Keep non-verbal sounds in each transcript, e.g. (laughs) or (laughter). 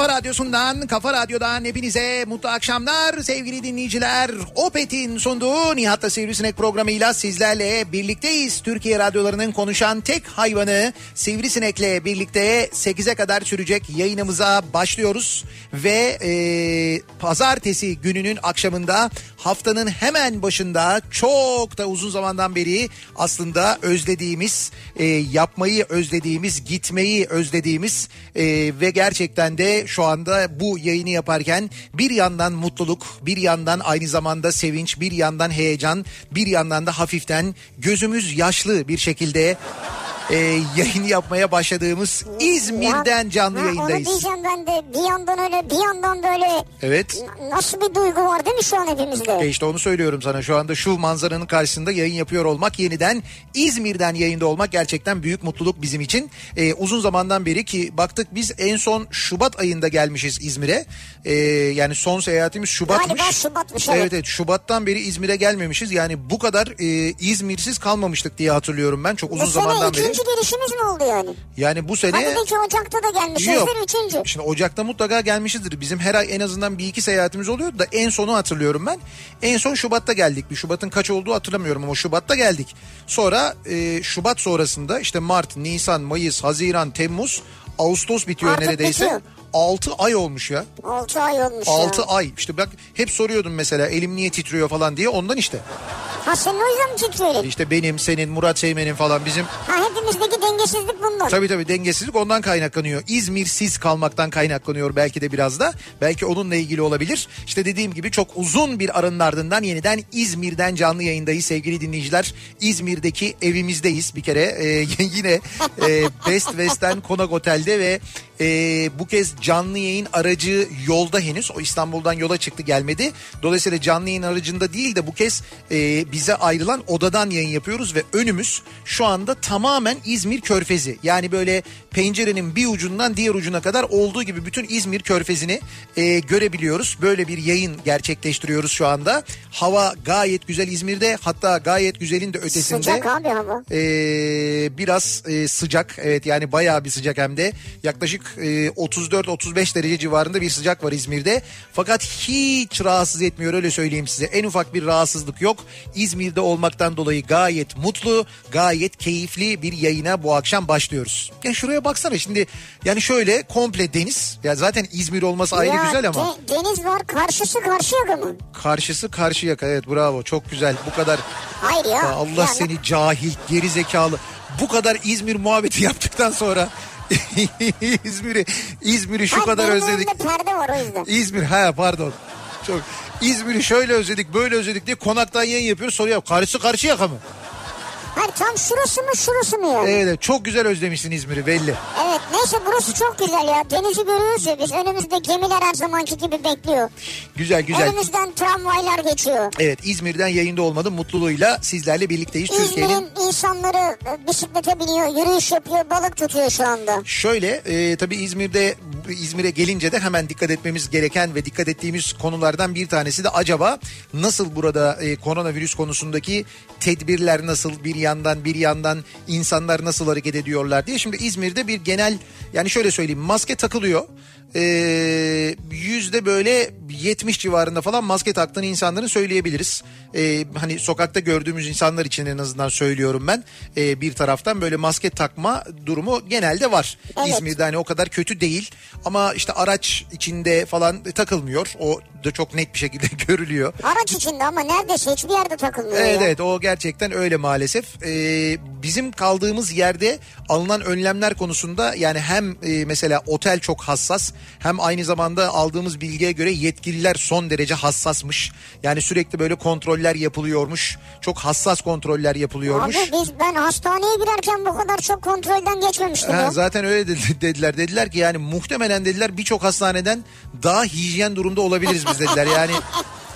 kafa radyosundan, kafa radyodan hepinize mutlu akşamlar sevgili dinleyiciler. Opet'in sunduğu Nihat'la Sivrisinek programıyla sizlerle birlikteyiz. Türkiye radyolarının konuşan tek hayvanı Sivrisinek'le birlikte 8'e kadar sürecek yayınımıza başlıyoruz. Ve e, pazartesi gününün akşamında haftanın hemen başında çok da uzun zamandan beri aslında özlediğimiz, e, yapmayı özlediğimiz, gitmeyi özlediğimiz e, ve gerçekten de şu anda bu yayını yaparken bir yandan mutluluk, bir yandan aynı zamanda sevinç, bir yandan heyecan, bir yandan da hafiften gözümüz yaşlı bir şekilde e, yayın yapmaya başladığımız İzmir'den canlı Ha, yayındayız. Onu diyeceğim ben de bir yandan öyle bir yandan böyle Evet. Nasıl bir duygu var değil mi şu an hepimizde? E işte onu söylüyorum sana şu anda şu manzaranın karşısında yayın yapıyor olmak yeniden İzmir'den yayında olmak gerçekten büyük mutluluk bizim için. Ee, uzun zamandan beri ki baktık biz en son Şubat ayında gelmişiz İzmir'e. Ee, yani son seyahatimiz Şubat'mış. Galiba Şubat'mış, Evet evet. evet Şubat'tan beri İzmir'e gelmemişiz. Yani bu kadar e, İzmir'siz kalmamıştık diye hatırlıyorum ben çok uzun sene zamandan beri. İkinci gelişimiz mi oldu yani? Yani bu sene... Hadi belki Ocak'ta da gelmişizdir üçüncü. Şimdi Ocak'ta mutlaka gelmişizdir. Bizim her ay en azından bir iki seyahatimiz oluyor da en sonu hatırlıyorum ben. En son Şubat'ta geldik. Bir Şubat'ın kaç olduğu hatırlamıyorum ama Şubat'ta geldik. Sonra e, Şubat sonrasında işte Mart, Nisan, Mayıs, Haziran, Temmuz, Ağustos bitiyor Artık neredeyse. bitiyor. 6 ay olmuş ya. 6 ay olmuş 6 ya. ay. İşte bak hep soruyordum mesela elim niye titriyor falan diye ondan işte. Ha senin o yüzden mi titriyor? İşte benim, senin, Murat Seymen'in falan bizim Ha hepimizdeki dengesizlik bundan. Tabii tabii dengesizlik ondan kaynaklanıyor. İzmirsiz kalmaktan kaynaklanıyor belki de biraz da. Belki onunla ilgili olabilir. İşte dediğim gibi çok uzun bir aranın ardından yeniden İzmir'den canlı yayındayız sevgili dinleyiciler. İzmir'deki evimizdeyiz bir kere. Ee, (laughs) yine e, Best West'ten Konak Otel'de ve e, bu kez canlı yayın aracı yolda henüz. O İstanbul'dan yola çıktı gelmedi. Dolayısıyla canlı yayın aracında değil de bu kez e, bize ayrılan odadan yayın yapıyoruz ve önümüz şu anda tamamen İzmir Körfezi. Yani böyle pencerenin bir ucundan diğer ucuna kadar olduğu gibi bütün İzmir Körfezi'ni e, görebiliyoruz. Böyle bir yayın gerçekleştiriyoruz şu anda. Hava gayet güzel İzmir'de hatta gayet güzelin de ötesinde. Sıcak abi hava. Ee, biraz e, sıcak evet yani bayağı bir sıcak hem de yaklaşık e, 34-35 derece civarında bir sıcak var İzmir'de. Fakat hiç rahatsız etmiyor öyle söyleyeyim size. En ufak bir rahatsızlık yok. İzmir'de olmaktan dolayı gayet mutlu gayet keyifli bir yayına bu akşam başlıyoruz. Ya şuraya baksana şimdi yani şöyle komple deniz. Ya zaten İzmir olması ayrı ya, güzel ama. de- deniz var karşısı karşıya mı? karşısı karşıyaka evet bravo. Çok güzel. Bu kadar Hayır ya. ya Allah Ya seni cahil, geri zekalı. Bu kadar İzmir muhabbeti (laughs) yaptıktan sonra (laughs) İzmir'i İzmir'i şu Hayır, kadar özledik. perde var o yüzden. İzmir ha pardon. Çok İzmir'i şöyle özledik, böyle özledik diye konaktan yayın yapıyoruz. Soruyor karşı karşı yaka mı? Hayır tam şurası mı şurası mı yani? Evet çok güzel özlemişsin İzmir'i belli. Evet neyse burası çok güzel ya. Denizi görüyoruz ya biz önümüzde gemiler her zamanki gibi bekliyor. Güzel güzel. Önümüzden tramvaylar geçiyor. Evet İzmir'den yayında olmanın mutluluğuyla sizlerle birlikteyiz. Türkiye'nin İzmir'in insanları e, bisiklete biniyor, yürüyüş yapıyor, balık tutuyor şu anda. Şöyle e, tabii İzmir'de İzmir'e gelince de hemen dikkat etmemiz gereken ve dikkat ettiğimiz konulardan bir tanesi de acaba nasıl burada e, koronavirüs konusundaki tedbirler nasıl bir yandan bir yandan insanlar nasıl hareket ediyorlar diye. Şimdi İzmir'de bir genel yani şöyle söyleyeyim maske takılıyor. Ee, yüzde böyle 70 civarında falan maske taktığını insanların söyleyebiliriz. Ee, hani sokakta gördüğümüz insanlar için en azından söylüyorum ben. Ee, bir taraftan böyle maske takma durumu genelde var. Evet. İzmir'de hani o kadar kötü değil ama işte araç içinde falan takılmıyor. O da çok net bir şekilde (laughs) görülüyor. Araç içinde ama neredeyse hiçbir yerde takılmıyor Evet ya. evet o gerçekten öyle maalesef. Ee, bizim kaldığımız yerde alınan önlemler konusunda yani hem e, mesela otel çok hassas hem aynı zamanda aldığımız bilgiye göre yetkililer son derece hassasmış. Yani sürekli böyle kontroller yapılıyormuş. Çok hassas kontroller yapılıyormuş. Abi biz ben hastaneye girerken bu kadar çok kontrolden geçmemiştim Ha, ya. zaten öyle dedi- dediler. Dediler ki yani muhtemelen dediler birçok hastaneden daha hijyen durumda olabiliriz biz dediler. Yani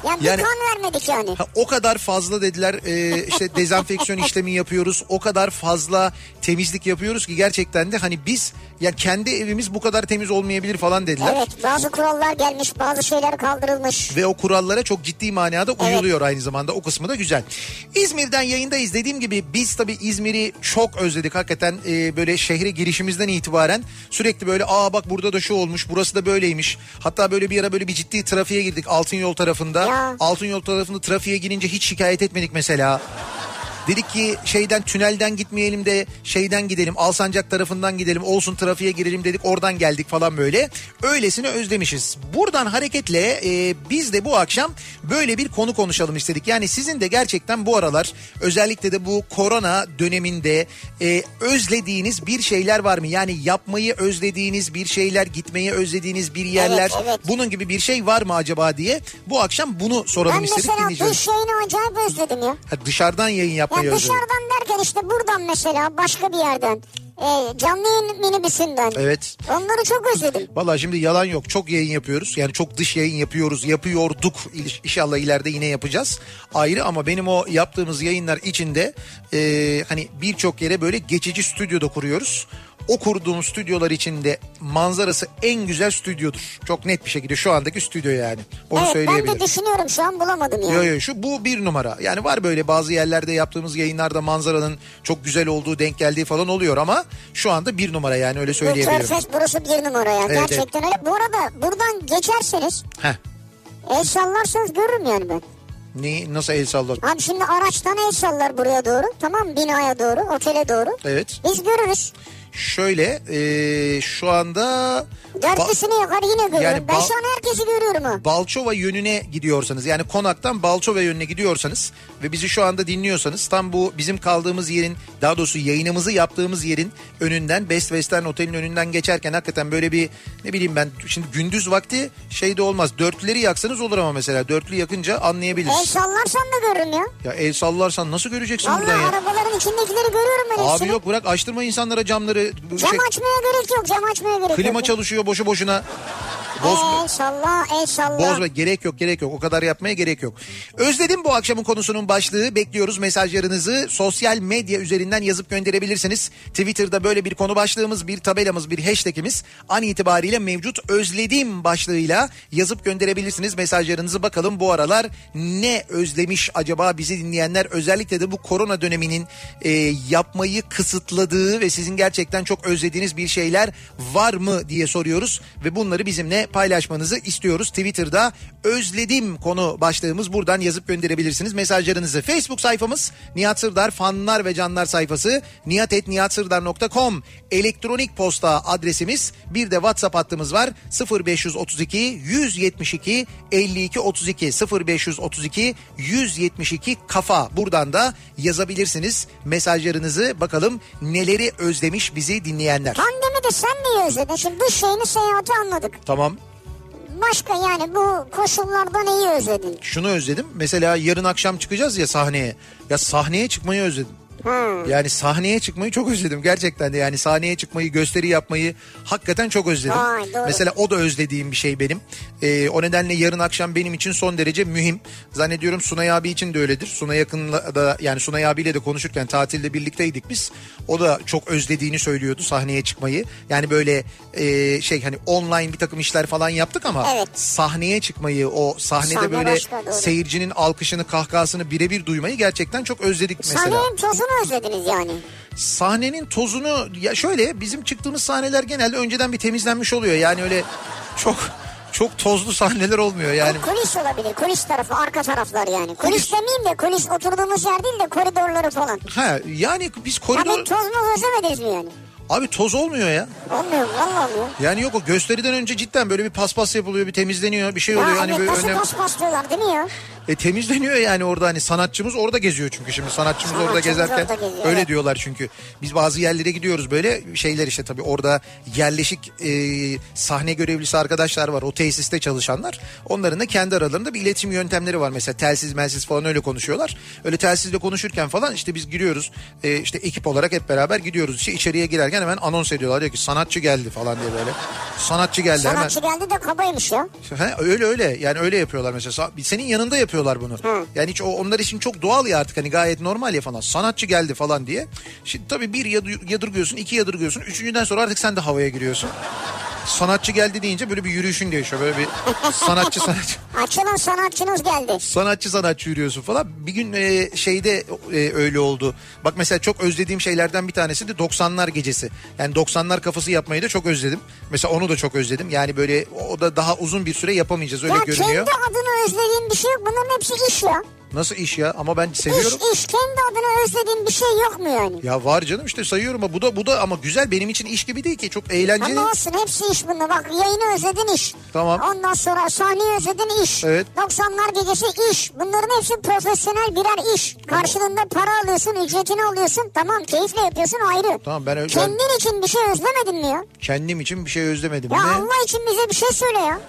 Yani, Yani- kan vermedik yani. Ha, o kadar fazla dediler e, işte (laughs) dezenfeksiyon işlemi yapıyoruz. O kadar fazla temizlik yapıyoruz ki gerçekten de hani biz ya kendi evimiz bu kadar temiz olmayabilir falan dediler. Evet bazı kurallar gelmiş bazı şeyler kaldırılmış. Ve o kurallara çok ciddi manada uyuluyor aynı zamanda. O kısmı da güzel. İzmir'den yayındayız. Dediğim gibi biz tabii İzmir'i çok özledik. Hakikaten e, böyle şehre girişimizden itibaren sürekli böyle aa bak burada da şu olmuş burası da böyleymiş. Hatta böyle bir ara böyle bir ciddi trafiğe girdik Altın Yol tarafında. Ya. Altın Yol tarafında trafiğe girince hiç şikayet etmedik mesela. Dedik ki şeyden tünelden gitmeyelim de şeyden gidelim Alsancak tarafından gidelim olsun trafiğe girelim dedik oradan geldik falan böyle. Öylesine özlemişiz. Buradan hareketle e, biz de bu akşam böyle bir konu konuşalım istedik. Yani sizin de gerçekten bu aralar özellikle de bu korona döneminde e, özlediğiniz bir şeyler var mı? Yani yapmayı özlediğiniz bir şeyler gitmeyi özlediğiniz bir yerler Evet, evet. bunun gibi bir şey var mı acaba diye bu akşam bunu soralım Ben istedik mesela dinleyicilerimize. dış yayını acayip özledim ya. Ha, dışarıdan yayın Ya özledim. dışarıdan derken işte buradan mesela başka bir yerden. E, canlı yayın minibüsünden. Evet. Onları çok özledim. Valla şimdi yalan yok. Çok yayın yapıyoruz. Yani çok dış yayın yapıyoruz. Yapıyorduk. İnşallah ileride yine yapacağız. Ayrı ama benim o yaptığımız yayınlar içinde e, hani birçok yere böyle geçici stüdyoda kuruyoruz. O kurduğumuz stüdyolar içinde manzarası en güzel stüdyodur. Çok net bir şekilde şu andaki stüdyo yani. Onu evet ben söyleyebilirim. de düşünüyorum şu an bulamadım yani. Yo yo şu bu bir numara. Yani var böyle bazı yerlerde yaptığımız yayınlarda manzaranın çok güzel olduğu denk geldiği falan oluyor ama şu anda bir numara yani öyle söyleyebilirim. Körfez burası bir numara ya. Evet, Gerçekten öyle. Bu arada buradan geçerseniz Heh. el sallarsanız görürüm yani ben. Ne, nasıl el sallar? Abi şimdi araçtan el sallar buraya doğru. Tamam binaya doğru, otele doğru. Evet. Biz görürüz. Şöyle e, şu anda Dörtlüsünü yakar yine görüyorum. Yani ben şu an herkesi görüyorum ha. Balçova yönüne gidiyorsanız yani konaktan Balçova yönüne gidiyorsanız ve bizi şu anda dinliyorsanız tam bu bizim kaldığımız yerin daha doğrusu yayınımızı yaptığımız yerin önünden Best Western Otel'in önünden geçerken hakikaten böyle bir ne bileyim ben şimdi gündüz vakti şeyde olmaz dörtlüleri yaksanız olur ama mesela dörtlü yakınca anlayabiliriz. El sallarsan da görürüm ya. Ya el sallarsan nasıl göreceksin Vallahi buradan ya? arabaların içindekileri görüyorum ben Abi hepsini. yok bırak açtırma insanlara camları. Cam şey- açmaya gerek yok. Cam açmaya gerek klima yok. çalışıyor boşu boşuna. Bozma. El salla. Bozma gerek yok gerek yok o kadar yapmaya gerek yok. Özledim bu akşamın konusunun başlığı bekliyoruz mesajlarınızı sosyal medya üzerinden yazıp gönderebilirsiniz. Twitter'da böyle bir konu başlığımız bir tabelamız bir hashtagimiz an itibariyle mevcut özledim başlığıyla yazıp gönderebilirsiniz mesajlarınızı bakalım bu aralar ne özlemiş acaba bizi dinleyenler özellikle de bu korona döneminin e, yapmayı kısıtladığı ve sizin gerçekten çok özlediğiniz bir şeyler var mı diye soruyoruz ve bunları bizimle paylaşmanızı istiyoruz. Twitter'da özledim konu başlığımız buradan yazıp gönderebilirsiniz mesajlarınızı. Facebook sayfamız Nihat Sırdar fanlar ve canlar sayfası nihatetnihatsırdar.com elektronik posta adresimiz bir de WhatsApp hattımız var 0532 172 52 32 0532 172 kafa buradan da yazabilirsiniz mesajlarınızı bakalım neleri özlemiş bizi dinleyenler. Pandemide sen neyi özledin? Şimdi dış yayını seyahati anladık. Tamam Başka yani bu koşullarda neyi özledin? şunu özledim mesela yarın akşam çıkacağız ya sahneye ya sahneye çıkmayı özledim. Yani sahneye çıkmayı çok özledim gerçekten de yani sahneye çıkmayı gösteri yapmayı hakikaten çok özledim. Vay, doğru. Mesela o da özlediğim bir şey benim. Ee, o nedenle yarın akşam benim için son derece mühim. Zannediyorum Sunay abi için de öyledir. Sunay yakınla da yani Sunay abiyle de konuşurken tatilde birlikteydik biz. O da çok özlediğini söylüyordu sahneye çıkmayı. Yani böyle e, şey hani online bir takım işler falan yaptık ama Evet. sahneye çıkmayı o sahnede Sahne böyle başka, doğru. seyircinin alkışını kahkahasını birebir duymayı gerçekten çok özledik mesela. Tozunu özlediniz yani. Sahnenin tozunu ya şöyle bizim çıktığımız sahneler genelde önceden bir temizlenmiş oluyor. Yani öyle çok çok tozlu sahneler olmuyor yani. Kulis olabilir. Kulis tarafı, arka taraflar yani. Kulis demeyeyim de kulis oturduğumuz yer değil de koridorları falan. Ha yani biz koridor bir toz mu özlemediniz mi yani? abi toz olmuyor ya. Olmuyor mu? Valla olmuyor. Yani yok o gösteriden önce cidden böyle bir paspas yapılıyor, bir temizleniyor, bir şey oluyor Ya hani evet böyle nasıl önem pas pas diyorlar değil mi ya? E, temizleniyor yani orada hani sanatçımız orada geziyor çünkü şimdi sanatçımız orada gezerken orada geziyor, öyle evet. diyorlar çünkü. Biz bazı yerlere gidiyoruz böyle şeyler işte tabii orada yerleşik e, sahne görevlisi arkadaşlar var o tesiste çalışanlar. Onların da kendi aralarında bir iletişim yöntemleri var mesela telsiz melsiz falan öyle konuşuyorlar. Öyle telsizle konuşurken falan işte biz giriyoruz e, işte ekip olarak hep beraber gidiyoruz işte içeriye girerken hemen anons ediyorlar diyor ki sanatçı geldi falan diye böyle. Sanatçı geldi hemen. Sanatçı geldi de kabaymış ya. Ha, öyle öyle yani öyle yapıyorlar mesela senin yanında yapıyorlar bunu. Yani hiç o, onlar için çok doğal ya artık hani gayet normal ya falan sanatçı geldi falan diye. Şimdi tabii bir yadır- yadırgıyorsun iki yadırgıyorsun üçüncüden sonra artık sen de havaya giriyorsun. Sanatçı geldi deyince böyle bir yürüyüşün değişiyor böyle bir sanatçı sanatçı (laughs) Açılın sanatçınız geldi. sanatçı sanatçı yürüyorsun falan. Bir gün e, şeyde e, öyle oldu. Bak mesela çok özlediğim şeylerden bir tanesi de 90'lar gecesi. Yani 90'lar kafası yapmayı da çok özledim. Mesela onu da çok özledim. Yani böyle o da daha uzun bir süre yapamayacağız öyle ya görünüyor. kendi adını özlediğin bir şey yok. Bunların hepsi iş ya. Nasıl iş ya? Ama ben İş seviyorum. iş. Kendi adını özlediğin bir şey yok mu yani? Ya var canım işte sayıyorum ama bu da bu da ama güzel benim için iş gibi değil ki çok eğlenceli. Ama olsun hepsi iş bunda. Bak yayını özledin iş. Tamam. Ondan sonra sahneyi özledin iş. Evet. 90'lar gecesi iş. Bunların hepsi profesyonel birer iş. Karşılığında para alıyorsun, ücretini alıyorsun. Tamam keyifle yapıyorsun ayrı. Tamam, ben ö- Kendin için bir şey özlemedin mi ya? Kendim için bir şey özlemedim. Ya Ne? Allah için bize bir şey söyle ya.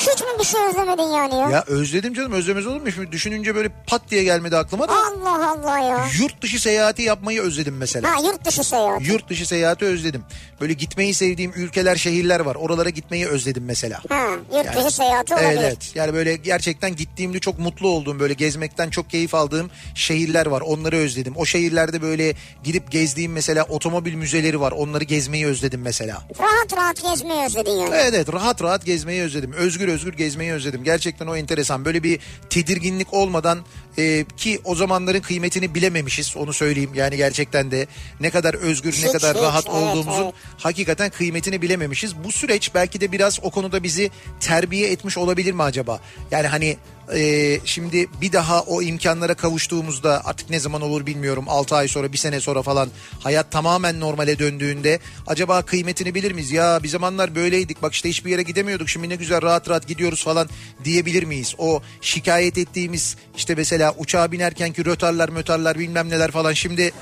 Hiç mi bir şey özlemedin yani ya? Ya özledim canım özlemez olur mu? Şimdi düşününce böyle pat diye gelmedi aklıma da. Allah Allah ya. Yurt dışı seyahati yapmayı özledim mesela. Ha yurt dışı seyahat. Yurt dışı seyahati özledim. Böyle gitmeyi sevdiğim ülkeler, şehirler var. Oralara gitmeyi özledim mesela. Ha yurt dışı seyahati olabilir. Evet, evet. Yani böyle gerçekten gittiğimde çok mutlu olduğum, böyle gezmekten çok keyif aldığım şehirler var. Onları özledim. O şehirlerde böyle gidip gezdiğim mesela otomobil müzeleri var. Onları gezmeyi özledim mesela. Rahat rahat gezmeyi özledin yani. Evet evet rahat rahat gezmeyi özledim. Özgür özgür gezmeyi özledim. Gerçekten o enteresan. Böyle bir tedirginlik olmadan e, ki o zamanların kıymetini bilememişiz onu söyleyeyim. Yani gerçekten de ne kadar özgür ne Hiç, kadar hiç, rahat evet, olduğumuzun evet. hakikaten kıymetini bilememişiz. Bu süreç belki de biraz o konuda bizi terbiye etmiş olabilir mi acaba? Yani hani e, şimdi bir daha o imkanlara kavuştuğumuzda artık ne zaman olur bilmiyorum 6 ay sonra bir sene sonra falan hayat tamamen normale döndüğünde acaba kıymetini bilir miyiz? Ya bir zamanlar böyleydik bak işte hiçbir yere gidemiyorduk şimdi ne güzel rahat rahat gidiyoruz falan diyebilir miyiz? O şikayet ettiğimiz işte mesela uçağa binerkenki rötarlar mötarlar bilmem neler falan şimdi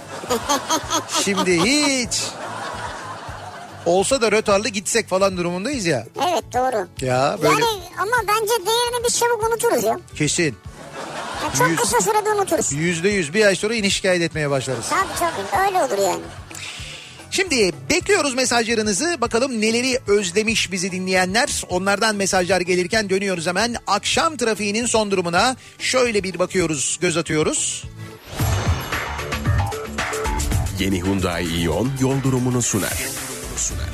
(laughs) şimdi hiç olsa da rötarlı gitsek falan durumundayız ya. Evet doğru. Ya böyle Yani ama bence değerini biz çabuk unuturuz ya. kesin. Yani çok Yüz- kısa sürede unuturuz. Yüzde yüz bir ay sonra yine şikayet etmeye başlarız. Tabii tabii öyle olur yani. Şimdi bekliyoruz mesajlarınızı. Bakalım neleri özlemiş bizi dinleyenler. Onlardan mesajlar gelirken dönüyoruz hemen. Akşam trafiğinin son durumuna şöyle bir bakıyoruz, göz atıyoruz. Yeni Hyundai Ion yol durumunu sunar. sunar.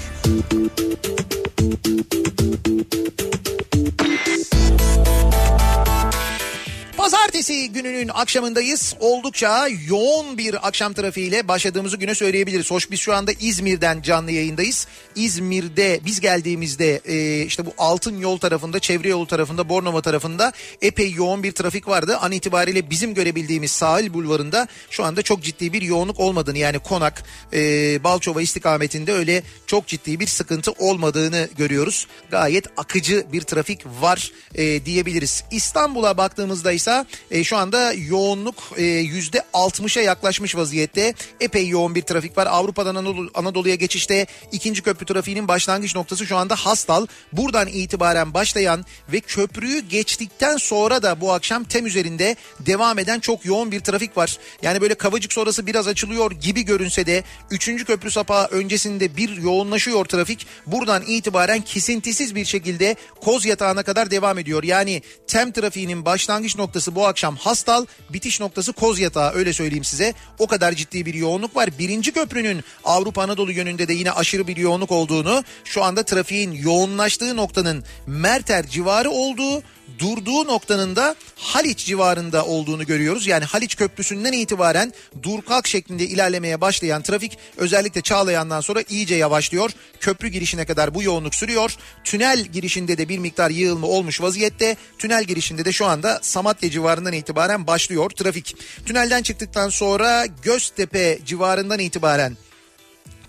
Pazartesi gününün akşamındayız. Oldukça yoğun bir akşam trafiğiyle başladığımızı güne söyleyebiliriz. Hoş biz şu anda İzmir'den canlı yayındayız. İzmir'de biz geldiğimizde e, işte bu Altın Yol tarafında, Çevre Yolu tarafında, Bornova tarafında epey yoğun bir trafik vardı. An itibariyle bizim görebildiğimiz sahil bulvarında şu anda çok ciddi bir yoğunluk olmadığını yani Konak, e, Balçova istikametinde öyle çok ciddi bir sıkıntı olmadığını görüyoruz. Gayet akıcı bir trafik var e, diyebiliriz. İstanbul'a baktığımızda ise sonra e, şu anda yoğunluk e, yüzde 60'a yaklaşmış vaziyette. Epey yoğun bir trafik var. Avrupa'dan Anadolu, Anadolu'ya geçişte ikinci köprü trafiğinin başlangıç noktası şu anda Hastal. Buradan itibaren başlayan ve köprüyü geçtikten sonra da bu akşam tem üzerinde devam eden çok yoğun bir trafik var. Yani böyle Kavacık sonrası biraz açılıyor gibi görünse de 3. köprü sapağı öncesinde bir yoğunlaşıyor trafik. Buradan itibaren kesintisiz bir şekilde Koz Yatağı'na kadar devam ediyor. Yani tem trafiğinin başlangıç noktası bu akşam Hastal, bitiş noktası Koz Yatağı öyle söyleyeyim size. O kadar ciddi bir yoğunluk var. Birinci köprünün Avrupa Anadolu yönünde de yine aşırı bir yoğunluk olduğunu, şu anda trafiğin yoğunlaştığı noktanın Merter civarı olduğu durduğu noktanın da Haliç civarında olduğunu görüyoruz. Yani Haliç Köprüsü'nden itibaren dur kalk şeklinde ilerlemeye başlayan trafik özellikle Çağlayan'dan sonra iyice yavaşlıyor. Köprü girişine kadar bu yoğunluk sürüyor. Tünel girişinde de bir miktar yığılma olmuş vaziyette. Tünel girişinde de şu anda Samatya civarından itibaren başlıyor trafik. Tünelden çıktıktan sonra Göztepe civarından itibaren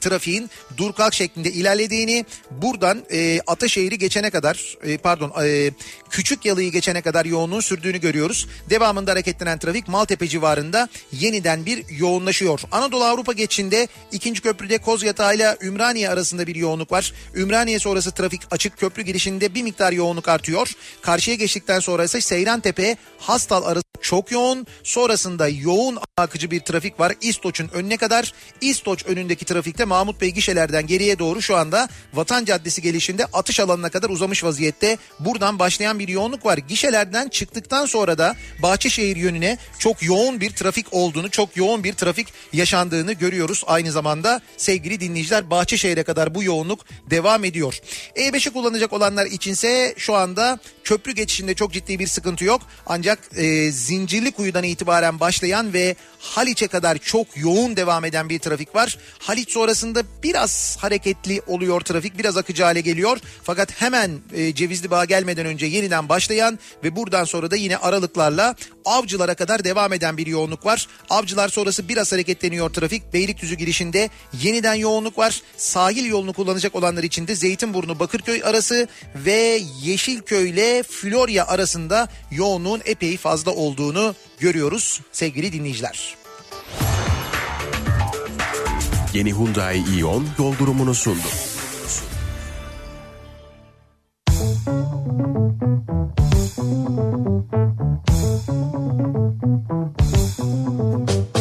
trafiğin dur kalk şeklinde ilerlediğini buradan e, Ataşehir'i geçene kadar e, pardon e, Küçük Yalı'yı geçene kadar yoğunluğun sürdüğünü görüyoruz. Devamında hareketlenen trafik Maltepe civarında yeniden bir yoğunlaşıyor. Anadolu Avrupa geçişinde ikinci köprüde Kozyatağı ile Ümraniye arasında bir yoğunluk var. Ümraniye sonrası trafik açık köprü girişinde bir miktar yoğunluk artıyor. Karşıya geçtikten sonra ise Seyran Tepe Hastal arası çok yoğun. Sonrasında yoğun akıcı bir trafik var. İstoç'un önüne kadar. İstoç önündeki trafikte Mahmut Bey gişelerden geriye doğru şu anda Vatan Caddesi gelişinde atış alanına kadar uzamış vaziyette. Buradan başlayan bir yoğunluk var. Gişelerden çıktıktan sonra da Bahçeşehir yönüne çok yoğun bir trafik olduğunu, çok yoğun bir trafik yaşandığını görüyoruz. Aynı zamanda sevgili dinleyiciler Bahçeşehir'e kadar bu yoğunluk devam ediyor. E5'i kullanacak olanlar içinse şu anda köprü geçişinde çok ciddi bir sıkıntı yok. Ancak e, Zincirlikuyu'dan itibaren başlayan ve Haliç'e kadar çok yoğun devam eden bir trafik var. Haliç sonrasında biraz hareketli oluyor trafik, biraz akıcı hale geliyor. Fakat hemen e, Cevizli Bağ gelmeden önce yeniden başlayan ve buradan sonra da yine aralıklarla Avcılar'a kadar devam eden bir yoğunluk var. Avcılar sonrası biraz hareketleniyor trafik. Beylikdüzü girişinde yeniden yoğunluk var. Sahil yolunu kullanacak olanlar için de Zeytinburnu Bakırköy arası ve Yeşilköy ile Florya arasında yoğunluğun epey fazla olduğunu görüyoruz sevgili dinleyiciler. Yeni Hyundai Ion yol durumunu sundu. Kafa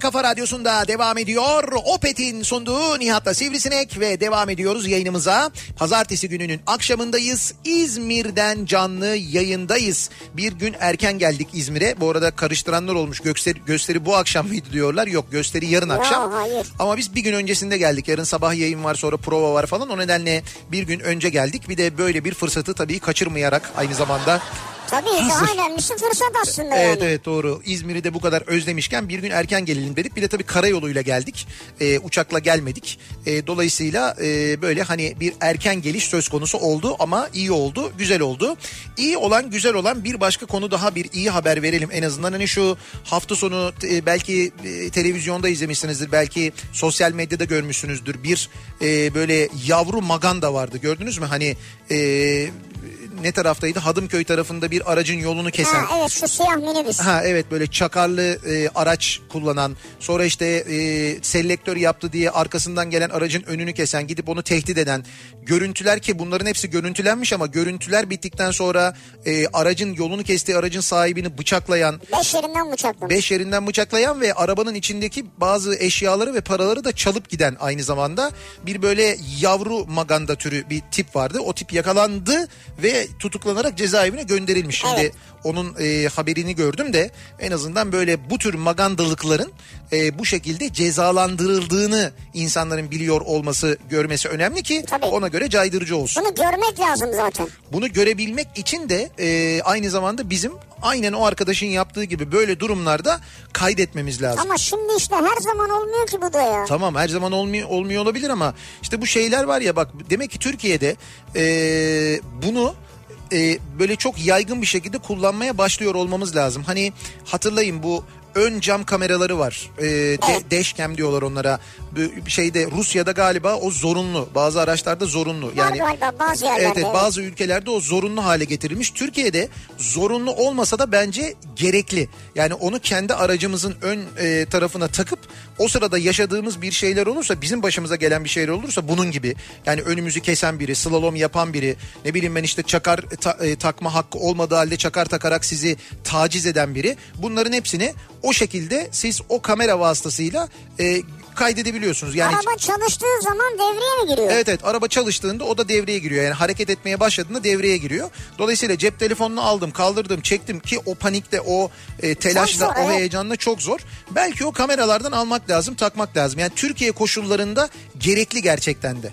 kafa radyosunda devam ediyor. Opet'in sunduğu Nihat'la Sivrisinek ve devam ediyoruz yayınımıza. Pazartesi gününün akşamındayız. İzmir'den canlı yayındayız. Bir gün erken geldik İzmir'e. Bu arada karıştıranlar olmuş. Gösteri, gösteri bu akşam mıydı diyorlar. Yok gösteri yarın akşam. hayır. Ama biz bir gün öncesinde geldik. Yarın sabah yayın var sonra prova var falan. O nedenle bir gün önce geldik. Bir de böyle bir fırsatı tabii kaçırmayarak aynı zamanda Tabii daha önemlisi fırsat aslında Evet yani. evet doğru. İzmir'i de bu kadar özlemişken bir gün erken gelelim dedik. Bir de tabii karayoluyla geldik. Ee, uçakla gelmedik. Ee, dolayısıyla e, böyle hani bir erken geliş söz konusu oldu ama iyi oldu, güzel oldu. İyi olan, güzel olan bir başka konu daha bir iyi haber verelim. En azından hani şu hafta sonu e, belki e, televizyonda izlemişsinizdir. Belki sosyal medyada görmüşsünüzdür. Bir e, böyle yavru maganda vardı. Gördünüz mü? Hani e, ne taraftaydı? Hadımköy tarafında bir aracın yolunu kesen. Ha, evet şu siyah minibüs. Ha evet böyle çakarlı e, araç kullanan sonra işte e, selektör yaptı diye arkasından gelen aracın önünü kesen gidip onu tehdit eden görüntüler ki bunların hepsi görüntülenmiş ama görüntüler bittikten sonra e, aracın yolunu kestiği aracın sahibini bıçaklayan Beş yerinden bıçaklamış. Beş yerinden bıçaklayan ve arabanın içindeki bazı eşyaları ve paraları da çalıp giden aynı zamanda bir böyle yavru maganda türü bir tip vardı. O tip yakalandı ve tutuklanarak cezaevine gönderilmiş. Şimdi Evet. onun e, haberini gördüm de en azından böyle bu tür magandalıkların e, bu şekilde cezalandırıldığını insanların biliyor olması görmesi önemli ki Tabii. ona göre caydırıcı olsun. Bunu görmek lazım zaten. Bunu görebilmek için de e, aynı zamanda bizim aynen o arkadaşın yaptığı gibi böyle durumlarda kaydetmemiz lazım. Ama şimdi işte her zaman olmuyor ki bu da ya. Tamam her zaman olmuyor olmuyor olabilir ama işte bu şeyler var ya bak demek ki Türkiye'de e, bunu e, böyle çok yaygın bir şekilde kullanmaya başlıyor olmamız lazım. Hani hatırlayın bu ön cam kameraları var. E, de, dashcam diyorlar onlara. Bu şeyde Rusya'da galiba o zorunlu. Bazı araçlarda zorunlu. Galiba bazı yerlerde. Evet, evet bazı ülkelerde o zorunlu hale getirilmiş. Türkiye'de zorunlu olmasa da bence gerekli. Yani onu kendi aracımızın ön e, tarafına takıp o sırada yaşadığımız bir şeyler olursa bizim başımıza gelen bir şeyler olursa bunun gibi. Yani önümüzü kesen biri, slalom yapan biri, ne bileyim ben işte çakar ta- e, takma hakkı olmadığı halde çakar takarak sizi taciz eden biri. Bunların hepsini o şekilde siz o kamera vasıtasıyla e, kaydedebiliyorsunuz. Yani Araba çalıştığı zaman devreye mi giriyor? Evet evet araba çalıştığında o da devreye giriyor. Yani hareket etmeye başladığında devreye giriyor. Dolayısıyla cep telefonunu aldım kaldırdım çektim ki o panikte o e, telaşla zor, o evet. heyecanla çok zor. Belki o kameralardan almak lazım takmak lazım. Yani Türkiye koşullarında gerekli gerçekten de.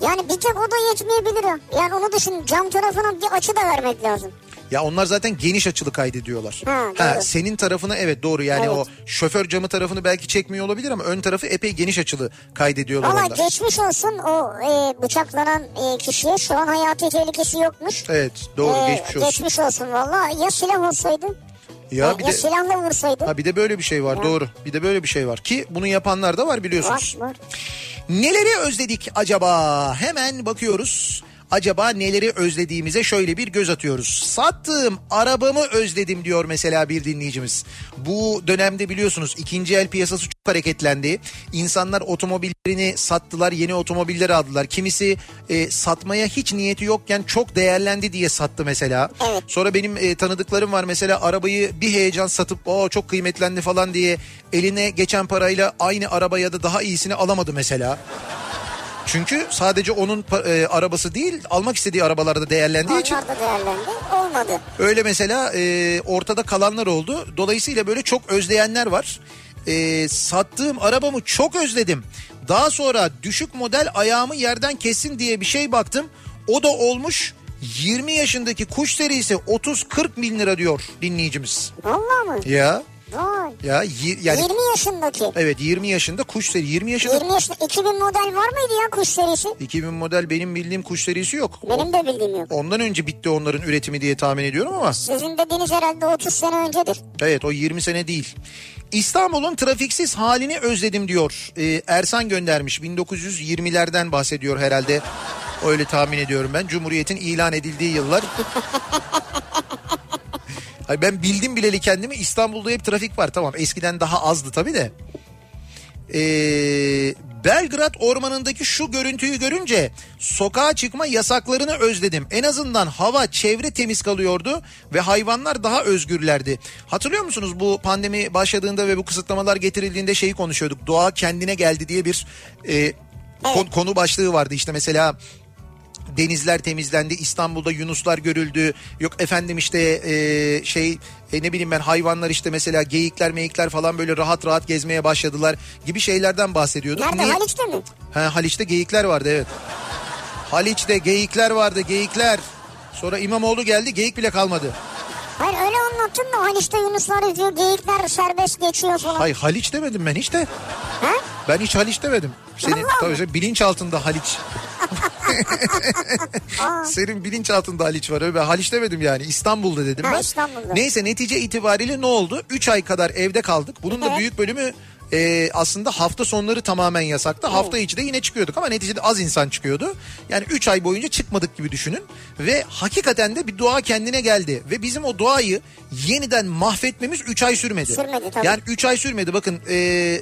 Yani bir tek o da yetmeyebilir ya. Yani onu düşün cam tarafına bir açı da vermek lazım. Ya onlar zaten geniş açılı kaydediyorlar. Ha, doğru. senin tarafına evet doğru yani Evet. o şoför camı tarafını belki çekmiyor olabilir ama ön tarafı epey geniş açılı kaydediyorlar Valla onlar. geçmiş olsun o e, bıçaklanan e, kişiye şu an hayati tehlikesi yokmuş. Evet doğru E, geçmiş olsun. Geçmiş olsun valla ya silah olsaydı Ya ya, bir de silahla vursaydı. ha bir de böyle bir şey var doğru. Bir de böyle bir şey var ki bunu yapanlar da var biliyorsunuz. Var var. Neleri özledik acaba? Hemen bakıyoruz. Acaba neleri özlediğimize şöyle bir göz atıyoruz. Sattığım arabamı özledim diyor mesela bir dinleyicimiz. Bu dönemde biliyorsunuz ikinci el piyasası çok hareketlendi. İnsanlar otomobillerini sattılar, yeni otomobiller aldılar. Kimisi e, satmaya hiç niyeti yokken çok değerlendi diye sattı mesela. Evet. Sonra benim e, tanıdıklarım var mesela arabayı bir heyecan satıp o çok kıymetlendi falan diye eline geçen parayla aynı araba ya da daha iyisini alamadı mesela. Çünkü sadece onun e, arabası değil almak istediği arabalarda değerlendiği için Onlar da değerlendi. Olmadı. öyle mesela e, ortada kalanlar oldu. Dolayısıyla böyle çok özleyenler var. E, sattığım arabamı çok özledim. Daha sonra düşük model ayağımı yerden kessin diye bir şey baktım. O da olmuş 20 yaşındaki kuş serisi 30-40 bin lira diyor dinleyicimiz. Valla mı? Ya Vay. ya yi- yani 20 yaşındaki. evet 20 yaşında kuş seri 20 yaşında 20 yaşında 2000 model var mıydı ya kuş serisi? 2000 model benim bildiğim kuş serisi yok. Benim de bildiğim yok. Ondan önce bitti onların üretimi diye tahmin ediyorum ama Sizin dediğiniz herhalde 30 sene öncedir. evet o 20 sene değil. İstanbul'un trafiksiz halini özledim diyor. Ee, Ersan göndermiş 1920'lerden bahsediyor herhalde. Öyle tahmin ediyorum ben. Cumhuriyet'in ilan edildiği yıllar. (laughs) Hayır, ben bildim bileli kendimi İstanbul'da hep trafik var tamam eskiden daha azdı tabii de. Ee, Belgrad ormanındaki şu görüntüyü görünce sokağa çıkma yasaklarını özledim. En azından hava, çevre temiz kalıyordu ve hayvanlar daha özgürlerdi. Hatırlıyor musunuz bu pandemi başladığında ve bu kısıtlamalar getirildiğinde şeyi konuşuyorduk. Doğa kendine geldi diye bir e, kon- konu başlığı vardı. İşte mesela denizler temizlendi İstanbul'da yunuslar görüldü yok efendim işte e, şey e, ne bileyim ben hayvanlar işte mesela geyikler meyikler falan böyle rahat rahat gezmeye başladılar gibi şeylerden bahsediyorduk. Nerede Niye- Haliç'te mi? Ha, Haliç'te geyikler vardı evet. Haliç'te geyikler vardı geyikler. Sonra İmamoğlu geldi geyik bile kalmadı. Hayır öyle anlattın da Haliç'te Yunuslar yüzüyor, geyikler serbest geçiyor falan. Hay Haliç demedim ben hiç de. Ha? Ben hiç Haliç demedim. Senin tabii senin bilinç altında Haliç. (laughs) Senin bilinç altında Haliç var. Öyle ben Haliç demedim yani. İstanbul'da dedim Ha, ben. İstanbul'da. Neyse netice itibariyle ne oldu? 3 ay kadar evde kaldık. Bunun da büyük bölümü e, aslında hafta sonları tamamen yasaktı. Hafta içi de yine çıkıyorduk ama neticede az insan çıkıyordu. Yani 3 ay boyunca çıkmadık gibi düşünün. Ve hakikaten de bir doğa kendine geldi. Ve bizim o doğayı yeniden mahvetmemiz 3 ay sürmedi. Sürmedi tabii. Yani 3 ay sürmedi bakın e,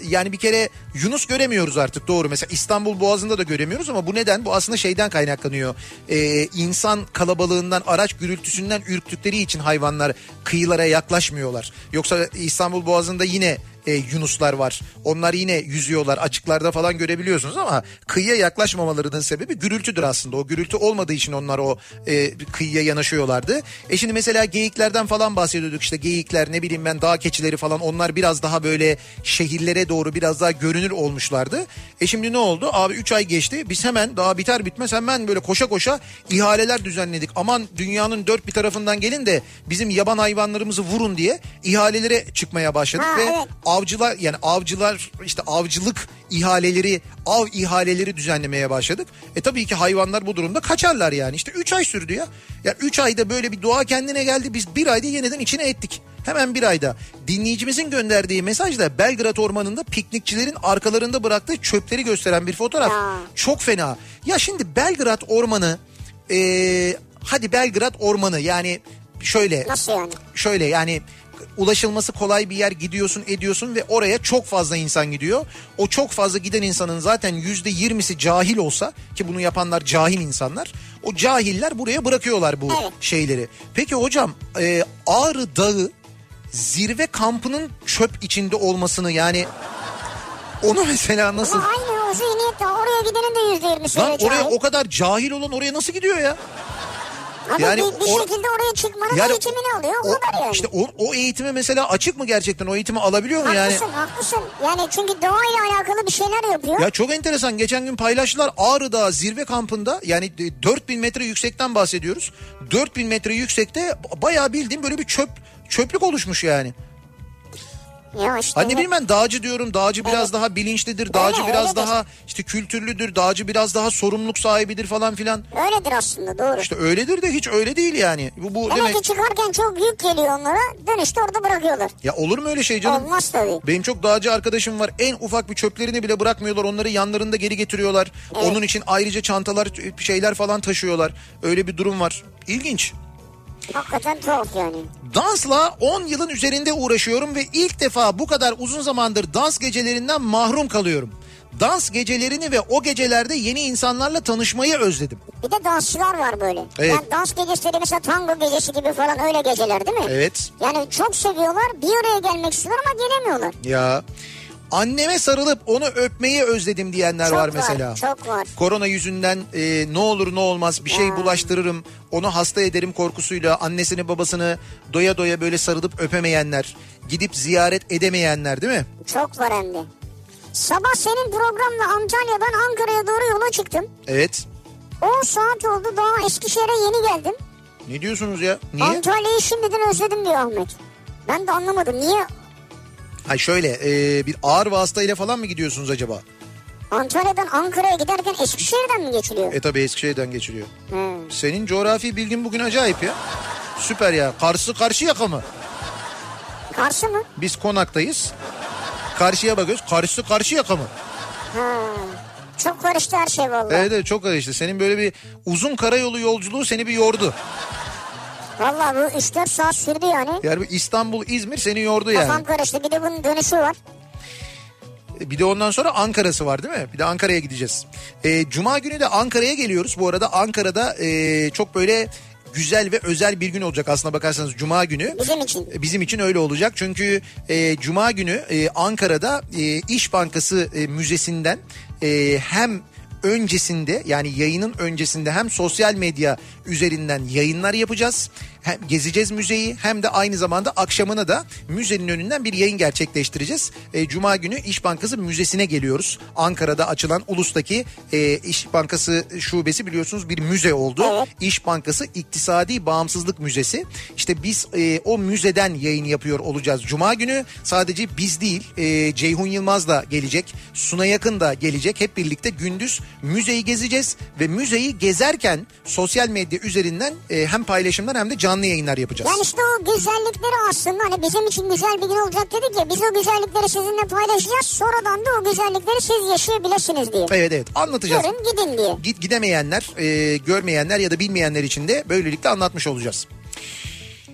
yani bir kere Yunus göremiyoruz artık doğru mesela İstanbul Boğazı'nda da göremiyoruz ama bu neden bu aslında şeyden kaynaklanıyor E, insan kalabalığından araç gürültüsünden ürktükleri için hayvanlar kıyılara yaklaşmıyorlar yoksa İstanbul Boğazı'nda yine e, yunuslar var. Onlar yine yüzüyorlar açıklarda falan görebiliyorsunuz ama kıyıya yaklaşmamalarının sebebi gürültüdür aslında. O gürültü olmadığı için onlar o e, kıyıya yanaşıyorlardı. E şimdi mesela geyiklerden falan bahsediyorduk işte geyikler ne bileyim ben dağ keçileri falan onlar biraz daha böyle şehirlere doğru biraz daha görünür olmuşlardı. E şimdi ne oldu? Abi 3 ay geçti. Biz hemen daha biter bitmez hemen böyle koşa koşa ihaleler düzenledik. Aman dünyanın dört bir tarafından gelin de bizim yaban hayvanlarımızı vurun diye ihalelere çıkmaya başladık Ha, ve evet. Avcılar yani avcılar işte avcılık ihaleleri av ihaleleri düzenlemeye başladık. E tabii ki hayvanlar bu durumda kaçarlar yani işte 3 ay sürdü ya. Ya 3 ayda böyle bir doğa kendine geldi biz bir ayda yeniden içine ettik. Hemen bir ayda dinleyicimizin gönderdiği mesajda Belgrad Ormanı'nda piknikçilerin arkalarında bıraktığı çöpleri gösteren bir fotoğraf. Çok fena. Ya şimdi Belgrad Ormanı e, hadi Belgrad Ormanı yani şöyle Nasıl yani? şöyle yani ulaşılması kolay bir yer gidiyorsun ediyorsun ve oraya çok fazla insan gidiyor. O çok fazla giden insanın zaten yüzde yirmisi cahil olsa ki bunu yapanlar cahil insanlar. O cahiller buraya bırakıyorlar bu Evet. şeyleri. Peki hocam e, Ağrı Dağı zirve kampının çöp içinde olmasını yani onu mesela nasıl... Ama aynı o zihniyette oraya gidenin de yüzde yirmisi Lan oraya cahil. o kadar cahil olan oraya nasıl gidiyor ya? Abi yani bir, bir or- şekilde oraya çıkmanın Yani eğitimini alıyor o, o, kadar yani. işte o, o eğitime mesela açık mı gerçekten? O eğitimi alabiliyor mu yani? Haklısın haklısın. Yani çünkü doğayla alakalı bir şeyler yapıyor. Ya çok enteresan. Geçen gün paylaştılar Ağrı Dağı zirve kampında yani e, 4000 metre yüksekten bahsediyoruz. 4000 metre yüksekte bayağı bildiğim böyle bir çöp çöplük oluşmuş yani. Ya işte. Hani evet. ben dağcı diyorum. Dağcı biraz Evet. daha bilinçlidir. Dağcı Öyle, biraz öyledir. daha işte kültürlüdür. Dağcı biraz daha sorumluluk sahibidir falan filan. Öyledir aslında doğru. İşte öyledir de hiç öyle değil yani. Bu, bu Demek demek ki çıkarken çok yük geliyor onlara. Dönüşte orada bırakıyorlar. ya olur mu öyle şey canım? Olmaz tabii. Benim çok dağcı arkadaşım var. En ufak bir çöplerini bile bırakmıyorlar. Onları yanlarında geri getiriyorlar. Onun için ayrıca çantalar şeyler falan taşıyorlar. Öyle bir durum var. İlginç. Hakikaten tuhaf yani. Dansla 10 yılın üzerinde uğraşıyorum ve ilk defa bu kadar uzun zamandır dans gecelerinden mahrum kalıyorum. Dans gecelerini ve o gecelerde yeni insanlarla tanışmayı özledim. Bir de dansçılar var böyle. Evet. Yani dans geceleri mesela tango gecesi gibi falan öyle geceler değil mi? Evet. Yani çok seviyorlar bir araya gelmek istiyorlar ama gelemiyorlar. Ya anneme sarılıp onu öpmeyi özledim diyenler Çok var var, mesela. çok var. Korona yüzünden e, ne olur ne olmaz bir şey Ya. bulaştırırım onu hasta ederim korkusuyla annesini babasını doya doya böyle sarılıp öpemeyenler gidip ziyaret edemeyenler değil mi? Çok var hem de. Sabah senin programla Antalya'dan Ankara'ya doğru yola çıktım. Evet. 10 saat oldu daha Eskişehir'e yeni geldim. Ne diyorsunuz ya? Niye? Antalya'yı şimdiden özledim diyor Ahmet. Ben de anlamadım niye Ha şöyle e, bir ağır vasıtayla falan mı gidiyorsunuz acaba? Antalya'dan Ankara'ya giderken Eskişehir'den mi geçiliyor? E tabi Eskişehir'den geçiliyor. Hmm. Senin coğrafi bilgin bugün acayip ya. Süper ya. Karşı karşı yaka mı? Karşı mı? Biz konaktayız. Karşıya bakıyoruz. Karşı karşı yaka mı? Ha. Çok karıştı her şey vallahi. Evet evet çok karıştı. Senin böyle bir uzun karayolu yolculuğu seni bir yordu. Vallahi bu 3-4 saat sürdü yani. Yani İstanbul İzmir seni yordu Kafam yani. karıştı bir de bunun dönüşü var. Bir de ondan sonra Ankara'sı var değil mi? Bir de Ankara'ya gideceğiz. Ee, Cuma günü de Ankara'ya geliyoruz. Bu arada Ankara'da e, çok böyle güzel ve özel bir gün olacak aslına bakarsanız Cuma günü. Bizim için. Bizim için öyle olacak çünkü e, Cuma günü e, Ankara'da e, İş Bankası e, Müzesi'nden e, hem öncesinde yani yayının öncesinde hem sosyal medya üzerinden yayınlar yapacağız. Hem gezeceğiz müzeyi hem de aynı zamanda akşamına da müzenin önünden bir yayın gerçekleştireceğiz. E, Cuma günü İş Bankası Müzesi'ne geliyoruz. Ankara'da açılan Ulus'taki e, İş Bankası şubesi biliyorsunuz bir müze oldu. Evet. İş Bankası İktisadi Bağımsızlık Müzesi. İşte biz e, o müzeden yayın yapıyor olacağız. Cuma günü sadece biz değil e, Ceyhun Yılmaz da gelecek. Suna Yakın da gelecek. Hep birlikte gündüz müzeyi gezeceğiz. Ve müzeyi gezerken sosyal medya üzerinden e, hem paylaşımlar hem de canlı yayınlar yapacağız. Yani işte o güzellikleri aslında hani bizim için güzel bir gün olacak dedik ya biz o güzellikleri sizinle paylaşacağız. Sonradan da o güzellikleri siz yaşayabilirsiniz diye. Evet evet anlatacağız. Görün gidin diye. Git gidemeyenler, e, görmeyenler ya da bilmeyenler için de böylelikle anlatmış olacağız.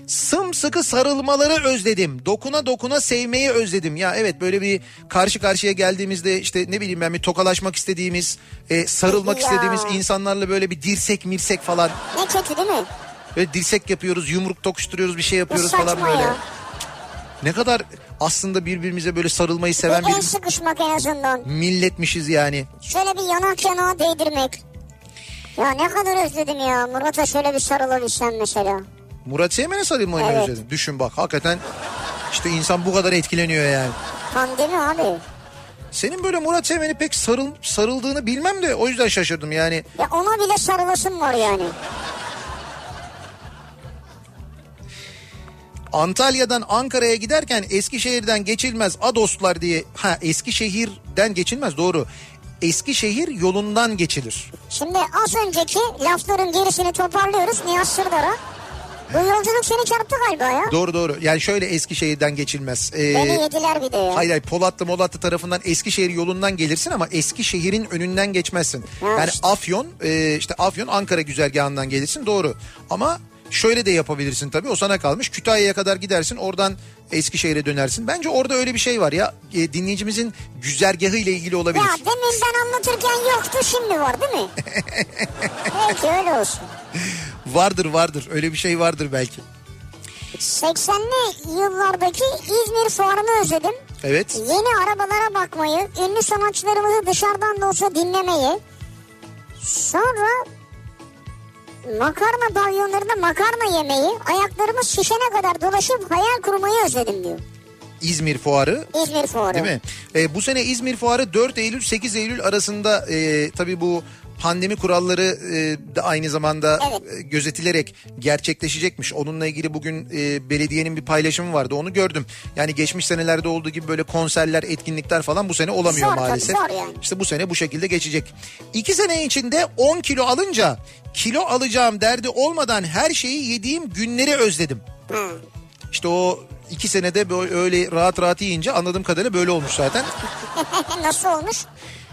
Sımsıkı sarılmaları özledim. Dokuna dokuna sevmeyi özledim. Ya evet böyle bir karşı karşıya geldiğimizde işte ne bileyim ben bir tokalaşmak istediğimiz, e, sarılmak Ya. istediğimiz insanlarla böyle bir dirsek mirsek falan. Ne kötü değil mi? Böyle dirsek yapıyoruz, yumruk tokuşturuyoruz, bir şey yapıyoruz falan saçma böyle. ya. Ne kadar aslında birbirimize böyle sarılmayı seven Bir el bir sıkışmak en azından. milletmişiz yani. Şöyle bir yanak yanağa değdirmek. Ya ne kadar özledim ya. Murat'a şöyle bir sarılabilsem mesela. Murat Seymen'e sarılmayı Evet. özledin? Düşün bak hakikaten işte insan bu kadar etkileniyor yani. Pandemi abi. Senin böyle Murat Seymen'e pek sarıl, sarıldığını bilmem de o yüzden şaşırdım yani. Ya ona bile sarılasım var yani. Antalya'dan Ankara'ya giderken Eskişehir'den geçilmez Adoslar diye. Ha Eskişehir'den geçilmez doğru. Eskişehir yolundan geçilir. Şimdi az önceki lafların gerisini toparlıyoruz Nihat Sırdar'a. Bu yolculuk seni çarptı galiba ya. Doğru doğru. Yani şöyle Eskişehir'den geçilmez. Ee, Beni yediler bir de ya. Hayır hayır Polatlı Molatlı tarafından Eskişehir yolundan gelirsin ama Eskişehir'in önünden geçmezsin. Ya yani işte. Afyon e, işte Afyon Ankara güzergahından gelirsin doğru. Ama şöyle de yapabilirsin tabii o sana kalmış. Kütahya'ya kadar gidersin oradan Eskişehir'e dönersin. Bence orada öyle bir şey var ya e, dinleyicimizin güzergahı ile ilgili olabilir. Ya demin ben anlatırken yoktu şimdi var değil mi? (laughs) Peki öyle olsun. Vardır vardır öyle bir şey vardır belki. 80'li yıllardaki İzmir fuarını özledim. Evet Yeni arabalara bakmayı, ünlü sanatçılarımızı dışarıdan da olsa dinlemeyi. Sonra makarna pavyonlarında makarna yemeyi, ayaklarımız şişene kadar dolaşıp hayal kurmayı özledim diyor. İzmir Fuarı İzmir fuarı. Değil mi? E, bu sene İzmir Fuarı 4 Eylül 8 Eylül arasında e, tabii bu pandemi kuralları e, da aynı zamanda Evet. e, gözetilerek gerçekleşecekmiş. Onunla ilgili bugün e, belediyenin bir paylaşımı vardı onu gördüm. Yani geçmiş senelerde olduğu gibi böyle konserler, etkinlikler falan bu sene olamıyor Zor tabii, maalesef. zor yani. İşte bu sene bu şekilde geçecek. İki sene içinde 10 kilo alınca kilo alacağım derdi olmadan her şeyi yediğim günleri özledim. Ha. İşte o iki senede böyle öyle rahat rahat yiyince anladığım kadarıyla böyle olmuş zaten. (laughs) Nasıl olmuş?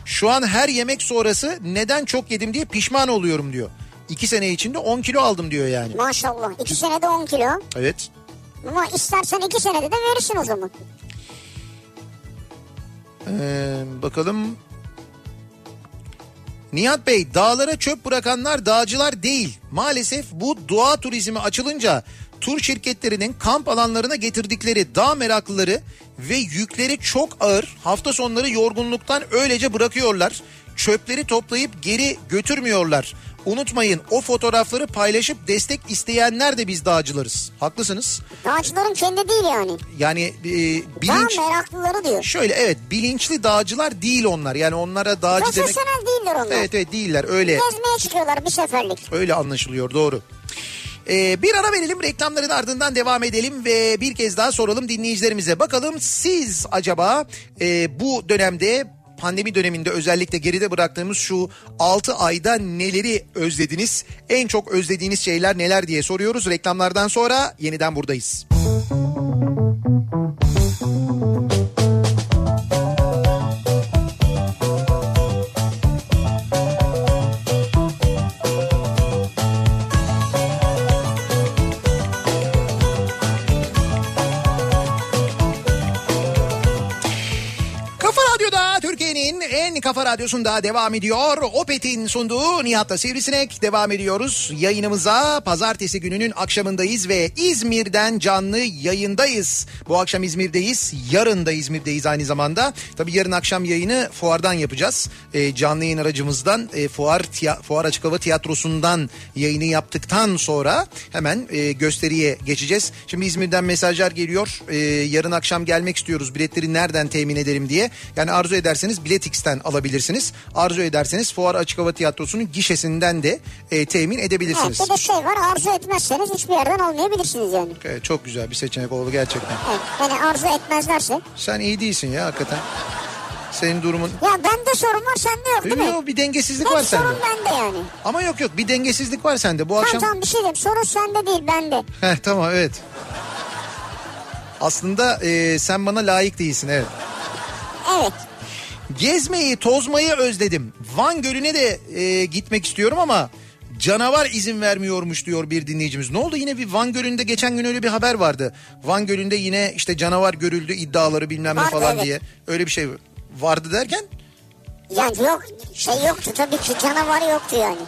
Şu an her yemek sonrası neden çok yedim diye pişman oluyorum diyor. İki sene içinde 10 kilo aldım diyor yani. Maşallah. iki senede 10 kilo. Evet. Ama istersen iki senede de verirsin o zaman. Ee, bakalım. Nihat Bey dağlara çöp bırakanlar dağcılar değil. Maalesef bu doğa turizmi açılınca tur şirketlerinin kamp alanlarına getirdikleri dağ meraklıları ve yükleri çok ağır hafta sonları yorgunluktan öylece bırakıyorlar. Çöpleri toplayıp geri götürmüyorlar. Unutmayın o fotoğrafları paylaşıp destek isteyenler de biz dağcılarız. Haklısınız. Dağcıların kendi değil yani. Yani e, bilinç... Dağ meraklıları diyor. Şöyle evet bilinçli dağcılar değil onlar. Yani onlara dağcı demek... Profesyonel değiller onlar. Evet evet değiller öyle Gezmeye çıkıyorlar bir seferlik. öyle anlaşılıyor doğru. Ee, bir ara verelim reklamların ardından devam edelim ve bir kez daha soralım dinleyicilerimize. Bakalım siz acaba e, bu dönemde pandemi döneminde özellikle geride bıraktığımız şu 6 ayda neleri özlediniz? En çok özlediğiniz şeyler neler diye soruyoruz. Reklamlardan sonra yeniden buradayız. Kafa radyosunda devam ediyor. Opet'in sunduğu Nihat'la Sivrisinek devam ediyoruz. Yayınımıza pazartesi gününün akşamındayız ve İzmir'den canlı yayındayız. Bu akşam İzmir'deyiz. Yarın da İzmir'deyiz aynı zamanda. Tabii yarın akşam yayını fuardan yapacağız. Ee, canlı yayın aracımızdan e, fuar, tiya- fuar açık hava tiyatrosundan yayını yaptıktan sonra hemen e, gösteriye geçeceğiz. Şimdi İzmir'den mesajlar geliyor. Ee, yarın akşam gelmek istiyoruz. Biletleri nereden temin ederim diye. Yani arzu ederseniz Biletix'ten alabilirsiniz. Arzu ederseniz Fuar Açık Hava Tiyatrosu'nun gişesinden de e, temin Evet, edebilirsiniz. bir de şey var arzu etmezseniz hiçbir yerden almayabilirsiniz yani. Evet, çok güzel bir seçenek oldu gerçekten. Evet, yani arzu etmezlerse. Sen iyi değilsin ya hakikaten. Senin durumun... Ya bende sorun var sende yok değil mi? Yok bir dengesizlik Hep var sende. sorun bende yani. Ama yok yok bir dengesizlik var sende. Bu Tamam akşam... tamam bir şey diyeyim sorun sende değil bende. Heh, tamam evet. Aslında e, sen bana layık değilsin evet. Evet. Gezmeyi, tozmayı özledim. Van Gölü'ne de e, gitmek istiyorum ama canavar izin vermiyormuş diyor bir dinleyicimiz. Ne oldu yine bir Van Gölü'nde geçen gün öyle bir haber vardı. Van Gölü'nde yine işte canavar görüldü iddiaları bilmem ne Vardı, falan evet. diye. Öyle bir şey vardı derken Yani yok şey yoktu tabii ki canavar yoktu yani.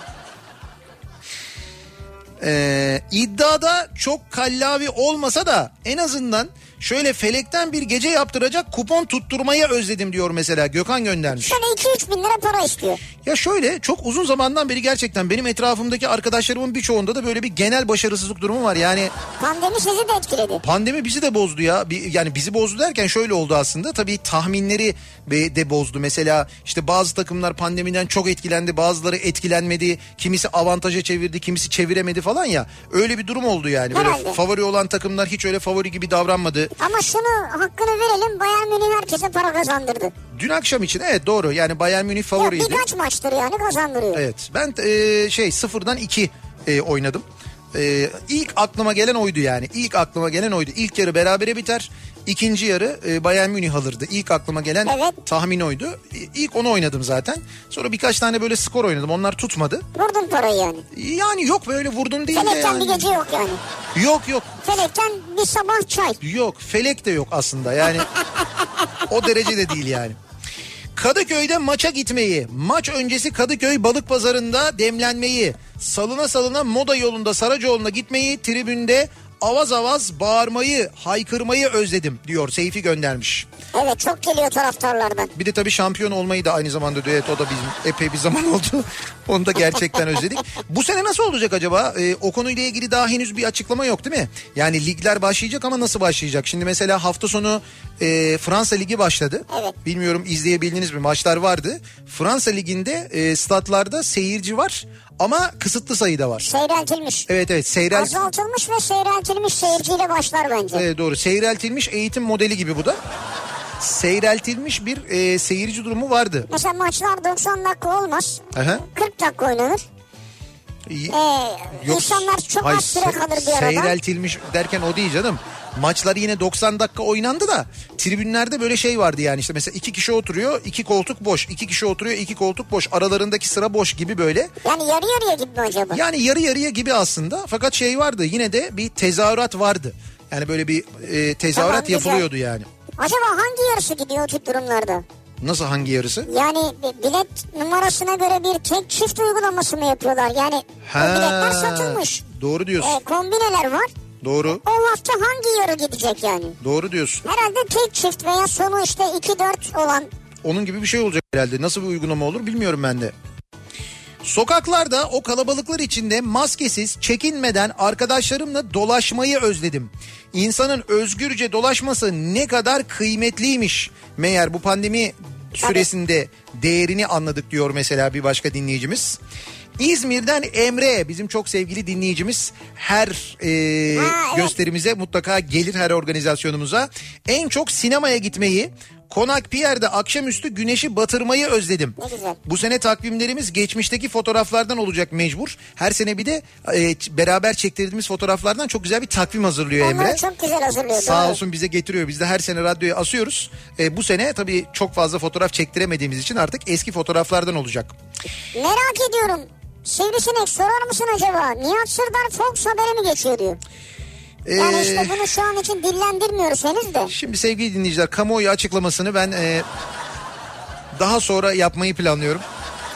Ee, iddiada çok kallavi olmasa da en azından şöyle felekten bir gece yaptıracak kupon tutturmayı özledim diyor mesela Gökhan göndermiş. Şöyle 2-3 bin lira para istiyor. Ya şöyle çok uzun zamandan beri gerçekten benim etrafımdaki arkadaşlarımın birçoğunda da böyle bir genel başarısızlık durumu var. Yani Pandemi sizi de etkiledi. pandemi bizi de bozdu ya. Yani bizi bozdu derken şöyle oldu aslında. Tabii tahminleri de bozdu. Mesela işte bazı takımlar pandemiden çok etkilendi. Bazıları etkilenmedi. Kimisi avantaja çevirdi, kimisi çeviremedi falan ya. Öyle bir durum oldu yani. Böyle Herhalde. favori olan takımlar hiç öyle favori gibi davranmadı. Ama şunu hakkını verelim Bayern Münih herkese para kazandırdı. Dün akşam için evet doğru. Yani Bayern Münih Ya favoriydi. birkaç maçtır yani kazandırıyor. Evet ben e, şey sıfırdan iki e, oynadım. E, ilk aklıma gelen oydu yani. İlk aklıma gelen oydu. İlk yarı berabere biter. İkinci yarı e, Bayern Münih alırdı. İlk aklıma gelen Evet. tahmin oydu. İlk onu oynadım zaten. Sonra birkaç tane böyle skor oynadım. Onlar tutmadı. Vurdun parayı yani. Yani yok böyle vurdum değil de Felekten bir yani. gece yok yani. Yok yok. Felekten bir sabah çay. Yok felek de yok aslında yani (laughs) o derece de değil yani. Kadıköy'de maça gitmeyi, maç öncesi Kadıköy balık pazarında demlenmeyi, salına salına moda yolunda Saracoğlu'na gitmeyi, tribünde avaz avaz bağırmayı, haykırmayı özledim diyor Seyfi göndermiş. Evet çok geliyor taraftarlardan. Bir de tabii şampiyon olmayı da aynı zamanda diyor. Evet o da bizim epey bir zaman (laughs) oldu. Onu da gerçekten özledik. Bu sene nasıl olacak acaba? Ee, o konuyla ilgili daha henüz bir açıklama yok değil mi? Yani ligler başlayacak ama nasıl başlayacak? Şimdi mesela hafta sonu e, Fransa Ligi başladı. Evet. Bilmiyorum izleyebildiniz mi? Maçlar vardı. Fransa Ligi'nde e, statlarda seyirci var ama kısıtlı sayıda var. Seyreltilmiş. Evet evet seyrel... Azaltılmış ve seyreltilmiş seyirciyle başlar bence. Evet doğru seyreltilmiş eğitim modeli gibi bu da. Seyreltilmiş bir e, seyirci durumu vardı. Mesela maçlar 90 dakika olmaz. Aha. 40 dakika oynanır. Ee, Yok, insanlar çok hayır, az süre kalır bir arada. Seyreltilmiş derken o değil canım. Maçlar yine 90 dakika oynandı da tribünlerde böyle şey vardı yani işte mesela iki kişi oturuyor iki koltuk boş iki kişi oturuyor iki koltuk boş aralarındaki sıra boş gibi böyle Yani yarı yarıya gibi mi acaba? yani yarı yarıya gibi aslında fakat şey vardı yine de bir tezahürat vardı yani böyle bir e, tezahürat Tamam, güzel. yapılıyordu yani Acaba hangi yarısı gidiyor o tip durumlarda? nasıl hangi yarısı Yani bi- bilet numarasına göre bir tek çift uygulaması mı yapıyorlar? Yani o biletler satılmış. doğru diyorsun Ee, kombineler var. Doğru O hafta hangi yarı gidecek yani? doğru diyorsun Herhalde tek çift veya sonu işte 2-4 olan Onun gibi bir şey olacak herhalde. Nasıl bir uygulama olur bilmiyorum ben de. Sokaklarda o kalabalıklar içinde maskesiz, çekinmeden arkadaşlarımla dolaşmayı özledim. İnsanın özgürce dolaşması ne kadar kıymetliymiş. Meğer bu pandemi süresinde değerini anladık diyor mesela bir başka dinleyicimiz. İzmir'den Emre bizim çok sevgili dinleyicimiz her e, Ha, evet. gösterimize mutlaka gelir her organizasyonumuza. En çok sinemaya gitmeyi, Konak Pierre'de akşamüstü güneşi batırmayı özledim. Ne güzel. Bu sene takvimlerimiz geçmişteki fotoğraflardan olacak mecbur. Her sene bir de e, beraber çektirdiğimiz fotoğraflardan çok güzel bir takvim hazırlıyor onları Emre. çok güzel hazırlıyor. Sağ doğru. olsun bize getiriyor. Biz de her sene radyoya asıyoruz. E, bu sene tabii çok fazla fotoğraf çektiremediğimiz için artık eski fotoğraflardan olacak. Merak ediyorum. Sivrisinek sorar mısın acaba? Nihat Sırdar Fox haberi mi geçiyor diyor. Yani Ee, işte bunu şu an için dillendirmiyoruz henüz de. Şimdi sevgili dinleyiciler kamuoyu açıklamasını ben e, daha sonra yapmayı planlıyorum.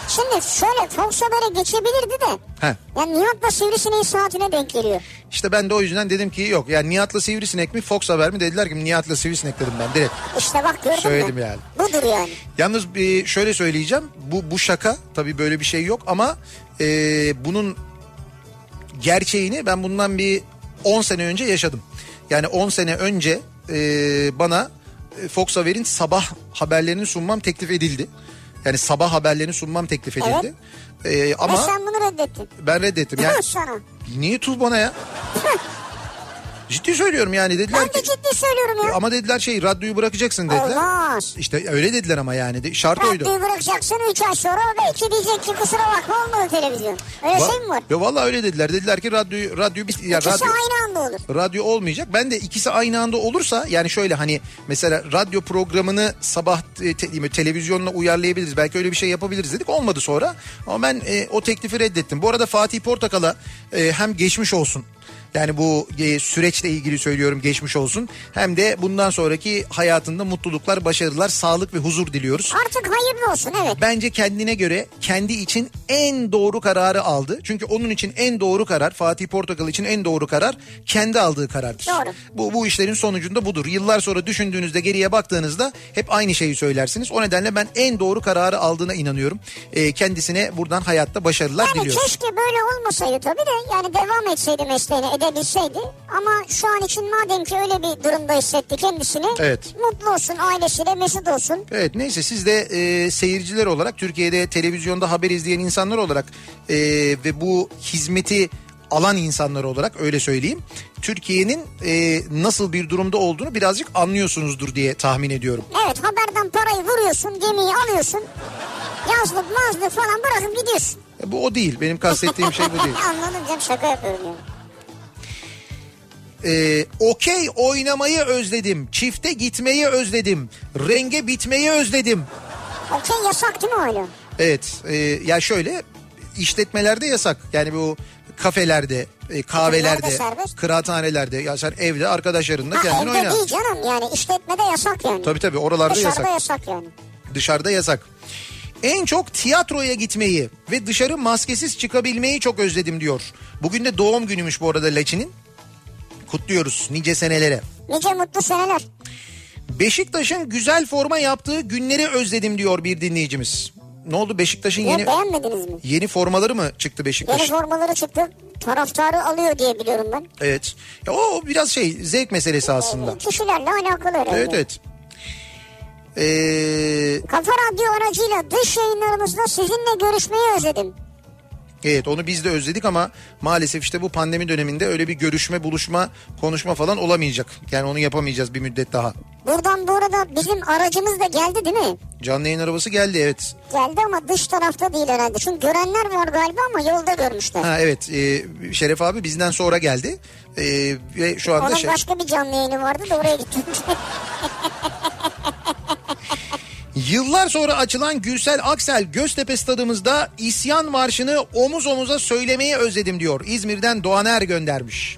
Şimdi şöyle Fox habere geçebilirdi de. Heh. Yani Nihat'la Sivrisineğin saatine denk geliyor. İşte ben de o yüzden dedim ki yok yani Nihat'la Sivrisinek mi Fox Haber mi dediler ki Nihat'la Sivrisinek dedim ben direkt. İşte bak gördün Söyledim mü? yani. Budur yani. Yalnız şöyle söyleyeceğim bu bu şaka tabii böyle bir şey yok ama e, bunun gerçeğini ben bundan bir 10 sene önce yaşadım. Yani 10 sene önce e, bana e, Fox Haber'in sabah haberlerini sunmam teklif edildi. Yani sabah haberlerini sunmam teklif edildi. E, ama Ve sen bunu reddettin. ben reddettim. (laughs) Yani Tüh sana. niye tuz bana ya? (laughs) Ciddi söylüyorum yani dediler Ben de ki ciddi söylüyorum ya. ama dediler şey radyoyu bırakacaksın dediler. Olmaz. İşte öyle dediler ama yani De- şart oydu. Radyoyu bırakacaksın 3 ay sonra belki diyecek ki kusura bakma olmadı televizyon. Öyle Va- şey mi var? Ya vallahi öyle dediler. Dediler ki radyo radyo bir ya İkisi radyo aynı anda olur. radyo olmayacak. Ben de ikisi aynı anda olursa yani şöyle hani mesela radyo programını sabah te- televizyonla uyarlayabiliriz. Belki öyle bir şey yapabiliriz dedik. Olmadı sonra. Ama ben e, o teklifi reddettim. Bu arada Fatih Portakal'a e, hem geçmiş olsun Yani bu e, süreçle ilgili söylüyorum geçmiş olsun. Hem de bundan sonraki hayatında mutluluklar, başarılar, sağlık ve huzur diliyoruz. Artık hayırlı olsun evet. Bence kendine göre kendi için en doğru kararı aldı. Çünkü onun için en doğru karar Fatih Portakal için en doğru karar kendi aldığı karardır. Doğru. Bu, bu işlerin sonucunda budur. Yıllar sonra düşündüğünüzde geriye baktığınızda hep aynı şeyi söylersiniz. O nedenle ben en doğru kararı aldığına inanıyorum. Ee, kendisine buradan hayatta başarılar Yani diliyorum. keşke böyle olmasaydı tabii de yani devam etseydi mesleğine edebilseydi. Ama şu an için madem ki öyle bir durumda hissetti kendisini. Evet. Mutlu olsun ailesiyle mesut olsun. Evet neyse siz de e, seyirciler olarak Türkiye'de televizyonda haber izleyen insanlar olarak e, ve bu hizmeti alan insanlar olarak öyle söyleyeyim. Türkiye'nin e, nasıl bir durumda olduğunu birazcık anlıyorsunuzdur diye tahmin ediyorum. Evet haberden parayı vuruyorsun gemiyi alıyorsun. Yazlık mazlık falan bırakıp gidiyorsun. E, bu o değil benim kastettiğim şey bu değil. (laughs) Anladım canım şaka yapıyorum yani. E, Okey oynamayı özledim, çifte gitmeyi özledim, renge bitmeyi özledim. Okey yasak değil mi öyle? Evet e, ya şöyle işletmelerde yasak yani bu kafelerde, e, kahvelerde, kıraathanelerde ya sen evde arkadaşlarınla Ha, kendin evde oyna. değil canım yani işletmede yasak yani. Tabii tabii oralarda Dışarıda yasak. yasak yani. Dışarıda yasak. En çok tiyatroya gitmeyi ve dışarı maskesiz çıkabilmeyi çok özledim diyor. Bugün de doğum günümüş bu arada Laçin'in. Kutluyoruz nice senelere. Nice mutlu seneler. Beşiktaş'ın güzel forma yaptığı günleri özledim diyor bir dinleyicimiz. Ne oldu Beşiktaş'ın Ya yeni beğenmediniz mi? yeni formaları mı çıktı Yeni Beşiktaş? formaları çıktı. Taraftarı alıyor diye biliyorum ben. Evet. Ya o biraz şey zevk meselesi aslında. Kişilerle alakalı herhalde. Evet evet. Ee, Kafa Radyo aracıyla dış yayınlarımızda sizinle görüşmeyi özledim. Evet onu biz de özledik ama maalesef işte bu pandemi döneminde öyle bir görüşme, buluşma, konuşma falan olamayacak. Yani onu yapamayacağız bir müddet daha. Buradan bu arada bizim aracımız da geldi değil mi? Canlı yayın arabası geldi evet. Geldi ama dış tarafta değil herhalde. Çünkü görenler var galiba ama yolda görmüşler. Ha evet e, Şeref abi bizden sonra geldi. E, ve şu anda Onun şey, başka bir canlı yayını vardı da oraya gittim. (laughs) Yıllar sonra açılan Gürsel Aksel Göztepe stadımızda isyan marşını omuz omuza söylemeyi özledim diyor. İzmir'den Doğaner göndermiş.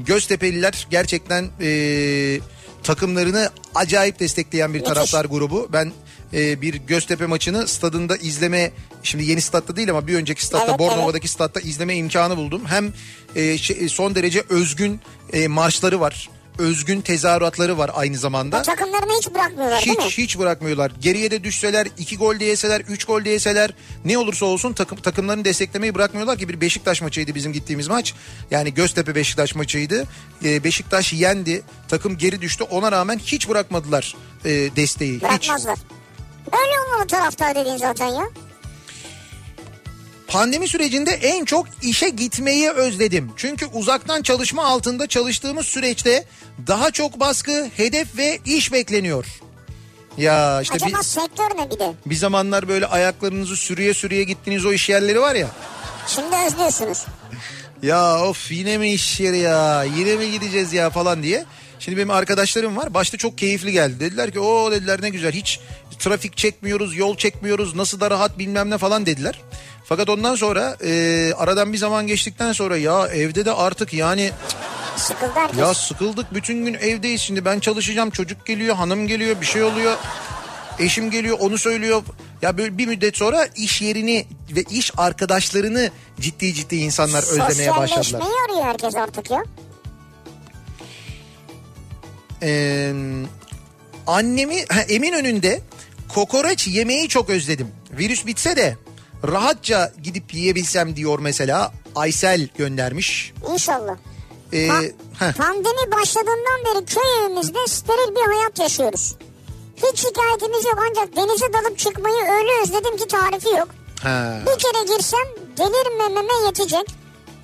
Göztepe'liler gerçekten e, takımlarını acayip destekleyen bir taraftar grubu. Ben e, bir Göztepe maçını stadında izleme şimdi yeni statta değil ama bir önceki statta Evet, Bornova'daki statta izleme imkanı buldum. Hem e, şey, son derece özgün e, marşları var. Özgün tezahüratları var aynı zamanda. Takımlarını hiç bırakmıyorlar değil mi? Hiç hiç bırakmıyorlar. Geriye de düşseler, iki gol diyeseler, üç gol diyeseler ne olursa olsun takım takımlarını desteklemeyi bırakmıyorlar ki bir Beşiktaş maçıydı bizim gittiğimiz maç. Yani Göztepe Beşiktaş maçıydı. Ee, Beşiktaş yendi. Takım geri düştü. Ona rağmen hiç bırakmadılar e, desteği. Hiç. Bırakmazlar. Öyle olmalı taraftar dediğin zaten ya. Pandemi sürecinde en çok işe gitmeyi özledim. Çünkü uzaktan çalışma altında çalıştığımız süreçte daha çok baskı, hedef ve iş bekleniyor. Ya işte bir, Acaba sektör ne bir de? bir zamanlar böyle ayaklarınızı sürüye sürüye gittiğiniz o iş yerleri var ya. Şimdi özlüyorsunuz. Ya of yine mi iş yeri ya yine mi gideceğiz ya falan diye. Şimdi benim arkadaşlarım var başta çok keyifli geldi. Dediler ki o dediler ne güzel hiç trafik çekmiyoruz yol çekmiyoruz nasıl da rahat bilmem ne falan dediler. Fakat ondan sonra e, aradan bir zaman geçtikten sonra ya evde de artık yani Sıkıldı herkes. ya sıkıldık bütün gün evdeyiz şimdi ben çalışacağım çocuk geliyor hanım geliyor bir şey oluyor. Eşim geliyor onu söylüyor. Ya böyle bir müddet sonra iş yerini ve iş arkadaşlarını ciddi ciddi insanlar özlemeye başladılar. Sosyalleşmeyi arıyor herkes artık ya. Ee, annemi ha, emin önünde kokoreç yemeği çok özledim. Virüs bitse de rahatça gidip yiyebilsem diyor mesela Aysel göndermiş. İnşallah. Ee, Pa- pandemi başladığından beri köy evimizde steril bir hayat yaşıyoruz. Hiç şikayetimiz yok ancak denize dalıp çıkmayı öyle özledim ki tarifi yok. ha. Bir kere girsem delirmememe yetecek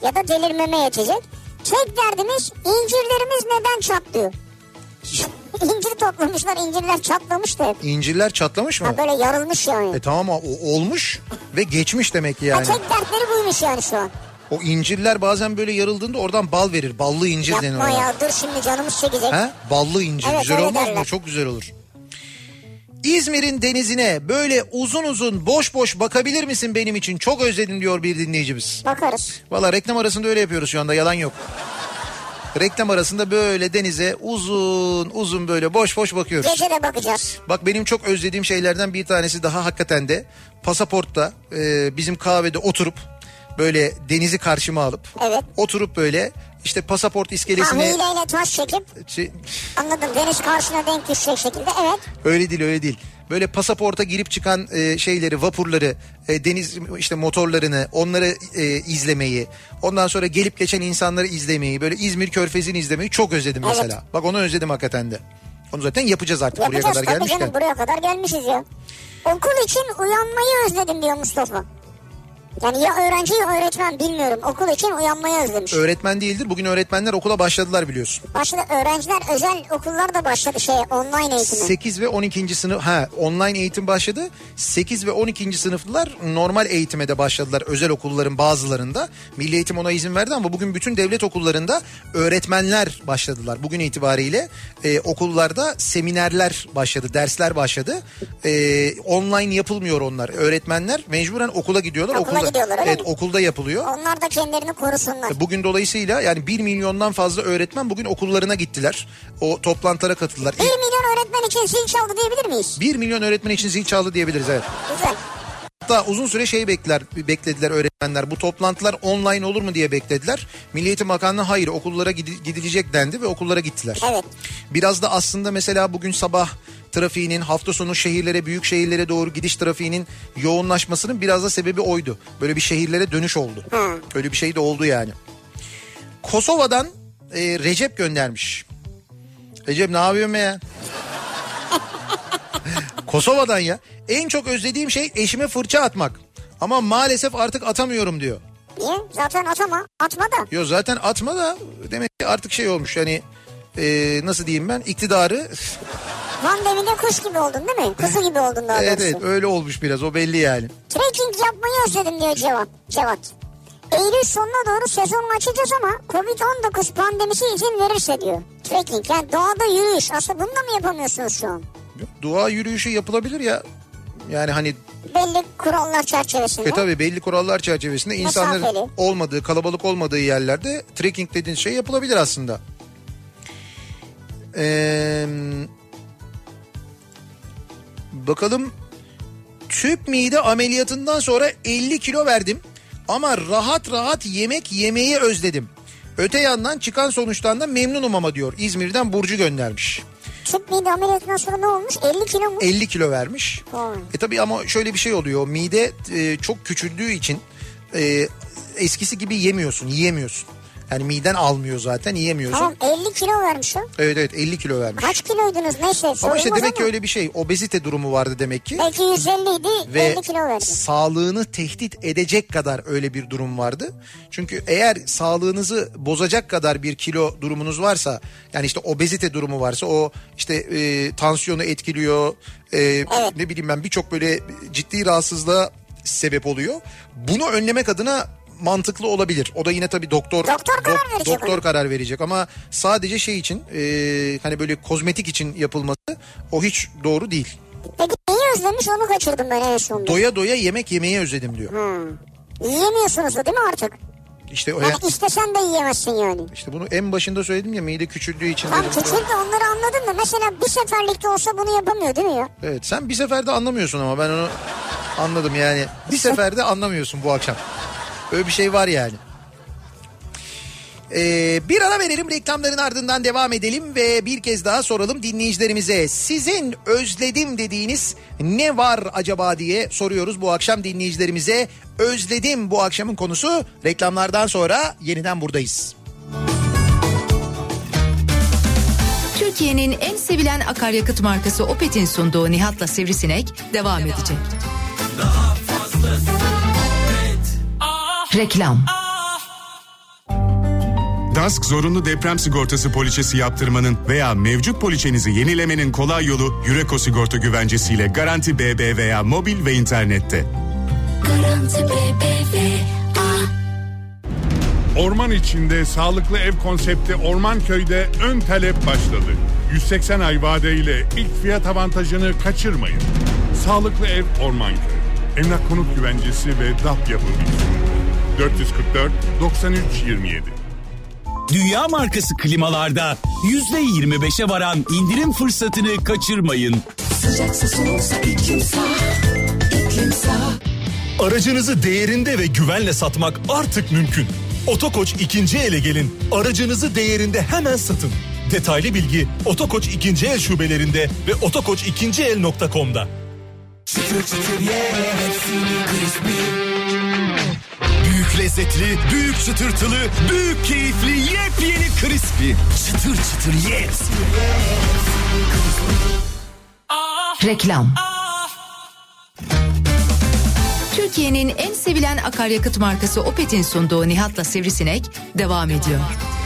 ya da delirmeme yetecek. Tek derdimiz incirlerimiz neden çatlıyor? İncir toplamışlar incirler çatlamış da hep. İncirler çatlamış mı? Ha böyle yarılmış yani. E tamam o olmuş ve geçmiş demek ki Ha, yani. tek dertleri buymuş yani şu an. O incirler bazen böyle yarıldığında oradan bal verir. Ballı incir denir Yapma ona. ya dur şimdi canımız çekecek. He? Ballı incir Evet, güzel olmaz mı? derler. Çok güzel olur. İzmir'in denizine böyle uzun uzun boş boş bakabilir misin benim için? Çok özledim diyor bir dinleyicimiz. Bakarız. Valla reklam arasında öyle yapıyoruz şu anda yalan yok. Reklam arasında böyle denize uzun uzun böyle boş boş bakıyoruz. Gece de bakacağız. Bak benim çok özlediğim şeylerden bir tanesi daha hakikaten de pasaportta e, bizim kahvede oturup böyle denizi karşıma alıp Evet. oturup böyle işte pasaport Ha, iskelesine hileyle taş çekip anladım deniz karşına denk düşecek şekilde evet. öyle değil öyle değil. Böyle pasaporta girip çıkan e, şeyleri, vapurları, e, deniz işte motorlarını, onları e, izlemeyi, ondan sonra gelip geçen insanları izlemeyi, böyle İzmir Körfezi'ni izlemeyi çok özledim Evet. mesela. Bak onu özledim hakikaten de. Onu zaten yapacağız artık Yapacağız buraya kadar gelmişken. canım buraya kadar gelmişiz ya. Okul için uyanmayı özledim diyor Mustafa. Yani ya öğrenci ya öğretmen bilmiyorum. Okul için uyanmayı özlemiş. Öğretmen değildir. Bugün öğretmenler okula başladılar biliyorsun. Başladı öğrenciler özel okullar da başladı şey online eğitimi. 8 ve 12. sınıf ha online eğitim başladı. 8 ve 12. sınıflılar normal eğitime de başladılar özel okulların bazılarında. Milli Eğitim ona izin verdi ama bugün bütün devlet okullarında öğretmenler başladılar. Bugün itibariyle e, okullarda seminerler başladı, dersler başladı. E, online yapılmıyor onlar. Öğretmenler mecburen okula gidiyorlar. Okula okulda, gidiyorlar, öyle Evet mi? okulda yapılıyor. Onlar da kendilerini korusunlar. Bugün dolayısıyla yani 1 milyondan fazla öğretmen bugün okullarına gittiler. O toplantılara katıldılar. 1 milyon öğretmen için zil çaldı diyebilir miyiz? 1 milyon öğretmen için zil çaldı diyebiliriz evet. Güzel. Hatta uzun süre şey bekler, beklediler öğretmenler. Bu toplantılar online olur mu diye beklediler. Milli Eğitim Bakanlığı hayır okullara gidi- gidilecek dendi ve okullara gittiler. Evet. Biraz da aslında mesela bugün sabah trafiğinin hafta sonu şehirlere büyük şehirlere doğru gidiş trafiğinin yoğunlaşmasının biraz da sebebi oydu. Böyle bir şehirlere dönüş oldu. Hı. Öyle bir şey de oldu yani. Kosova'dan e, Recep göndermiş. Recep ne yapıyorsun ya? Kosova'dan ya. En çok özlediğim şey eşime fırça atmak. Ama maalesef artık atamıyorum diyor. Niye? Zaten atama. Atma da. Yo zaten atma da demek ki artık şey olmuş yani e, nasıl diyeyim ben iktidarı (laughs) Van deminde kuş gibi oldun değil mi? Kuzu gibi oldun daha evet, evet öyle olmuş biraz o belli yani. Trekking yapmayı özledim diyor Cevat. Cevat. Eylül sonuna doğru sezon açacağız ama Covid-19 pandemisi izin verirse diyor. Trekking yani doğada yürüyüş. Aslında bunu da mı yapamıyorsunuz şu an? Dua yürüyüşü yapılabilir ya. Yani hani Belli kurallar çerçevesinde. e tabi belli kurallar çerçevesinde insanların Mesafeli. olmadığı kalabalık olmadığı yerlerde trekking dediğin şey yapılabilir aslında. Ee, bakalım tüp mide ameliyatından sonra 50 kilo verdim ama rahat rahat yemek yemeyi özledim. Öte yandan çıkan sonuçtan da memnunum ama diyor. İzmir'den Burcu göndermiş. Tüp mide ameliyatından sonra ne olmuş? 50 kilo mu? 50 kilo vermiş. Vay. E tabii ama şöyle bir şey oluyor. Mide e, çok küçüldüğü için e, eskisi gibi yemiyorsun, yiyemiyorsun. Yani miden almıyor zaten, yiyemiyorsun. Tamam 50 kilo vermiş o. Evet evet 50 kilo vermiş. Kaç kiloydunuz neyse Ama işte demek ki öyle bir şey. Obezite durumu vardı demek ki. Belki 150 idi Ve 50 kilo verdi. sağlığını tehdit edecek kadar öyle bir durum vardı. Çünkü eğer sağlığınızı bozacak kadar bir kilo durumunuz varsa yani işte obezite durumu varsa o işte e, tansiyonu etkiliyor. e, Ne bileyim ben birçok böyle ciddi rahatsızlığa sebep oluyor. Bunu önlemek adına mantıklı olabilir. O da yine tabii doktor Doktor karar verecek doktor karar verecek ama sadece şey için e, hani böyle kozmetik için yapılması o hiç doğru değil. Peki neyi özlemiş onu kaçırdım ben en sonunda. Doya doya yemek yemeyi özledim diyor. Yiyemiyorsunuz da değil mi artık? İşte o Yani istesen de yiyemezsin yani. işte bunu en başında söyledim ya mide küçüldüğü için Tam de onları anladın da mesela bir seferlikte olsa bunu yapamıyor değil mi ya? Evet sen bir seferde anlamıyorsun ama ben onu anladım yani. Bir seferde anlamıyorsun bu akşam. Öyle bir şey var yani. Ee, bir ara verelim reklamların ardından devam edelim ve bir kez daha soralım dinleyicilerimize. Sizin özledim dediğiniz ne var acaba diye soruyoruz bu akşam dinleyicilerimize. Özledim bu akşamın konusu reklamlardan sonra yeniden buradayız. Türkiye'nin en sevilen akaryakıt markası Opet'in sunduğu Nihat'la Sivrisinek devam edecek. Reklam. DASK zorunlu deprem sigortası poliçesi yaptırmanın veya mevcut poliçenizi yenilemenin kolay yolu Yureco sigorta güvencesiyle Garanti BB veya mobil ve internette. Orman içinde sağlıklı ev konsepti Ormanköy'de ön talep başladı. 180 ay vadeyle ilk fiyat avantajını kaçırmayın. Sağlıklı ev Ormanköy. Emlak konut güvencesi ve DAP yapımı. 444 93 27. Dünya markası klimalarda %25'e varan indirim fırsatını kaçırmayın. Sıcaksa soğuksa iklim iklim Aracınızı değerinde ve güvenle satmak artık mümkün. Otokoç ikinci ele gelin. Aracınızı değerinde hemen satın. Detaylı bilgi Otokoç ikinci el şubelerinde ve otokoç.ikinciel.com'da. Çıtır çıtır ye hepsini crispy. Büyük lezzetli, büyük çıtırtılı, büyük keyifli, yepyeni crispy. Çıtır çıtır ye hepsini. Reklam Türkiye'nin en sevilen akaryakıt markası Opet'in sunduğu Nihat'la Sivrisinek devam ediyor. Daha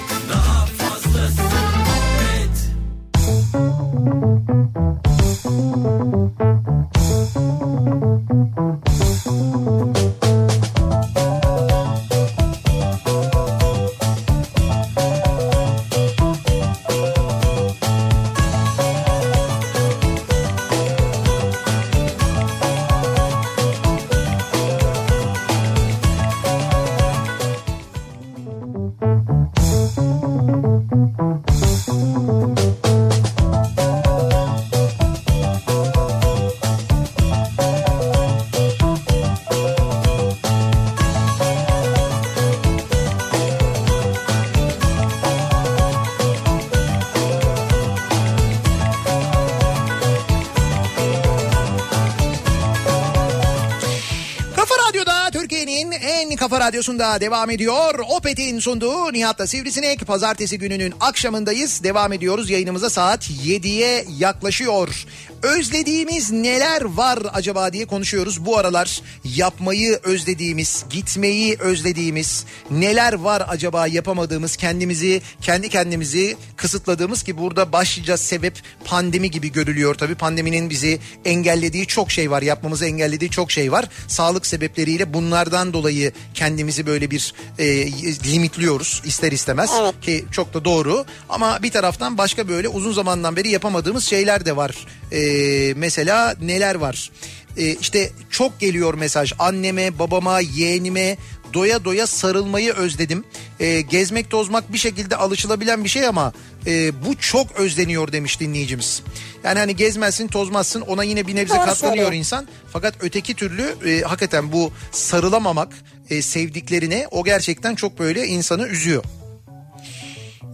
Radyosu'nda devam ediyor. Opet'in sunduğu Nihat'la Sivrisinek. Pazartesi gününün akşamındayız. Devam ediyoruz. Yayınımıza saat 7'ye yaklaşıyor. Özlediğimiz neler var acaba diye konuşuyoruz. Bu aralar yapmayı özlediğimiz, gitmeyi özlediğimiz neler var acaba yapamadığımız, kendimizi, kendi kendimizi kısıtladığımız ki burada başlıca sebep pandemi gibi görülüyor. Tabii pandeminin bizi engellediği çok şey var. Yapmamızı engellediği çok şey var. Sağlık sebepleriyle bunlardan dolayı kendimizi böyle bir e, limitliyoruz ister istemez evet. ki çok da doğru. Ama bir taraftan başka böyle uzun zamandan beri yapamadığımız şeyler de var. E, mesela neler var? E, işte çok geliyor mesaj anneme, babama, yeğenime doya doya sarılmayı özledim. E, gezmek tozmak bir şekilde alışılabilen bir şey ama e, bu çok özleniyor demiş dinleyicimiz. Yani hani gezmezsin tozmazsın ona yine bir nebze katlanıyor insan. Fakat öteki türlü e, hakikaten bu sarılamamak e, sevdiklerine o gerçekten çok böyle insanı üzüyor.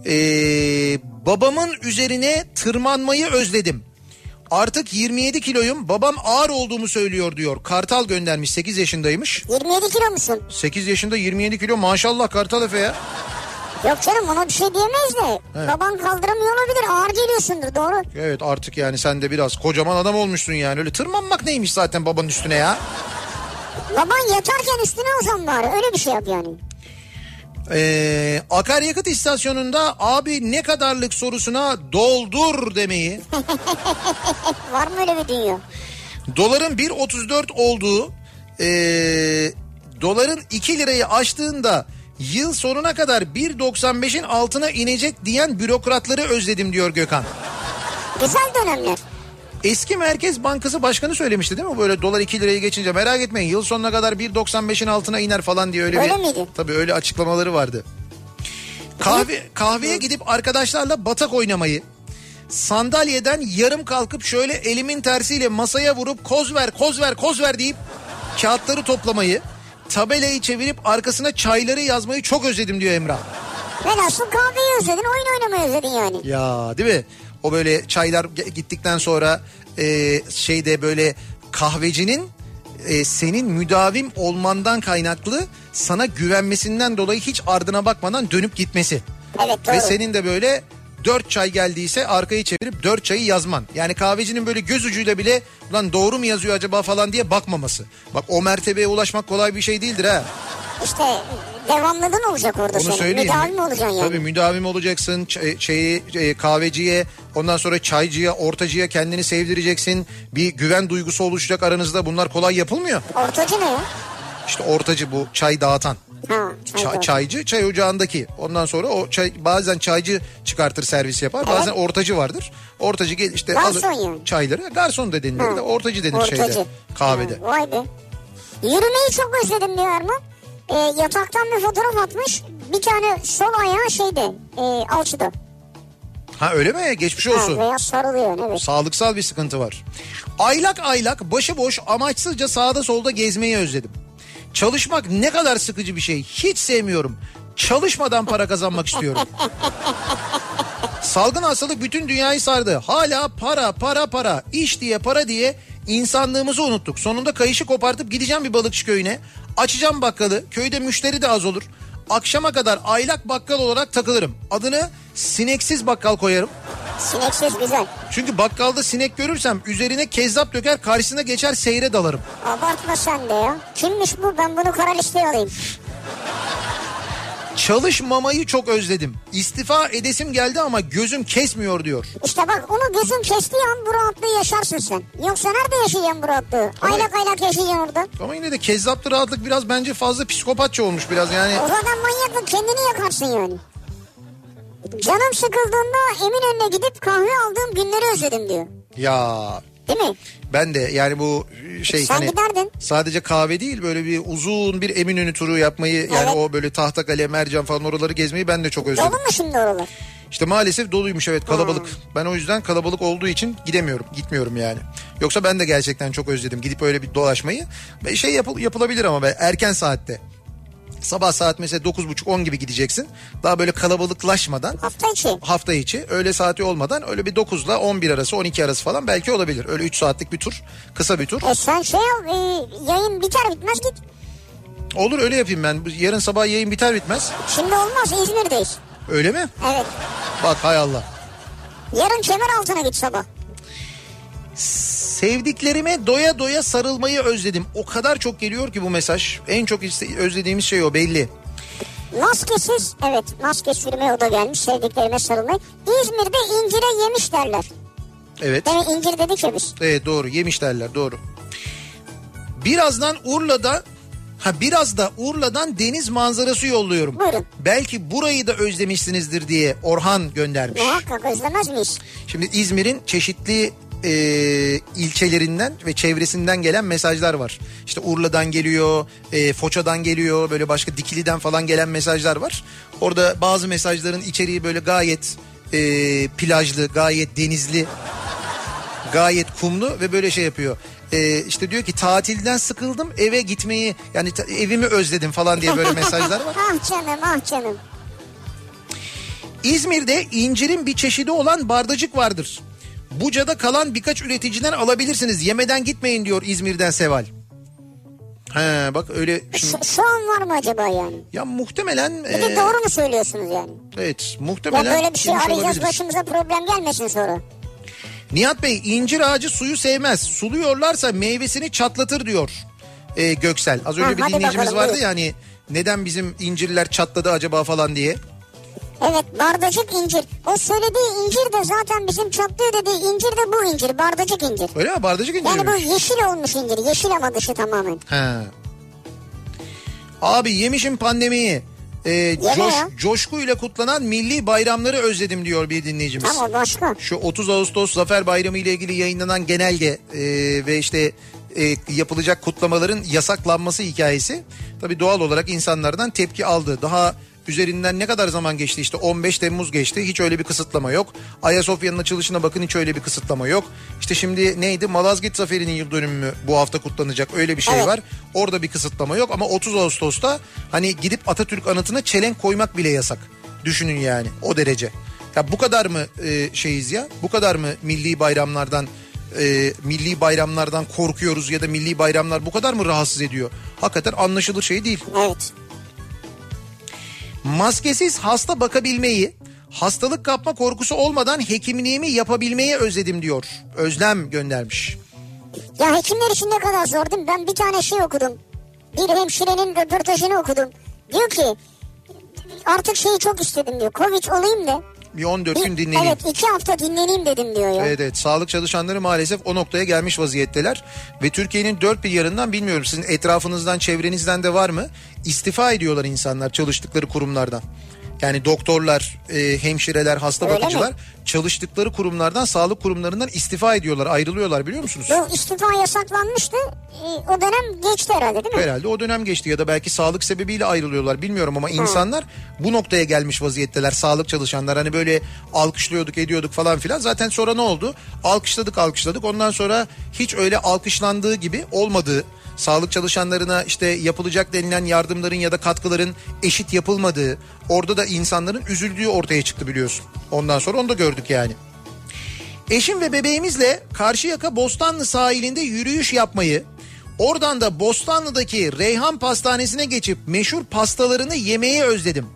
Ee, babamın üzerine tırmanmayı özledim. Artık 27 kiloyum babam ağır olduğumu söylüyor diyor. Kartal göndermiş 8 yaşındaymış. 27 kilo musun? 8 yaşında 27 kilo maşallah Kartal Efe ya. Yok canım ona bir şey diyemeyiz de. Evet. Baban kaldıramıyor olabilir ağır geliyorsundur doğru. Evet artık yani sen de biraz kocaman adam olmuşsun yani. Öyle tırmanmak neymiş zaten babanın üstüne ya. Baban yatarken üstüne uzan bari öyle bir şey yap yani. Ee, akaryakıt istasyonunda abi ne kadarlık sorusuna doldur demeyi. (laughs) Var mı öyle bir dünya? Doların 1.34 olduğu e, doların 2 lirayı aştığında yıl sonuna kadar 1.95'in altına inecek diyen bürokratları özledim diyor Gökhan. Güzel dönemler. Eski Merkez Bankası Başkanı söylemişti değil mi? Böyle dolar 2 liraya geçince merak etmeyin yıl sonuna kadar 1.95'in altına iner falan diye öyle, öyle bir... miydi? Tabii öyle açıklamaları vardı. Kahve kahveye gidip arkadaşlarla batak oynamayı, sandalyeden yarım kalkıp şöyle elimin tersiyle masaya vurup koz ver koz ver koz ver deyip kağıtları toplamayı, tabelayı çevirip arkasına çayları yazmayı çok özledim diyor Emrah. Velhasıl kahveyi özledin oyun oynamayı özledin yani. Ya değil mi? O böyle çaylar gittikten sonra e, şeyde böyle kahvecinin e, senin müdavim olmandan kaynaklı sana güvenmesinden dolayı hiç ardına bakmadan dönüp gitmesi. Evet doğru. Ve senin de böyle dört çay geldiyse arkayı çevirip dört çayı yazman. Yani kahvecinin böyle göz ucuyla bile lan doğru mu yazıyor acaba falan diye bakmaması. Bak o mertebeye ulaşmak kolay bir şey değildir ha. İşte devamlılığın olacak orada Onu senin. Söyleyeyim. Müdavim olacaksın yani. Tabii müdavim olacaksın. Ç- şeyi, e, kahveciye ondan sonra çaycıya, ortacıya kendini sevdireceksin. Bir güven duygusu oluşacak aranızda. Bunlar kolay yapılmıyor. Ortacı ne ya? İşte ortacı bu çay dağıtan. Ha, çay çaycı çay ocağındaki. Ondan sonra o çay bazen çaycı çıkartır servis yapar. Evet. Bazen ortacı vardır. Ortacı gel işte garson alır yani. çayları. Garson da denilir. De, ortacı denir ortacı. şeyde kahvede. Ha, vay be. Yürümeyi çok özledim diyor Erman. E, yataktan bir fotoğraf atmış. bir tane sol ayağı şeyde e, alçıda. Ha öyle mi? Geçmiş Ha, olsun. veya sarılıyor evet. Sağlıksal bir sıkıntı var. Aylak aylak başıboş amaçsızca sağda solda gezmeyi özledim. Çalışmak ne kadar sıkıcı bir şey. Hiç sevmiyorum. Çalışmadan para kazanmak istiyorum. (laughs) Salgın hastalık bütün dünyayı sardı. Hala para para para iş diye para diye insanlığımızı unuttuk. Sonunda kayışı kopartıp gideceğim bir balıkçı köyüne. Açacağım bakkalı. Köyde müşteri de az olur. Akşama kadar aylak bakkal olarak takılırım. Adını sineksiz bakkal koyarım. Sineksiz güzel. Çünkü bakkalda sinek görürsem üzerine kezzap döker karşısına geçer seyre dalarım. Abartma sen de ya. Kimmiş bu ben bunu kara listeye alayım. Çalışmamayı çok özledim. İstifa edesim geldi ama gözüm kesmiyor diyor. İşte bak onu gözün kestiği an bu rahatlığı yaşarsın sen. Yoksa nerede yaşayacaksın bu rahatlığı? Ama- Aylak aylak yaşayacaksın orada. Ama yine de kezzaplı rahatlık biraz bence fazla psikopatça olmuş biraz yani. O zaman manyaklık kendini yakarsın yani. Canım sıkıldığında Eminönü'ne gidip kahve aldığım günleri özledim diyor. Ya Değil mi? Ben de yani bu şey Sen giderdin. sadece kahve değil böyle bir uzun bir Eminönü turu yapmayı yani Evet. o böyle Tahtakale, Mercan falan oraları gezmeyi ben de çok özledim. Dolu mu şimdi oralar? İşte maalesef doluymuş evet kalabalık. Ben o yüzden kalabalık olduğu için gidemiyorum. Gitmiyorum yani. Yoksa ben de gerçekten çok özledim gidip öyle bir dolaşmayı. Şey yapıl- yapılabilir ama be, erken saatte. Sabah saat mesela 9.30-10 gibi gideceksin. Daha böyle kalabalıklaşmadan Hafta içi. hafta içi öğle saati olmadan öyle bir 9 ile 11 arası 12 arası falan belki olabilir. Öyle 3 saatlik bir tur kısa bir tur. E sen şey al e, yayın biter bitmez git. Olur öyle yapayım ben. Yarın sabah yayın biter bitmez. Şimdi olmaz İzmir'deyiz. Öyle mi? Evet. Bak hay Allah. Yarın kemer altına git sabah. Sevdiklerime doya doya sarılmayı özledim. O kadar çok geliyor ki bu mesaj. En çok özlediğimiz şey o belli. Maskesiz evet maske sürmeye o da gelmiş sevdiklerime sarılmayı. İzmir'de incire yemiş derler. Evet. Demin incir dedik ya biz. Evet doğru yemiş derler doğru. Birazdan Urla'da ha biraz da Urla'dan deniz manzarası yolluyorum. Buyurun. Belki burayı da özlemişsinizdir diye Orhan göndermiş. Muhakkak özlemez miyiz? Şimdi İzmir'in çeşitli e, ilçelerinden ve çevresinden gelen mesajlar var. İşte Urla'dan geliyor, e, Foça'dan geliyor, böyle başka Dikili'den falan gelen mesajlar var. Orada bazı mesajların içeriği böyle gayet e, plajlı, gayet denizli, gayet kumlu ve böyle şey yapıyor. E, işte diyor ki tatilden sıkıldım eve gitmeyi yani ta- evimi özledim falan diye böyle mesajlar var. (laughs) ah canım ah canım. İzmir'de incirin bir çeşidi olan bardacık vardır. Buca'da kalan birkaç üreticiden alabilirsiniz. Yemeden gitmeyin diyor İzmir'den Seval. He bak öyle şimdi, Şu, şu an var mı acaba yani? ya muhtemelen Bir de e, doğru mu söylüyorsunuz yani? evet Ya muhtemelen böyle bir şey arayacağız olabiliriz. başımıza problem gelmesin sonra. Nihat Bey incir ağacı suyu sevmez. Suluyorlarsa meyvesini çatlatır diyor e, Göksel. Az önce Ha, bir dinleyicimiz bakalım, vardı ya hani neden bizim incirler çatladı acaba falan diye. Evet bardacık incir. O söylediği incir de zaten bizim çatlıyor dediği incir de bu incir. Bardacık incir. Öyle mi? Bardacık incir Yani bu yeşil olmuş incir. Yeşil ama dışı tamamen. He. Abi yemişim pandemiyi. Ee, coş, coşkuyla kutlanan milli bayramları özledim diyor bir dinleyicimiz. Ama başka. Şu 30 Ağustos Zafer Bayramı ile ilgili yayınlanan genelge e, ve işte e, yapılacak kutlamaların yasaklanması hikayesi tabii doğal olarak insanlardan tepki aldı. Daha üzerinden ne kadar zaman geçti işte 15 Temmuz geçti hiç öyle bir kısıtlama yok. Ayasofya'nın açılışına bakın hiç öyle bir kısıtlama yok. İşte şimdi neydi Malazgirt Zaferi'nin yıl dönümü bu hafta kutlanacak öyle bir şey Evet. var. Orada bir kısıtlama yok ama 30 Ağustos'ta hani gidip Atatürk anıtına çelenk koymak bile yasak. Düşünün yani o derece. Ya bu kadar mı e, şeyiz ya? Bu kadar mı milli bayramlardan e, milli bayramlardan korkuyoruz ya da milli bayramlar bu kadar mı rahatsız ediyor? Hakikaten anlaşılır şey değil. Evet. Maskesiz hasta bakabilmeyi, hastalık kapma korkusu olmadan hekimliğimi yapabilmeyi özledim diyor. Özlem göndermiş. Ya hekimler için ne kadar zor değil mi? Ben bir tane şey okudum. Bir hemşirenin röportajını okudum. Diyor ki artık şeyi çok istedim diyor. Covid olayım da. Bir 14 bir- gün dinleneyim. Evet iki hafta dinleneyim dedim diyor ya. Evet, evet sağlık çalışanları maalesef o noktaya gelmiş vaziyetteler. Ve Türkiye'nin dört bir yanından bilmiyorum sizin etrafınızdan çevrenizden de var mı? İstifa ediyorlar insanlar çalıştıkları kurumlardan. Yani doktorlar, e, hemşireler, hasta Öyle bakıcılar mi? çalıştıkları kurumlardan, sağlık kurumlarından istifa ediyorlar, ayrılıyorlar biliyor musunuz? Bu istifa yasaklanmıştı. Ee, o dönem geçti herhalde değil mi? Herhalde o dönem geçti ya da belki sağlık sebebiyle ayrılıyorlar bilmiyorum ama insanlar bu noktaya gelmiş vaziyetteler sağlık çalışanlar hani böyle alkışlıyorduk ediyorduk falan filan zaten sonra ne oldu alkışladık alkışladık ondan sonra hiç öyle alkışlandığı gibi olmadığı sağlık çalışanlarına işte yapılacak denilen yardımların ya da katkıların eşit yapılmadığı orada da insanların üzüldüğü ortaya çıktı biliyorsun ondan sonra onu da gördük yani. Eşim ve bebeğimizle Karşıyaka Bostanlı sahilinde yürüyüş yapmayı, oradan da Bostanlı'daki Reyhan Pastanesi'ne geçip meşhur pastalarını yemeyi özledim.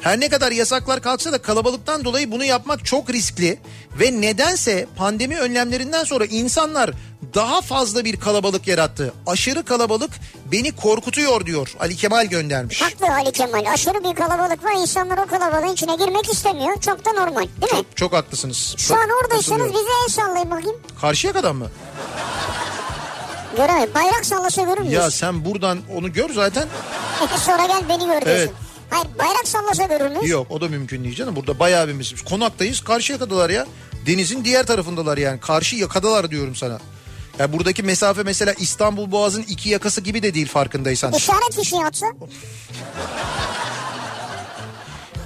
Her ne kadar yasaklar kalksa da kalabalıktan dolayı bunu yapmak çok riskli ve nedense pandemi önlemlerinden sonra insanlar daha fazla bir kalabalık yarattı. Aşırı kalabalık beni korkutuyor diyor Ali Kemal göndermiş. Haklı Ali Kemal. Aşırı bir kalabalık var. İnsanlar o kalabalığın içine girmek istemiyor. Çok da normal değil mi? Çok haklısınız. Şu Çok an oradaysanız bize el sallayın bakayım. Karşıya kadar mı? Göremedim. Bayrak sallasa görür müyüz? Ya sen buradan onu gör zaten. (laughs) Sonra gel beni gör diyorsun. Evet. Hayır bayrak sallasa görür müyüz? Yok o da mümkün değil canım. Burada bayağı bir mis- Konaktayız karşı yakadalar ya. Denizin diğer tarafındalar yani. Karşı yakadalar diyorum sana. Ya buradaki mesafe mesela İstanbul Boğazı'nın iki yakası gibi de değil farkındaysan. İşaret fişi atsa.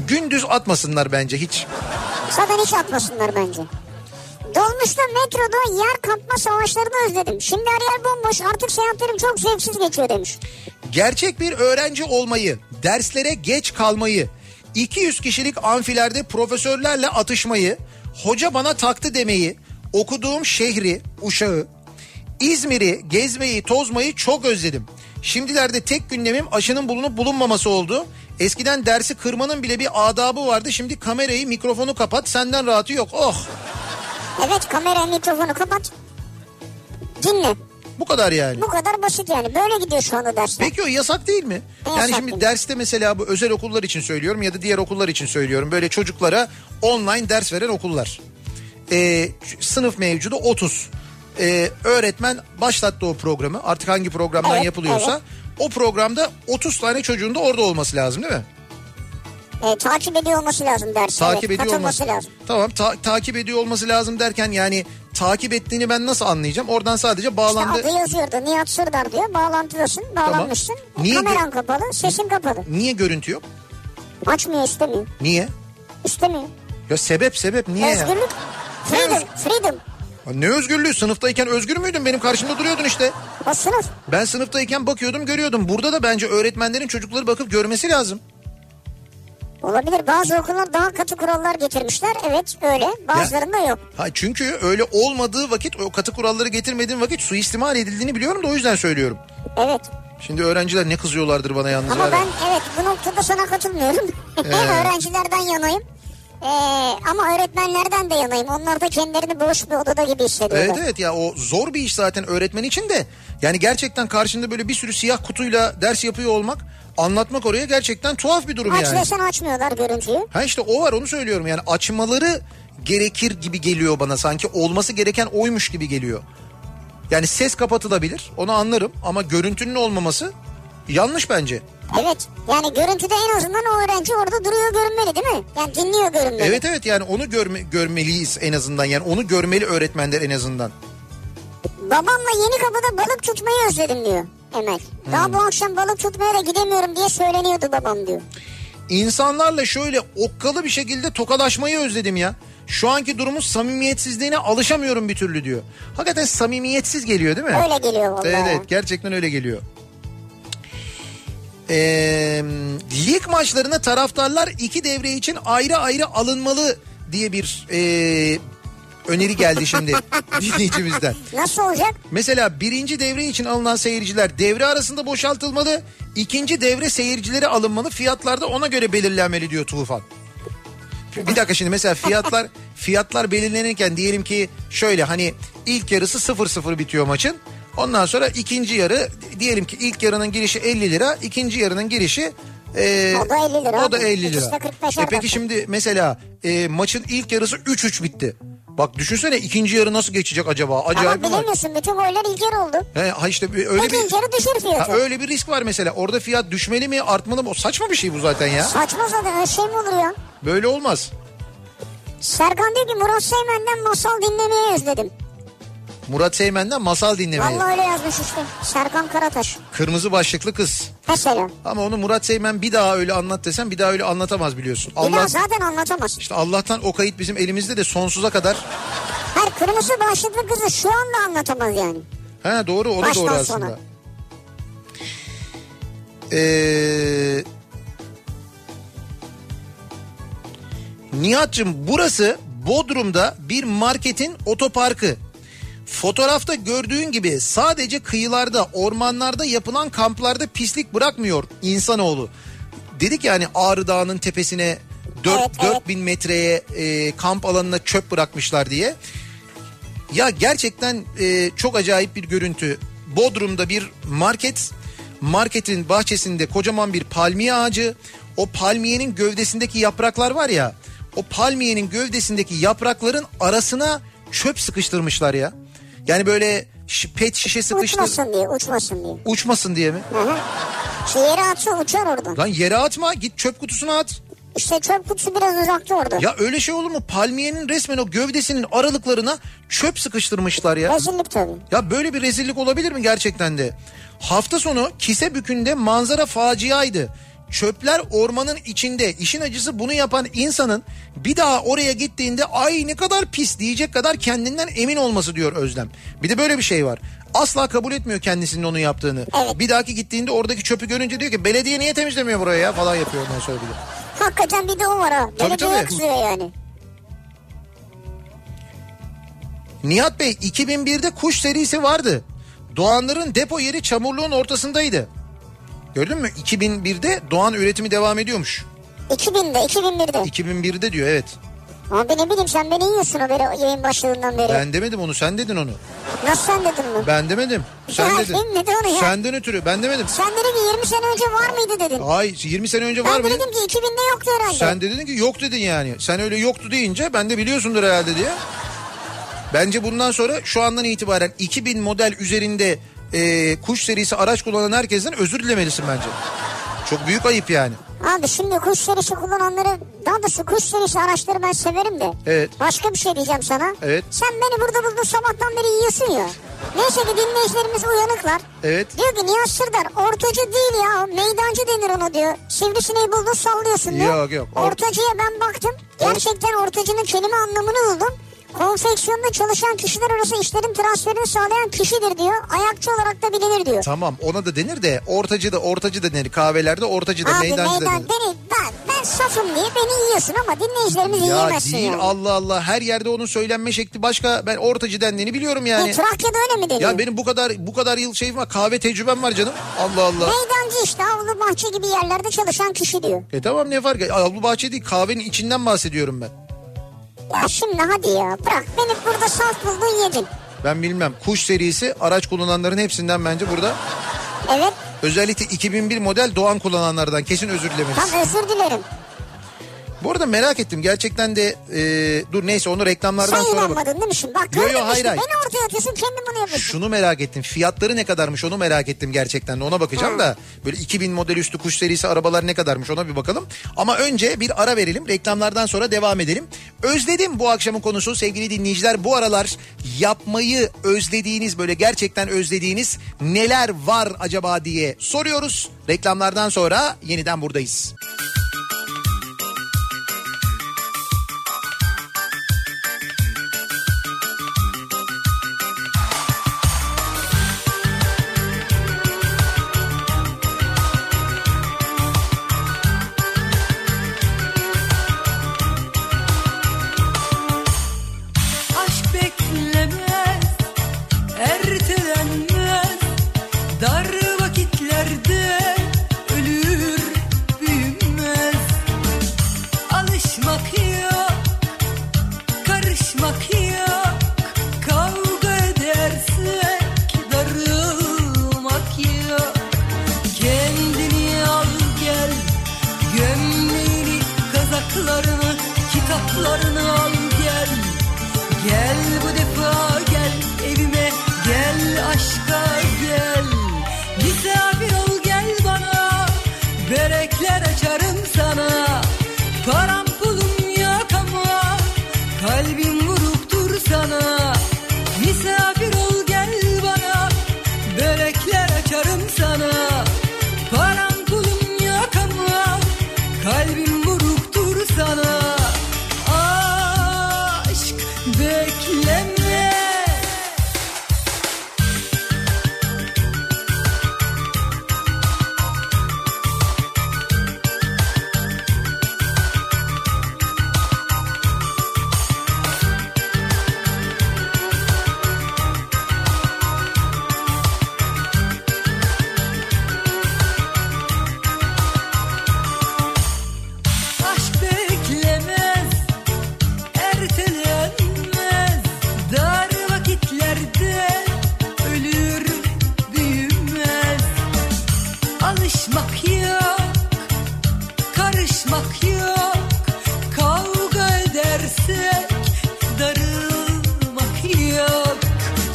Gündüz atmasınlar bence hiç. Zaten hiç atmasınlar bence. Dolmuşta metroda yer kapma savaşlarını özledim. Şimdi her yer bomboş artık seyahatlerim çok zevksiz geçiyor demiş. Gerçek bir öğrenci olmayı, derslere geç kalmayı, 200 kişilik amfilerde profesörlerle atışmayı, hoca bana taktı demeyi, okuduğum şehri, Uşağı, İzmir'i, gezmeyi, tozmayı çok özledim. Şimdilerde tek gündemim aşının bulunup bulunmaması oldu. Eskiden dersi kırmanın bile bir adabı vardı. Şimdi kamerayı, mikrofonu kapat, senden rahatı yok. Oh! Evet kamera mikrofonu kapat. Dinle. Bu kadar yani. Bu kadar basit yani. Böyle gidiyor şu anda dersler. Peki o yasak değil mi? Ne yani yasak şimdi değil? derste mesela bu özel okullar için söylüyorum ya da diğer okullar için söylüyorum. Böyle çocuklara online ders veren okullar. Ee, sınıf mevcudu 30. Ee, öğretmen başlattı o programı. Artık hangi programdan Evet, yapılıyorsa. evet. O programda 30 tane çocuğun da orada olması lazım değil mi? E, takip ediyor olması lazım dersi. Takip evet, ediyor olması lazım. Tamam ta- takip ediyor olması lazım derken yani takip ettiğini ben nasıl anlayacağım? Oradan sadece İşte bağlandı. adı yazıyordu. Nihat Sırdar diyor. Bağlantıdasın. Bağlanmışsın. Niye Kameran gö- kapalı. Sesin kapalı. Niye görüntü yok? Açmıyor istemiyor. Niye? İstemiyor. Ya sebep sebep niye ya? Özgürlük. Freedom. Freedom. Ya Ne özgürlüğü? Sınıftayken özgür müydün? Benim karşımda duruyordun işte. O sınıf. Ben sınıftayken bakıyordum görüyordum. Burada da bence öğretmenlerin çocukları bakıp görmesi lazım. Olabilir. Bazı okullar daha katı kurallar getirmişler. Evet öyle. Bazılarında yok. Ha çünkü öyle olmadığı vakit o katı kuralları getirmediğim vakit suistimal edildiğini biliyorum da o yüzden söylüyorum. Evet. Şimdi öğrenciler ne kızıyorlardır bana yalnız. Ama ya. ben evet bu noktada sana katılmıyorum. (laughs) Öğrencilerden yanayım. Ee, ama öğretmenlerden de yanayım. Onlar da kendilerini boş bir odada gibi hissediyorlar. Evet evet ya o zor bir iş zaten öğretmen için de. Yani gerçekten karşında böyle bir sürü siyah kutuyla ders yapıyor olmak, anlatmak oraya gerçekten tuhaf bir durum Aç yani. desen açmıyorlar görüntüyü. Ha işte o var onu söylüyorum yani açmaları gerekir gibi geliyor bana sanki olması gereken oymuş gibi geliyor. Yani ses kapatılabilir onu anlarım ama görüntünün olmaması yanlış bence. Evet yani görüntüde en azından o öğrenci orada duruyor görünmeli değil mi? Yani dinliyor görünmeli. Evet evet yani onu görme, görmeliyiz en azından yani onu görmeli öğretmenler en azından. Babamla yeni kapıda balık tutmayı özledim diyor Emel. Daha bu akşam balık tutmaya da gidemiyorum diye söyleniyordu babam diyor. İnsanlarla şöyle okkalı bir şekilde tokalaşmayı özledim ya. Şu anki durumun samimiyetsizliğine alışamıyorum bir türlü diyor. Hakikaten samimiyetsiz geliyor değil mi? Öyle geliyor vallahi. Evet, evet gerçekten öyle geliyor. Ee, lig maçlarına taraftarlar iki devre için ayrı ayrı alınmalı diye bir ee, öneri geldi şimdi (laughs) dinleyicimizden. Nasıl olacak? Mesela birinci devre için alınan seyirciler devre arasında boşaltılmalı. ikinci devre seyircileri alınmalı. Fiyatlar da ona göre belirlenmeli diyor Tufan. Bir dakika şimdi mesela fiyatlar (laughs) fiyatlar belirlenirken diyelim ki şöyle hani ilk yarısı 0-0 bitiyor maçın. Ondan sonra ikinci yarı diyelim ki ilk yarının girişi 50 lira, ikinci yarının girişi e, O da 50 lira O da abi. 50 İkisi lira. de 45'er E peki şimdi mesela e, maçın ilk yarısı 3-3 bitti. Bak düşünsene ikinci yarı nasıl geçecek acaba? Ama Acayip maç. bilemiyorsun bütün goller ilk yarı oldu. He, ha işte öyle İkinci bir yarı düşür fiyatı. ha, öyle bir risk var mesela. Orada fiyat düşmeli mi, artmalı mı? O saçma bir şey bu zaten ya. Saçma zaten öyle şey mi olur ya? Böyle olmaz. Serkan diyor ki Murat Seymen'den masal dinlemeyi özledim. Murat Seymen'den masal dinlemeyi. Vallahi öyle yazmış işte. Serkan Karataş. Kırmızı başlıklı kız. Mesela. Ama onu Murat Seymen bir daha öyle anlat desem bir daha öyle anlatamaz biliyorsun. Bir daha Allah zaten anlatamaz. işte Allah'tan o kayıt bizim elimizde de sonsuza kadar. Her kırmızı başlıklı kızı şu anda anlatamaz yani. Ha doğru o da Baştan doğru sona. aslında. Ee, Nihat'cığım burası Bodrum'da bir marketin otoparkı. Fotoğrafta gördüğün gibi sadece kıyılarda, ormanlarda yapılan kamplarda pislik bırakmıyor insanoğlu. Dedik yani Ağrı Dağı'nın tepesine 4, Evet, evet. 4000 metreye e, kamp alanına çöp bırakmışlar diye. Ya gerçekten e, çok acayip bir görüntü. Bodrum'da bir market, marketin bahçesinde kocaman bir palmiye ağacı. O palmiyenin gövdesindeki yapraklar var ya, o palmiyenin gövdesindeki yaprakların arasına çöp sıkıştırmışlar ya. Yani böyle pet şişe sıkıştır Uçmasın diye uçmasın diye. uçmasın diye mi? Hı hı. Şu yere atsa uçar oradan. Lan yere atma git çöp kutusuna at. İşte çöp kutusu biraz uzakta orada. Ya öyle şey olur mu? Palmiyenin resmen o gövdesinin aralıklarına çöp sıkıştırmışlar ya. Rezillik tabii. Ya böyle bir rezillik olabilir mi gerçekten de? Hafta sonu Kisebükü'nde manzara faciaydı. Çöpler ormanın içinde. İşin acısı bunu yapan insanın bir daha oraya gittiğinde ay ne kadar pis diyecek kadar kendinden emin olması diyor Özlem. Bir de böyle bir şey var. Asla kabul etmiyor kendisinin onu yaptığını. Evet. Bir dahaki gittiğinde oradaki çöpü görünce diyor ki belediye niye temizlemiyor burayı ya falan yapıyor ondan sonra bir de. Hakikaten bir de o var ha. Tabii, tabii. kızıyor yani. Nihat Bey 2001'de kuş serisi vardı. Doğanların depo yeri çamurluğun ortasındaydı. Gördün mü? 2001'de Doğan üretimi devam ediyormuş. 2000'de 2001'de. 2001'de diyor evet. Abi ne bileyim sen beni yiyorsun o beri yayın başladığından beri. Ben demedim onu sen dedin onu. Nasıl sen dedin mi? Ben demedim. Sen Ya dedin. kim dedi onu ya? Senden ötürü ben demedim. Sen dedin ki 20 sene önce var mıydı dedin. Ay 20 sene önce var ben mı? de dedim ki 2000'de yoktu herhalde. Sen de dedin ki yok dedin yani. Sen öyle yoktu deyince ben de biliyorsundur herhalde diye. Bence bundan sonra şu andan itibaren 2000 model üzerinde e, kuş serisi araç kullanan herkesten özür dilemelisin bence. Çok büyük ayıp yani. Abi şimdi kuş serisi kullananları daha doğrusu kuş serisi araçları ben severim de. Evet. Başka bir şey diyeceğim sana. Evet. Sen beni burada buldun sabahtan beri yiyorsun ya. Neyse ki dinleyicilerimiz uyanıklar. Evet. Diyor ki Nihat Sırdar ortacı değil ya meydancı denir ona diyor. Sivrisineği buldun sallıyorsun diyor. Yok, yok. Or- Ortacıya ben baktım. Gerçekten ortacının kelime anlamını buldum. Konfeksiyonda çalışan kişiler arası işlerin transferini sağlayan kişidir diyor. Ayakçı olarak da bilinir diyor. Tamam ona da denir de ortacı da ortacı da denir. Kahvelerde ortacı da Abi meydancı da meydan denir. beni ben, ben safım diye beni yiyorsun ama dinleyicilerimiz Ya yiyemezsin değil yani. Allah Allah her yerde onun söylenme şekli başka. Ben ortacı dendiğini biliyorum yani. Bu Trakya'da öyle mi deniyor? Ya benim bu kadar bu kadar yıl şeyim var kahve tecrübem var canım. Allah Allah. Meydancı işte avlu bahçe gibi yerlerde çalışan kişi diyor. E tamam ne fark Avlu bahçe değil kahvenin içinden bahsediyorum ben. Ya şimdi hadi ya bırak beni burada saf buldun yedin. Ben bilmem kuş serisi araç kullananların hepsinden bence burada. Evet Özellikle 2001 model Doğan kullananlardan kesin özür dilemelisin. tam özür dilerim. Bu arada merak ettim gerçekten de e, dur neyse onu reklamlardan Sen sonra bak. inanmadın değil mi şimdi? Bak Yo, yo, hayır, hayır. beni ortaya atıyorsun kendin bunu yapıyorsun. Şunu merak ettim. Fiyatları ne kadarmış onu merak ettim gerçekten. de. Ona bakacağım da böyle 2000 model üstü kuş serisi arabalar ne kadarmış ona bir bakalım. Ama önce bir ara verelim. Reklamlardan sonra devam edelim. Özledim bu akşamın konusu sevgili dinleyiciler. Bu aralar yapmayı özlediğiniz böyle gerçekten özlediğiniz neler var acaba diye soruyoruz. Reklamlardan sonra yeniden buradayız.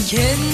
Kendini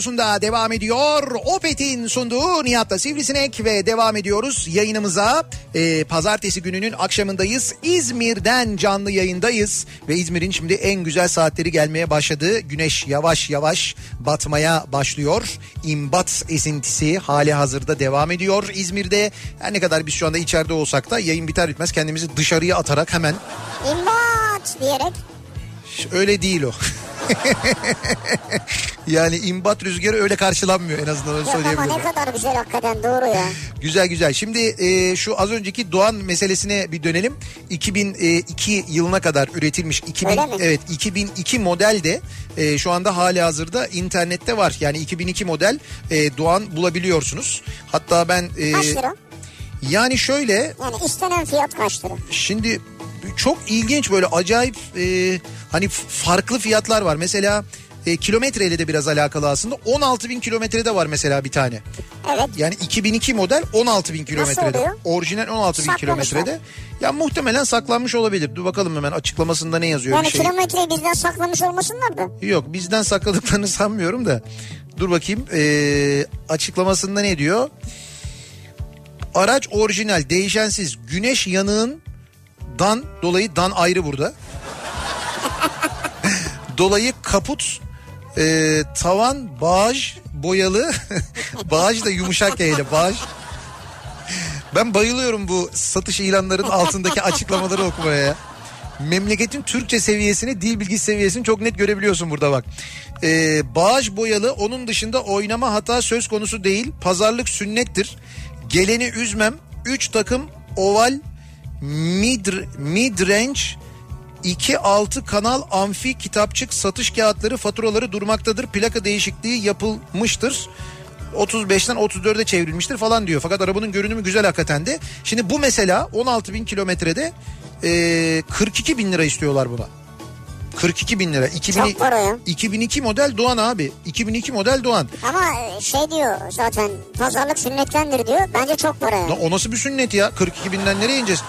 radyosunda devam ediyor. Opet'in sunduğu Nihat'ta Sivrisinek ve devam ediyoruz yayınımıza. Ee, pazartesi gününün akşamındayız. İzmir'den canlı yayındayız. Ve İzmir'in şimdi en güzel saatleri gelmeye başladı. Güneş yavaş yavaş batmaya başlıyor. İmbat esintisi hali hazırda devam ediyor İzmir'de. Her ne kadar biz şu anda içeride olsak da yayın biter bitmez kendimizi dışarıya atarak hemen İmbat diyerek. öyle değil o. (laughs) (laughs) yani imbat rüzgarı öyle karşılanmıyor en azından öyle Yok ama söyleyebilirim. ne kadar güzel hakikaten doğru ya. Güzel güzel. Şimdi e, şu az önceki Doğan meselesine bir dönelim. 2002 yılına kadar üretilmiş 2000 Öyle mi? evet 2002 model de e, şu anda hali hazırda internette var. Yani 2002 model e, Doğan bulabiliyorsunuz. Hatta ben e, Kaç lira? yani şöyle Yani istenen fiyat kaç lira? Şimdi çok ilginç böyle acayip e, hani farklı fiyatlar var. Mesela e, kilometreyle de biraz alakalı aslında. 16 bin kilometrede var mesela bir tane. Evet. Yani 2002 model 16 bin kilometrede. oluyor? Orijinal 16 bin kilometrede. Ya muhtemelen saklanmış olabilir. Dur bakalım hemen açıklamasında ne yazıyor Yani bir şey. kilometreyi bizden saklamış olmasınlar da. Yok bizden sakladıklarını (laughs) sanmıyorum da. Dur bakayım ee, açıklamasında ne diyor? Araç orijinal değişensiz güneş yanığından dolayı dan ayrı burada. dolayı kaput ee, tavan bağış boyalı (laughs) bağış da yumuşak ile bağış. Ben bayılıyorum bu satış ilanlarının altındaki açıklamaları okumaya ya. Memleketin Türkçe seviyesini, dil bilgisi seviyesini çok net görebiliyorsun burada bak. Ee, bağış boyalı, onun dışında oynama hata söz konusu değil. Pazarlık sünnettir. Geleni üzmem. 3 takım oval mid, mid range 2-6 kanal amfi kitapçık satış kağıtları faturaları durmaktadır. Plaka değişikliği yapılmıştır. 35'ten 34'e çevrilmiştir falan diyor. Fakat arabanın görünümü güzel hakikaten de. Şimdi bu mesela 16 bin kilometrede e, 42 bin lira istiyorlar buna. 42 bin lira. 2000, Çok para ya. 2002 model Doğan abi. 2002 model Doğan. Ama e, şey diyor zaten pazarlık sünnettendir diyor. Bence çok para ya. Lan o nasıl bir sünnet ya? 42 binden nereye ineceğiz?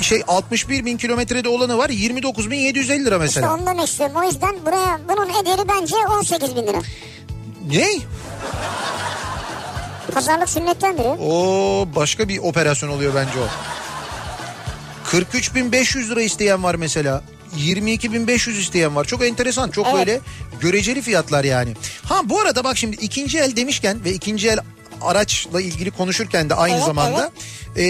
Şey 61 bin kilometrede olanı var 29 bin 750 lira İşte mesela. onu demek istiyorum. O yüzden buraya bunun ederi bence 18 bin lira. Ne? Pazarlık sünnettendir ya. O başka bir operasyon oluyor bence o. 43.500 lira isteyen var mesela. 22.500 isteyen var. Çok enteresan. Çok Evet. böyle göreceli fiyatlar yani. Ha bu arada bak şimdi ikinci el demişken ve ikinci el araçla ilgili konuşurken de aynı Evet, zamanda e,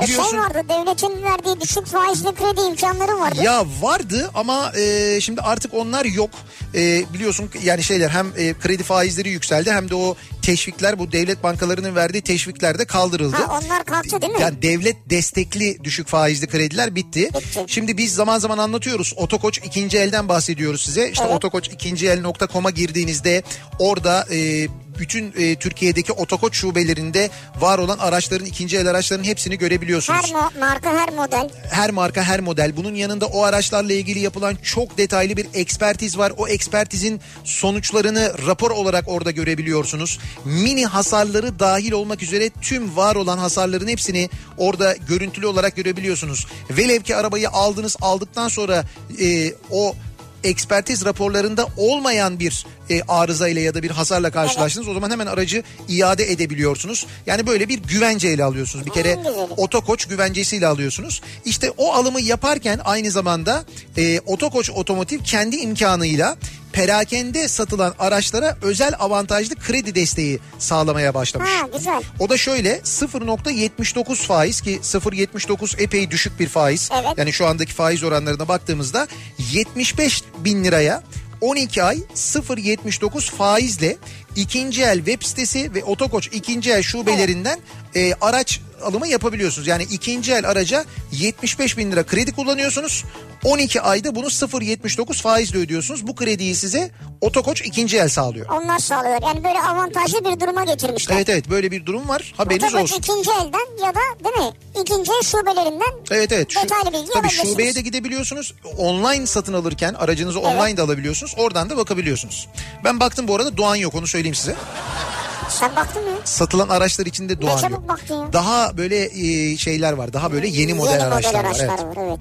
E şey biliyorsun vardı devletin verdiği düşük faizli kredi imkanları vardı. Ya vardı ama e, şimdi artık onlar yok. E, biliyorsun yani şeyler hem e, kredi faizleri yükseldi hem de o teşvikler bu devlet bankalarının verdiği teşvikler de kaldırıldı. Ha onlar kalktı değil mi? Yani devlet destekli düşük faizli krediler bitti. Bitti. Şimdi biz zaman zaman anlatıyoruz. Otokoç ikinci elden bahsediyoruz size. İşte Evet. otokoç ikinci el.com'a girdiğinizde orada e, bütün e, Türkiye'deki otokoç şubelerinde var olan araçların ikinci el araçların hepsini görebiliyorsunuz Her mo- marka her model. her marka her model bunun yanında o araçlarla ilgili yapılan çok detaylı bir ekspertiz var. O ekspertizin sonuçlarını rapor olarak orada görebiliyorsunuz. Mini hasarları dahil olmak üzere tüm var olan hasarların hepsini orada görüntülü olarak görebiliyorsunuz. Velev ki arabayı aldınız aldıktan sonra e, o ekspertiz raporlarında olmayan bir e, arıza ile ya da bir hasarla karşılaştınız. O zaman hemen aracı iade edebiliyorsunuz. Yani böyle bir güvenceyle alıyorsunuz. Bir kere otokoç güvencesiyle alıyorsunuz. İşte o alımı yaparken aynı zamanda e, otokoç otomotiv kendi imkanıyla perakende satılan araçlara özel avantajlı kredi desteği sağlamaya başlamış. Ha güzel. O da şöyle 0.79 faiz ki 0.79 epey düşük bir faiz. Evet. Yani şu andaki faiz oranlarına baktığımızda 75 bin liraya 12 ay 0.79 faizle ikinci el web sitesi ve otokoç ikinci el şubelerinden e, araç alımı yapabiliyorsunuz. Yani ikinci el araca 75 bin lira kredi kullanıyorsunuz. 12 ayda bunu 0.79 faizle ödüyorsunuz. Bu krediyi size otokoç ikinci el sağlıyor. Onlar sağlıyor. Yani böyle avantajlı bir duruma getirmişler. Evet evet böyle bir durum var. Haberiniz Otokoç olsun. ikinci elden ya da değil mi? İkinci el şubelerinden Evet evet. Şu, detaylı bilgi tabii şubeye de gidebiliyorsunuz. Online satın alırken aracınızı online de alabiliyorsunuz. Oradan da bakabiliyorsunuz. Ben baktım bu arada Doğan yok onu söyleyeyim size. Sen baktın mı? Satılan araçlar içinde Doğan yok. Daha böyle e, şeyler var. Daha böyle yeni model Yeni araçlar, model var. araçlar Evet. var evet.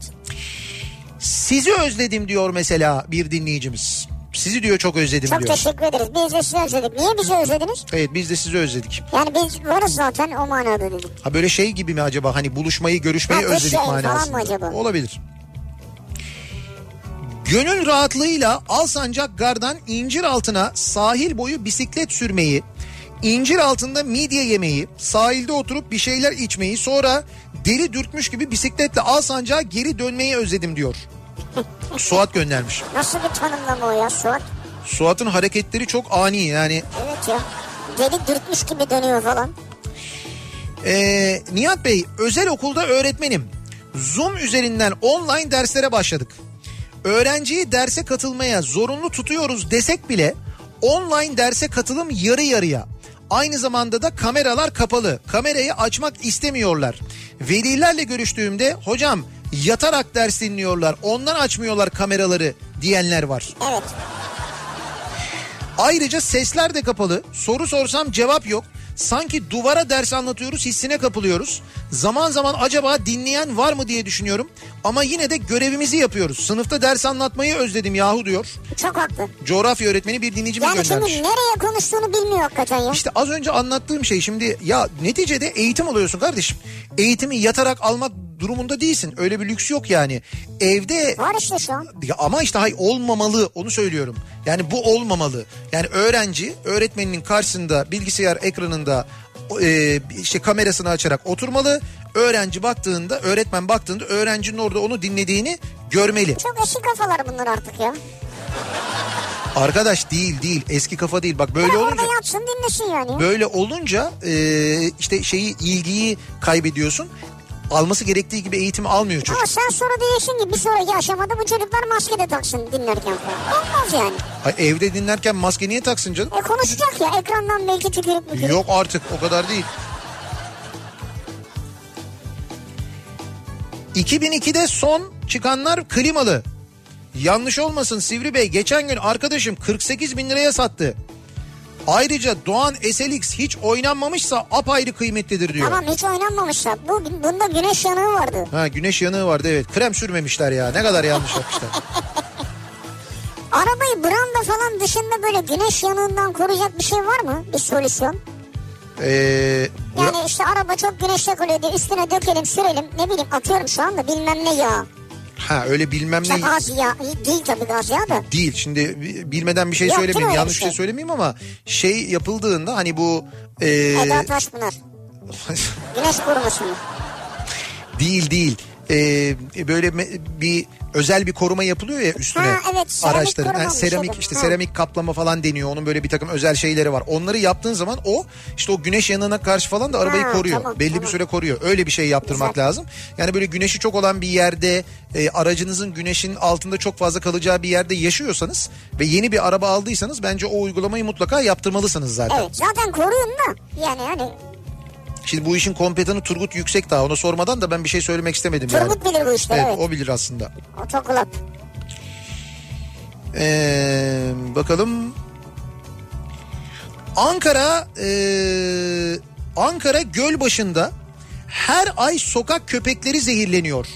Sizi özledim diyor mesela bir dinleyicimiz. Sizi diyor çok özledim Çok diyor. teşekkür ederiz. Biz de sizi özledik. Niye bizi özlediniz? Evet biz de sizi özledik. Yani biz varız zaten o manada dedik. Ha böyle şey gibi mi acaba hani buluşmayı görüşmeyi Ha, özledik mı manasında. acaba? Olabilir. Gönül rahatlığıyla Alsancak Gar'dan incir altına sahil boyu bisiklet sürmeyi, incir altında midye yemeyi, sahilde oturup bir şeyler içmeyi, sonra deri dürtmüş gibi bisikletle Alsancak'a geri dönmeyi özledim diyor. (laughs) Suat göndermiş. Nasıl bir tanımlama o ya Suat? Suat'ın hareketleri çok ani yani. Evet ya. Deli dürtmüş gibi dönüyor falan. Ee, Nihat Bey özel okulda öğretmenim. Zoom üzerinden online derslere başladık. Öğrenciyi derse katılmaya zorunlu tutuyoruz desek bile online derse katılım yarı yarıya. Aynı zamanda da kameralar kapalı. Kamerayı açmak istemiyorlar. Velilerle görüştüğümde hocam yatarak ders dinliyorlar. Ondan açmıyorlar kameraları diyenler var. Evet. Ayrıca sesler de kapalı. Soru sorsam cevap yok. Sanki duvara ders anlatıyoruz hissine kapılıyoruz. Zaman zaman acaba dinleyen var mı diye düşünüyorum. Ama yine de görevimizi yapıyoruz. Sınıfta ders anlatmayı özledim yahu diyor. Çok haklı. Coğrafya öğretmeni bir dinleyicimiz Yani göndermiş. şimdi nereye konuştuğunu bilmiyor hakikaten ya. İşte az önce anlattığım şey şimdi ya neticede eğitim alıyorsun kardeşim. Eğitimi yatarak almak durumunda değilsin. Öyle bir lüks yok yani. Evde Var işte şu an. ya ama işte hay olmamalı onu söylüyorum. Yani bu olmamalı. Yani öğrenci öğretmeninin karşısında bilgisayar ekranında e, işte kamerasını açarak oturmalı. Öğrenci baktığında öğretmen baktığında öğrencinin orada onu dinlediğini görmeli. Çok eski kafalar bunlar artık ya. Arkadaş değil değil eski kafa değil bak böyle ya olunca yatsın dinlesin yani. böyle olunca e, işte şeyi ilgiyi kaybediyorsun. Alması gerektiği gibi eğitimi almıyor çocuk. Ama sen sonra diyeceksin ki bir sonraki aşamada bu çocuklar maske de taksın dinlerken falan. Olmaz yani. Ay, evde dinlerken maske niye taksın canım? E konuşacak ya ekrandan belki tükürük mükürük. Yok artık o kadar değil. 2002'de son çıkanlar klimalı. Yanlış olmasın Sivri Bey geçen gün arkadaşım 48 bin liraya sattı. Ayrıca Doğan SLX hiç oynanmamışsa apayrı kıymetlidir diyor. Tamam hiç oynanmamışlar. Bu, bunda güneş yanığı vardı. Ha güneş yanığı vardı evet. Krem sürmemişler ya. Ne kadar yanlış yapmışlar. (laughs) Arabayı branda falan dışında böyle güneş yanığından koruyacak bir şey var mı? Bir solüsyon. Ee, Yani işte araba çok güneşte kalıyor diye üstüne dökelim sürelim. Ne bileyim atıyorum şu anda bilmem ne yağ. Ha öyle bilmem ne İşte gaz yağ. Değil tabii gaz yağı da. değil. Şimdi bilmeden bir şey Yoktur söylemeyeyim. öyle Yanlış bir şey şey. söylemeyeyim ama şey yapıldığında hani bu e, Eda Taşpınar. (laughs) Güneş koruması mı? Değil değil. Ee, böyle bir özel bir koruma yapılıyor ya üstüne Ha, evet, seramik araçların. bir seramik şeydir. işte Ha. seramik kaplama falan deniyor. Onun böyle bir takım özel şeyleri var. Onları yaptığın zaman o işte o güneş yanına karşı falan da arabayı Ha, koruyor. tamam, Belli bir tamam. süre koruyor. Öyle bir şey yaptırmak Güzel. lazım. Yani böyle güneşi çok olan bir yerde e, aracınızın güneşin altında çok fazla kalacağı bir yerde yaşıyorsanız ve yeni bir araba aldıysanız bence o uygulamayı mutlaka yaptırmalısınız zaten. Evet zaten koruyun da yani hani Şimdi bu işin kompetanı Turgut Yüksekdağ. Ona sormadan da ben bir şey söylemek istemedim yani. Turgut bilir bu işleri Evet, evet. o bilir aslında. Otoklap. Ee, bakalım. Ankara ee, Ankara Gölbaşı'nda her ay sokak köpekleri zehirleniyor.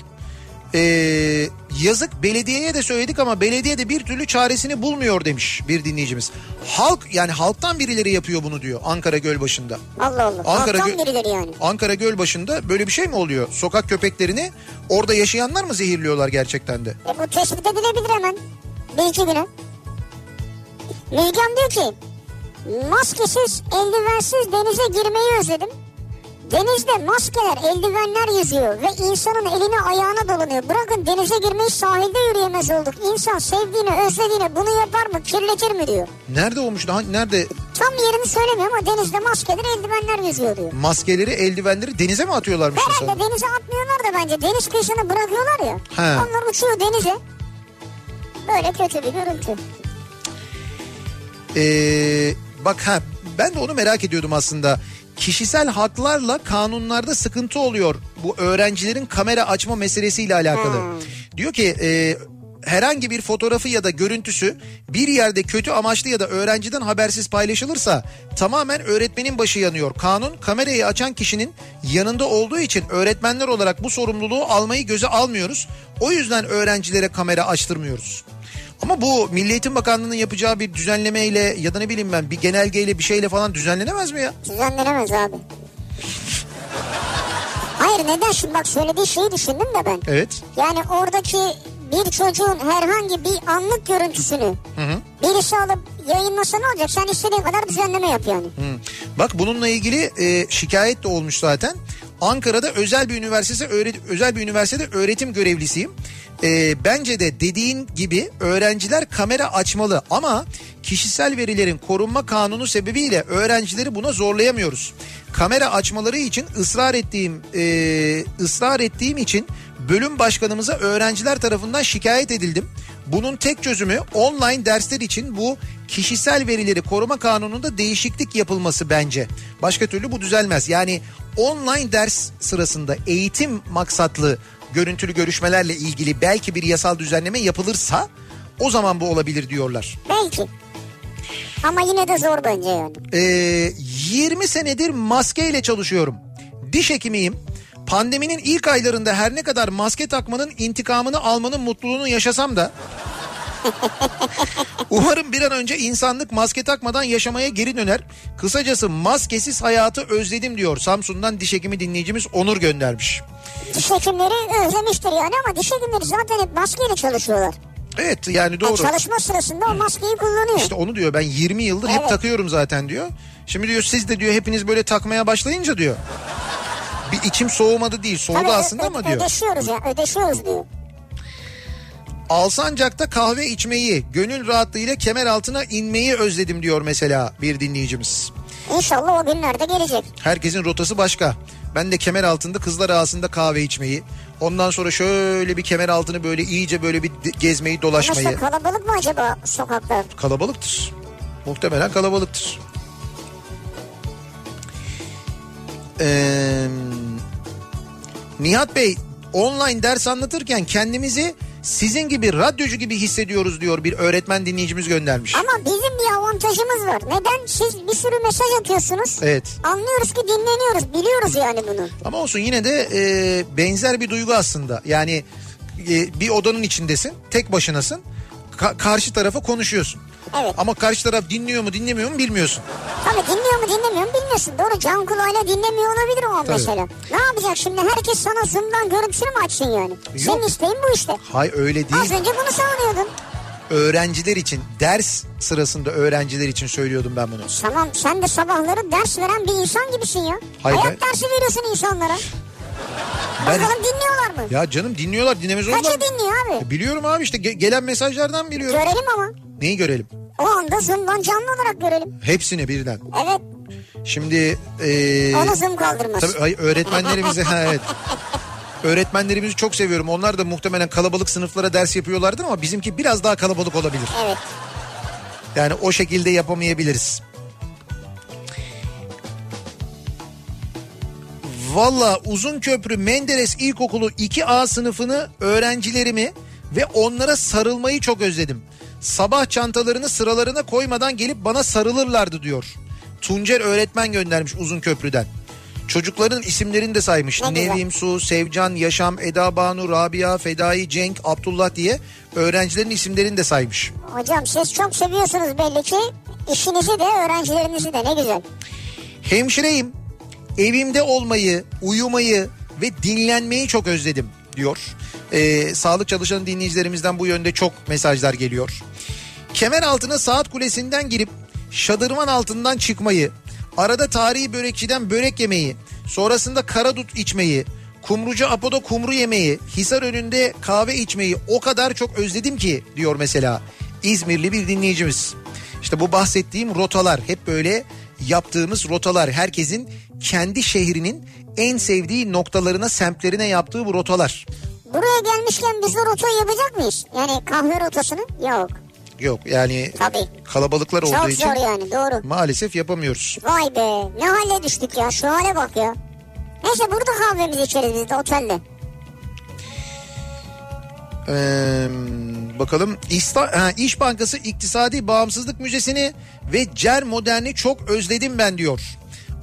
Ee, yazık belediyeye de söyledik ama belediye de bir türlü çaresini bulmuyor demiş bir dinleyicimiz. Halk yani halktan birileri yapıyor bunu diyor Ankara Gölbaşı'nda. Allah Allah. Ankara Halktan Gö- birileri yani. Ankara Gölbaşı'nda böyle bir şey mi oluyor? Sokak köpeklerini orada yaşayanlar mı zehirliyorlar gerçekten de? E bu tespit edilebilir hemen. Bir iki güne. Müjgan diyor ki maskesiz, eldivensiz denize girmeyi özledim. Denizde maskeler, eldivenler yüzüyor ve insanın eline ayağına dolanıyor. Bırakın denize girmeyi sahilde yürüyemez olduk. İnsan sevdiğini, özlediğini bunu yapar mı, kirletir mi diyor. Nerede olmuş? Daha, nerede Tam yerini söylemiyor ama denizde maskeler, eldivenler yüzüyor diyor. maskeleri, eldivenleri denize mi atıyorlarmış Herhalde insanlar? denize atmıyorlar da bence. Deniz kıyısına bırakıyorlar ya. He. Onlar uçuyor denize. Böyle kötü bir görüntü. Ee, bak ha ben de onu merak ediyordum aslında. Kişisel haklarla kanunlarda sıkıntı oluyor. Bu öğrencilerin kamera açma meselesiyle alakalı. Diyor ki e, herhangi bir fotoğrafı ya da görüntüsü bir yerde kötü amaçlı ya da öğrenciden habersiz paylaşılırsa tamamen öğretmenin başı yanıyor. Kanun kamerayı açan kişinin yanında olduğu için öğretmenler olarak bu sorumluluğu almayı göze almıyoruz. O yüzden öğrencilere kamera açtırmıyoruz. Ama bu Milli Eğitim Bakanlığı'nın yapacağı bir düzenlemeyle ya da ne bileyim ben bir genelgeyle bir şeyle falan düzenlenemez mi ya? Düzenlenemez abi. Hayır neden şimdi bak söylediği şeyi düşündüm de ben. Evet. Yani oradaki bir çocuğun herhangi bir anlık görüntüsünü Hı hı. birisi alıp yayınlasa ne olacak? Sen istediğin kadar düzenleme yap yani. Hı. Bak bununla ilgili e, şikayet de olmuş zaten. Ankara'da özel bir üniversite öğret- özel bir üniversitede öğretim görevlisiyim. E, bence de dediğin gibi öğrenciler kamera açmalı ama kişisel verilerin korunma kanunu sebebiyle öğrencileri buna zorlayamıyoruz. Kamera açmaları için ısrar ettiğim e, ısrar ettiğim için bölüm başkanımıza öğrenciler tarafından şikayet edildim. Bunun tek çözümü online dersler için bu kişisel verileri koruma kanununda değişiklik yapılması bence. Başka türlü bu düzelmez. Yani online ders sırasında eğitim maksatlı görüntülü görüşmelerle ilgili belki bir yasal düzenleme yapılırsa o zaman bu olabilir diyorlar. Belki. Ama yine de zor bence yani. Ee, 20 senedir maskeyle çalışıyorum. Diş hekimiyim. Pandeminin ilk aylarında her ne kadar maske takmanın intikamını almanın mutluluğunu yaşasam da (laughs) Umarım bir an önce insanlık maske takmadan yaşamaya geri döner. Kısacası maskesiz hayatı özledim diyor. Samsun'dan diş hekimi dinleyicimiz Onur göndermiş. Diş hekimleri özlemiştir yani ama diş hekimleri zaten hep maskeyle çalışıyorlar. Evet yani Yani doğru. çalışma sırasında o maskeyi kullanıyor. İşte onu diyor ben 20 yıldır hep Evet. takıyorum zaten diyor. Şimdi diyor siz de diyor hepiniz böyle takmaya başlayınca diyor. Bir içim soğumadı değil soğudu Tabii aslında ama diyor. Ödeşiyoruz ya ödeşiyoruz diyor. Alsancak'ta kahve içmeyi, gönül rahatlığıyla kemer altına inmeyi özledim diyor mesela bir dinleyicimiz. İnşallah o günlerde gelecek. Herkesin rotası başka. Ben de kemer altında kızlar arasında kahve içmeyi, ondan sonra şöyle bir kemer altını böyle iyice böyle bir gezmeyi, dolaşmayı. Mesela kalabalık mı acaba sokaklar? Kalabalıktır. Muhtemelen kalabalıktır. Ee, Nihat Bey online ders anlatırken kendimizi sizin gibi radyocu gibi hissediyoruz diyor bir öğretmen dinleyicimiz göndermiş. Ama bizim bir avantajımız var. Neden? Siz bir sürü mesaj atıyorsunuz. Evet. Anlıyoruz ki dinleniyoruz. Biliyoruz yani bunu. Ama olsun yine de e, benzer bir duygu aslında. Yani e, bir odanın içindesin, tek başınasın. Ka- karşı tarafa konuşuyorsun. Evet. Ama karşı taraf dinliyor mu dinlemiyor mu bilmiyorsun. Tabii dinliyor mu dinlemiyor mu bilmiyorsun. Doğru can kulağıyla dinlemiyor olabilir o Tabii. mesela. Ne yapacak şimdi? Herkes sana Zoom'dan görüntüsünü mü açsın yani? Senin isteğin bu işte. Hay öyle Az değil. önce bunu savunuyordun. Öğrenciler için ders sırasında öğrenciler için söylüyordum ben bunu. Tamam sen de sabahları ders veren bir insan gibisin ya. Hayır, Hayat dersi veriyorsun insanlara. Ben- Bakalım dinliyorlar mı? Ya canım dinliyorlar dinlemez olmaz. Kaçı dinliyor abi? Biliyorum abi işte ge- gelen mesajlardan biliyorum. Görelim ama. Neyi görelim? O anda Zoom'dan canlı olarak görelim. Hepsini birden. Evet. Şimdi e, Onu Zoom kaldırmaz. tabii ay, öğretmenlerimize ha, evet. Öğretmenlerimizi çok seviyorum. Onlar da muhtemelen kalabalık sınıflara ders yapıyorlardır ama bizimki biraz daha kalabalık olabilir. Evet. Yani o şekilde yapamayabiliriz. Valla Uzunköprü Menderes İlkokulu 2A sınıfını öğrencilerimi ve onlara sarılmayı çok özledim. Sabah çantalarını sıralarına koymadan gelip bana sarılırlardı diyor. Tuncer öğretmen göndermiş Uzunköprü'den. Çocukların isimlerini de saymış. Ne. Nevim Su, Sevcan, Yaşam, Eda Banu, Rabia, Fedai, Cenk, Abdullah diye öğrencilerin isimlerini de saymış. Hocam siz çok seviyorsunuz belli ki. İşinizi de öğrencilerinizi de ne güzel. Hemşireyim. Evimde olmayı, uyumayı ve dinlenmeyi çok özledim diyor. Ee, sağlık çalışan dinleyicilerimizden bu yönde çok mesajlar geliyor. Kemer altına saat kulesinden girip şadırvan altından çıkmayı, arada tarihi börekçiden börek yemeyi, sonrasında karadut içmeyi, kumrucu Apo'da kumru yemeyi, Hisar önünde kahve içmeyi o kadar çok özledim ki diyor mesela İzmirli bir dinleyicimiz. İşte bu bahsettiğim rotalar hep böyle yaptığımız rotalar herkesin kendi şehrinin en sevdiği noktalarına semtlerine yaptığı bu rotalar. Buraya gelmişken biz o rotayı yapacak mıyız? Yani kahve rotasını? Yok. Yok yani Tabii. kalabalıklar olduğu Çok için zor yani doğru. maalesef yapamıyoruz. Vay be ne hale düştük ya şu hale bak ya. Neyse burada kahvemizi içeriz biz de otelde. Ee, bakalım İsta, ha, İş Bankası İktisadi Bağımsızlık Müzesi'ni ve CER Modern'i çok özledim ben diyor.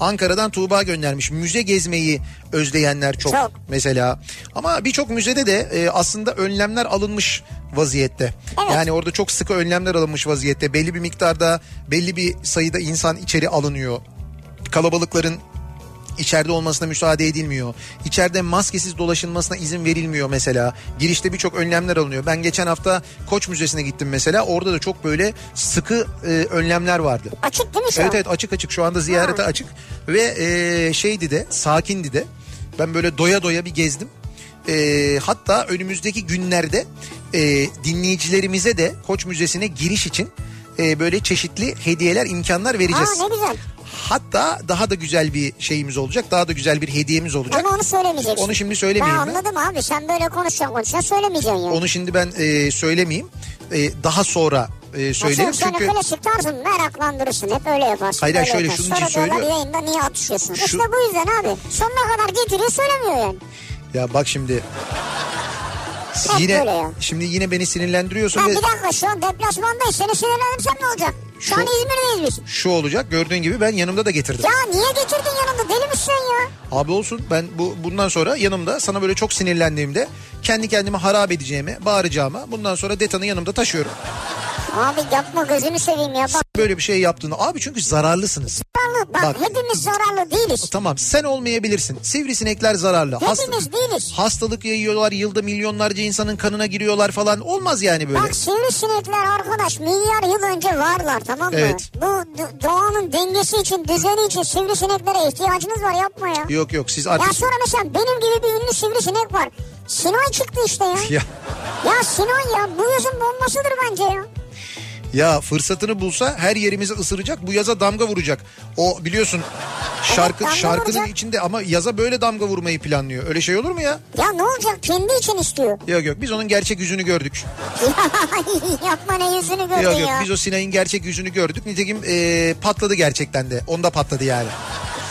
Ankara'dan Tuğba göndermiş. Müze gezmeyi özleyenler çok, Çok. mesela. Ama birçok müzede de e, aslında önlemler alınmış vaziyette. Evet. Yani orada çok sıkı önlemler alınmış vaziyette. Belli bir miktarda, belli bir sayıda insan içeri alınıyor. Kalabalıkların içeride olmasına müsaade edilmiyor. İçeride maskesiz dolaşılmasına izin verilmiyor mesela. Girişte birçok önlemler alınıyor. Ben geçen hafta Koç Müzesi'ne gittim mesela. Orada da çok böyle sıkı e, önlemler vardı. Açık değil mi şu Evet an? evet açık açık şu anda ziyarete Ha. açık. Ve e, şeydi de sakindi de. Ben böyle doya doya bir gezdim. E, hatta önümüzdeki günlerde e, dinleyicilerimize de Koç Müzesi'ne giriş için e, böyle çeşitli hediyeler, imkanlar vereceğiz. Aa ne güzel. Hatta daha da güzel bir şeyimiz olacak. Daha da güzel bir hediyemiz olacak. Ama onu söylemeyeceksin. Onu şimdi söylemeyeyim Ben anladım abi sen böyle konuşacaksın konuşacaksın söylemeyeceksin yani. Onu şimdi ben e, söylemeyeyim. E, daha sonra e, söylerim. Nasıl Çünkü klasik tarzın meraklandırırsın hep öyle yaparsın. Hayır, böyle şöyle yaparsın. şunun için Sonra söylüyorum. yayında niye atışıyorsun? Şu- İşte bu yüzden abi sonuna kadar getiriyor söylemiyor yani. ya bak şimdi Hep yine böyle ya. şimdi yine beni sinirlendiriyorsun Ha, ve bir dakika şu an deplasmandayız seni sinirlenirsem ne olacak? Şu, Şu- an İzmir'deyiz biz. şu olacak gördüğün gibi ben yanımda da getirdim. Ya niye getirdin yanında deli misin ya? Abi olsun ben bu bundan sonra yanımda sana böyle çok sinirlendiğimde kendi kendime harap edeceğime, bağıracağıma bundan sonra detanı yanımda taşıyorum. Abi yapma gözünü seveyim ya bak. Böyle bir şey yaptığını abi çünkü zararlısınız. Zararlı bak, Bak. hepimiz zararlı değiliz. Tamam sen olmayabilirsin. Sivrisinekler zararlı. Hepimiz değiliz. Hastalık yayıyorlar. Yılda milyonlarca insanın kanına giriyorlar falan. Olmaz yani böyle. Bak sivrisinekler arkadaş milyar yıl önce varlar tamam mı? Evet. Bu do- doğanın dengesi için düzeni için sivrisineklere ihtiyacınız var yapma ya. Yok yok siz Ya artık... sonra mesela benim gibi bir ünlü sivrisinek var. Sinoy çıktı işte ya. Ya, Ya Sinoy ya bu yazın bombasıdır bence ya. Ya fırsatını bulsa her yerimizi ısıracak. Bu yaza damga vuracak. O biliyorsun şarkı damga şarkının vuracak. içinde ama yaza böyle damga vurmayı planlıyor. Öyle şey olur mu ya? Ya ne olacak kendi için istiyor. Yok yok biz onun gerçek yüzünü gördük. (laughs) Yapma ne yüzünü gördün Yok yok ya. biz o Sinay'ın gerçek yüzünü gördük. Nitekim e, patladı gerçekten de. Onda patladı yani.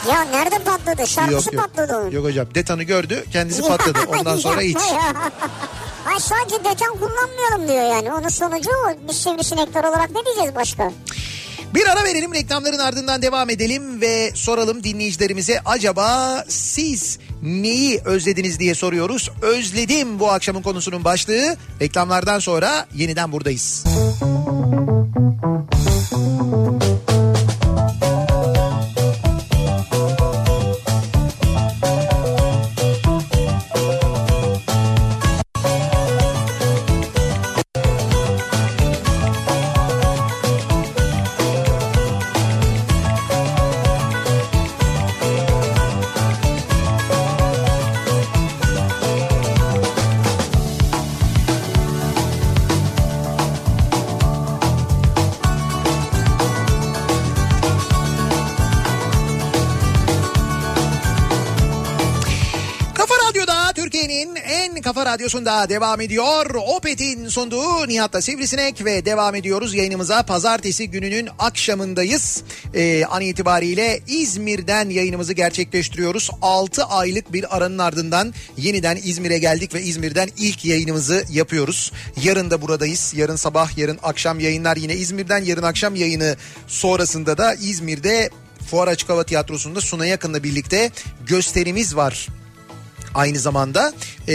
Ya nerede patladı? Şarkısı yok yok. patladı onun. Yok hocam detanı gördü kendisi patladı. (laughs) Ondan sonra hiç. Ay sadece detan kullanmayalım diyor yani. Onun sonucu o. Biz sivrisinekler olarak ne diyeceğiz başka? Bir ara verelim reklamların ardından devam edelim ve soralım dinleyicilerimize acaba siz neyi özlediniz diye soruyoruz. Özledim bu akşamın konusunun başlığı. Reklamlardan sonra yeniden buradayız. Kafa Radyosu'nda devam ediyor. Opet'in sunduğu Nihat'la Sivrisinek ve devam ediyoruz yayınımıza. Pazartesi gününün akşamındayız. Ee, an itibariyle İzmir'den yayınımızı gerçekleştiriyoruz. 6 aylık bir aranın ardından yeniden İzmir'e geldik ve İzmir'den ilk yayınımızı yapıyoruz. Yarın da buradayız. Yarın sabah, yarın akşam yayınlar yine İzmir'den. Yarın akşam yayını sonrasında da İzmir'de Fuar Açık Hava Tiyatrosu'nda Suna Yakın'la birlikte gösterimiz var aynı zamanda Ee,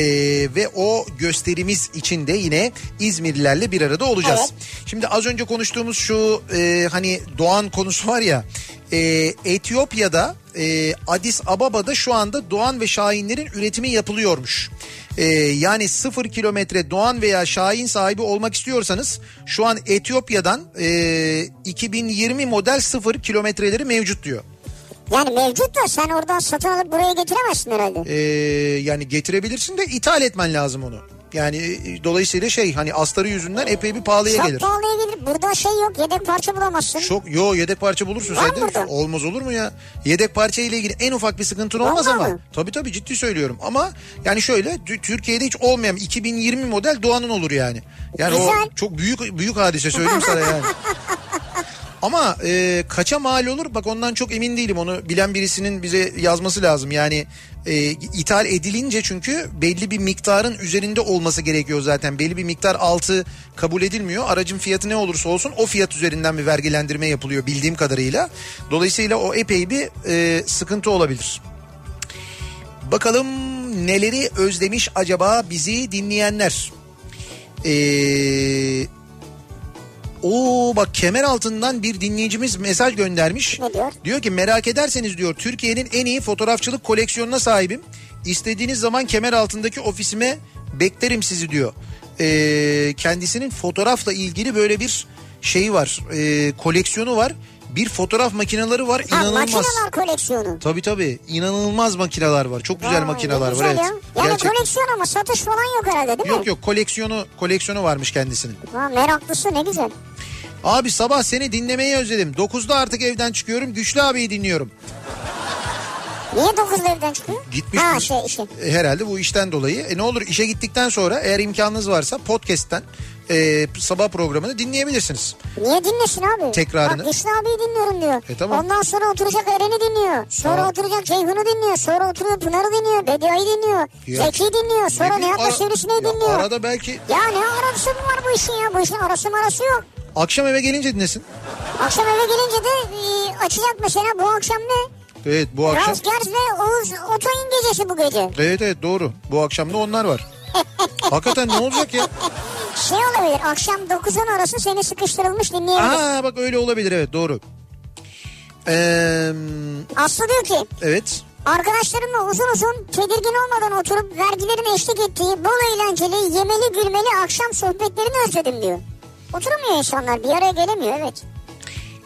ve o gösterimiz için de yine İzmirlilerle bir arada olacağız. Şimdi az önce konuştuğumuz şu e, hani Doğan konusu var ya e, Etiyopya'da e, Addis Ababa'da şu anda Doğan ve Şahinlerin üretimi yapılıyormuş. E, yani sıfır kilometre Doğan veya Şahin sahibi olmak istiyorsanız şu an Etiyopya'dan e, 2020 model sıfır kilometreleri mevcut diyor. Yani mevcut da sen oradan satın alıp buraya getiremezsin herhalde. Ee, yani getirebilirsin de ithal etmen lazım onu. Yani e, dolayısıyla şey hani astarı yüzünden epey bir pahalıya Çok gelir. pahalıya gelir. Burada şey yok yedek parça bulamazsın. Çok yo yedek parça bulursun Var sen burada. Olmaz olur mu ya? Yedek parça ile ilgili en ufak bir sıkıntın olmaz Vallahi ama. mi? Tabii tabii ciddi söylüyorum. Ama yani şöyle Tü- Türkiye'de hiç olmayan 2020 model Doğan'ın olur yani. Yani Güzel. o çok büyük büyük hadise söyleyeyim sana yani. (laughs) Ama e, kaça mal olur bak ondan çok emin değilim onu bilen birisinin bize yazması lazım. Yani e, ithal edilince çünkü belli bir miktarın üzerinde olması gerekiyor zaten. Belli bir miktar altı kabul edilmiyor. Aracın fiyatı ne olursa olsun o fiyat üzerinden bir vergilendirme yapılıyor bildiğim kadarıyla. Dolayısıyla o epey bir e, sıkıntı olabilir. Bakalım neleri özlemiş acaba bizi dinleyenler. Eee... Oo bak kemer altından bir dinleyicimiz mesaj göndermiş. Ne diyor? Diyor ki merak ederseniz diyor Türkiye'nin en iyi fotoğrafçılık koleksiyonuna sahibim. İstediğiniz zaman kemer altındaki ofisime beklerim sizi diyor. Ee, kendisinin fotoğrafla ilgili böyle bir şeyi var. Ee, koleksiyonu var. Bir fotoğraf makineleri var Ha, inanılmaz. makineler koleksiyonu. Tabii tabii inanılmaz makineler var. Çok güzel Vay, makineler ne var güzel evet. Ya. Yani Gerçekten. koleksiyon ama satış falan yok herhalde değil mi? Yok yok koleksiyonu koleksiyonu varmış kendisinin. Ha, meraklısı ne güzel. Abi sabah seni dinlemeyi özledim. 9'da artık evden çıkıyorum. Güçlü abiyi dinliyorum. Niye 9'da evden çıkıyor? Gitmiş Ha şey işe. E, Herhalde bu işten dolayı. E ne olur işe gittikten sonra eğer imkanınız varsa podcast'ten e, sabah programını dinleyebilirsiniz. Niye dinlesin abi? Tekrarını. Bak Güçlü abiyi dinliyorum diyor. E, tamam. Ondan sonra oturacak Eren'i dinliyor. Sonra Tamam. oturacak Ceyhun'u dinliyor. Sonra oturuyor Pınar'ı dinliyor. Bedia'yı dinliyor. Ya. Zeki'yi dinliyor. Sonra Ne Nihat'la ara- Sivrisineği Ya dinliyor. Arada belki Ya ne arası var bu işin ya? Bu işin arası marası yok. Akşam eve gelince dinlesin. Akşam eve gelince de e, açacak mesela bu akşam ne? Evet bu akşam. Raz Gers ve Oğuz Otoy'un gecesi bu gece. Evet evet doğru. Bu akşam da onlar var. (laughs) Hakikaten ne olacak ya? Şey olabilir akşam 9-10 arası seni sıkıştırılmış dinleyebilir. Aa bak öyle olabilir evet doğru. Ee, Aslı diyor ki evet. Arkadaşlarımla uzun uzun tedirgin olmadan oturup vergilerin eşlik ettiği bol eğlenceli, yemeli gülmeli akşam sohbetlerini özledim diyor. Oturamıyor insanlar bir araya gelemiyor evet.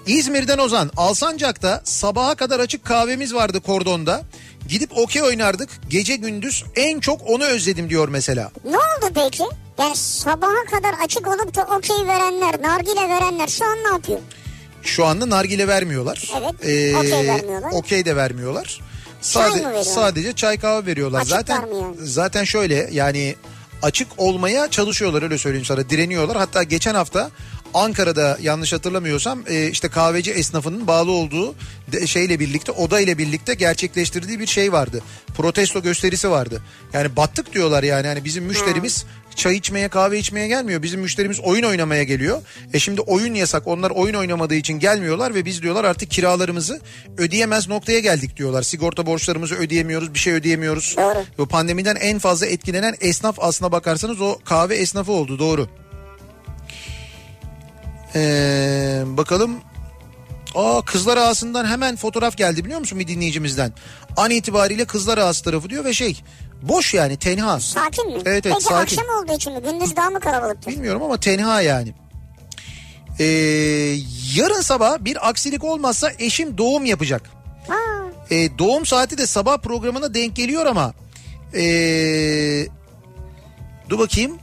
İzmir'den Ozan, Alsancak'ta sabaha kadar açık kahvemiz vardı kordonda. Gidip okey oynardık. Gece gündüz en çok onu özledim diyor mesela. Ne oldu peki? Yani sabaha kadar açık olup da okey verenler, nargile verenler şu an ne yapıyor? Şu anda nargile vermiyorlar. Evet, Ee, okey vermiyorlar. Okey de vermiyorlar. Çay Sade-? Sadece çay kahve veriyorlar. Açık zaten yani? zaten şöyle yani açık olmaya çalışıyorlar öyle söyleyeyim sana. Direniyorlar. Hatta geçen hafta Ankara'da yanlış hatırlamıyorsam e, işte kahveci esnafının bağlı olduğu de- şeyle birlikte oda ile birlikte gerçekleştirdiği bir şey vardı. Protesto gösterisi vardı. Yani battık diyorlar yani hani bizim müşterimiz çay içmeye kahve içmeye gelmiyor. Bizim müşterimiz oyun oynamaya geliyor. E şimdi oyun yasak. Onlar oyun oynamadığı için gelmiyorlar ve biz diyorlar artık kiralarımızı ödeyemez noktaya geldik diyorlar. Sigorta borçlarımızı ödeyemiyoruz, bir şey ödeyemiyoruz. Doğru. Bu pandemiden en fazla etkilenen esnaf aslına bakarsanız o kahve esnafı oldu doğru. Ee, bakalım. Aa Kızlar Ağası'ndan hemen fotoğraf geldi biliyor musun bir dinleyicimizden? An itibariyle Kızlar Ağası tarafı diyor ve şey boş yani tenha. Sakin mi? Evet evet Peki sakin. akşam olduğu için mi? Gündüz daha mı kalabalıktır? Bilmiyorum ama tenha yani. Ee, yarın sabah bir aksilik olmazsa eşim doğum yapacak. Ha, Ee, doğum saati de sabah programına denk geliyor ama ee, dur bakayım.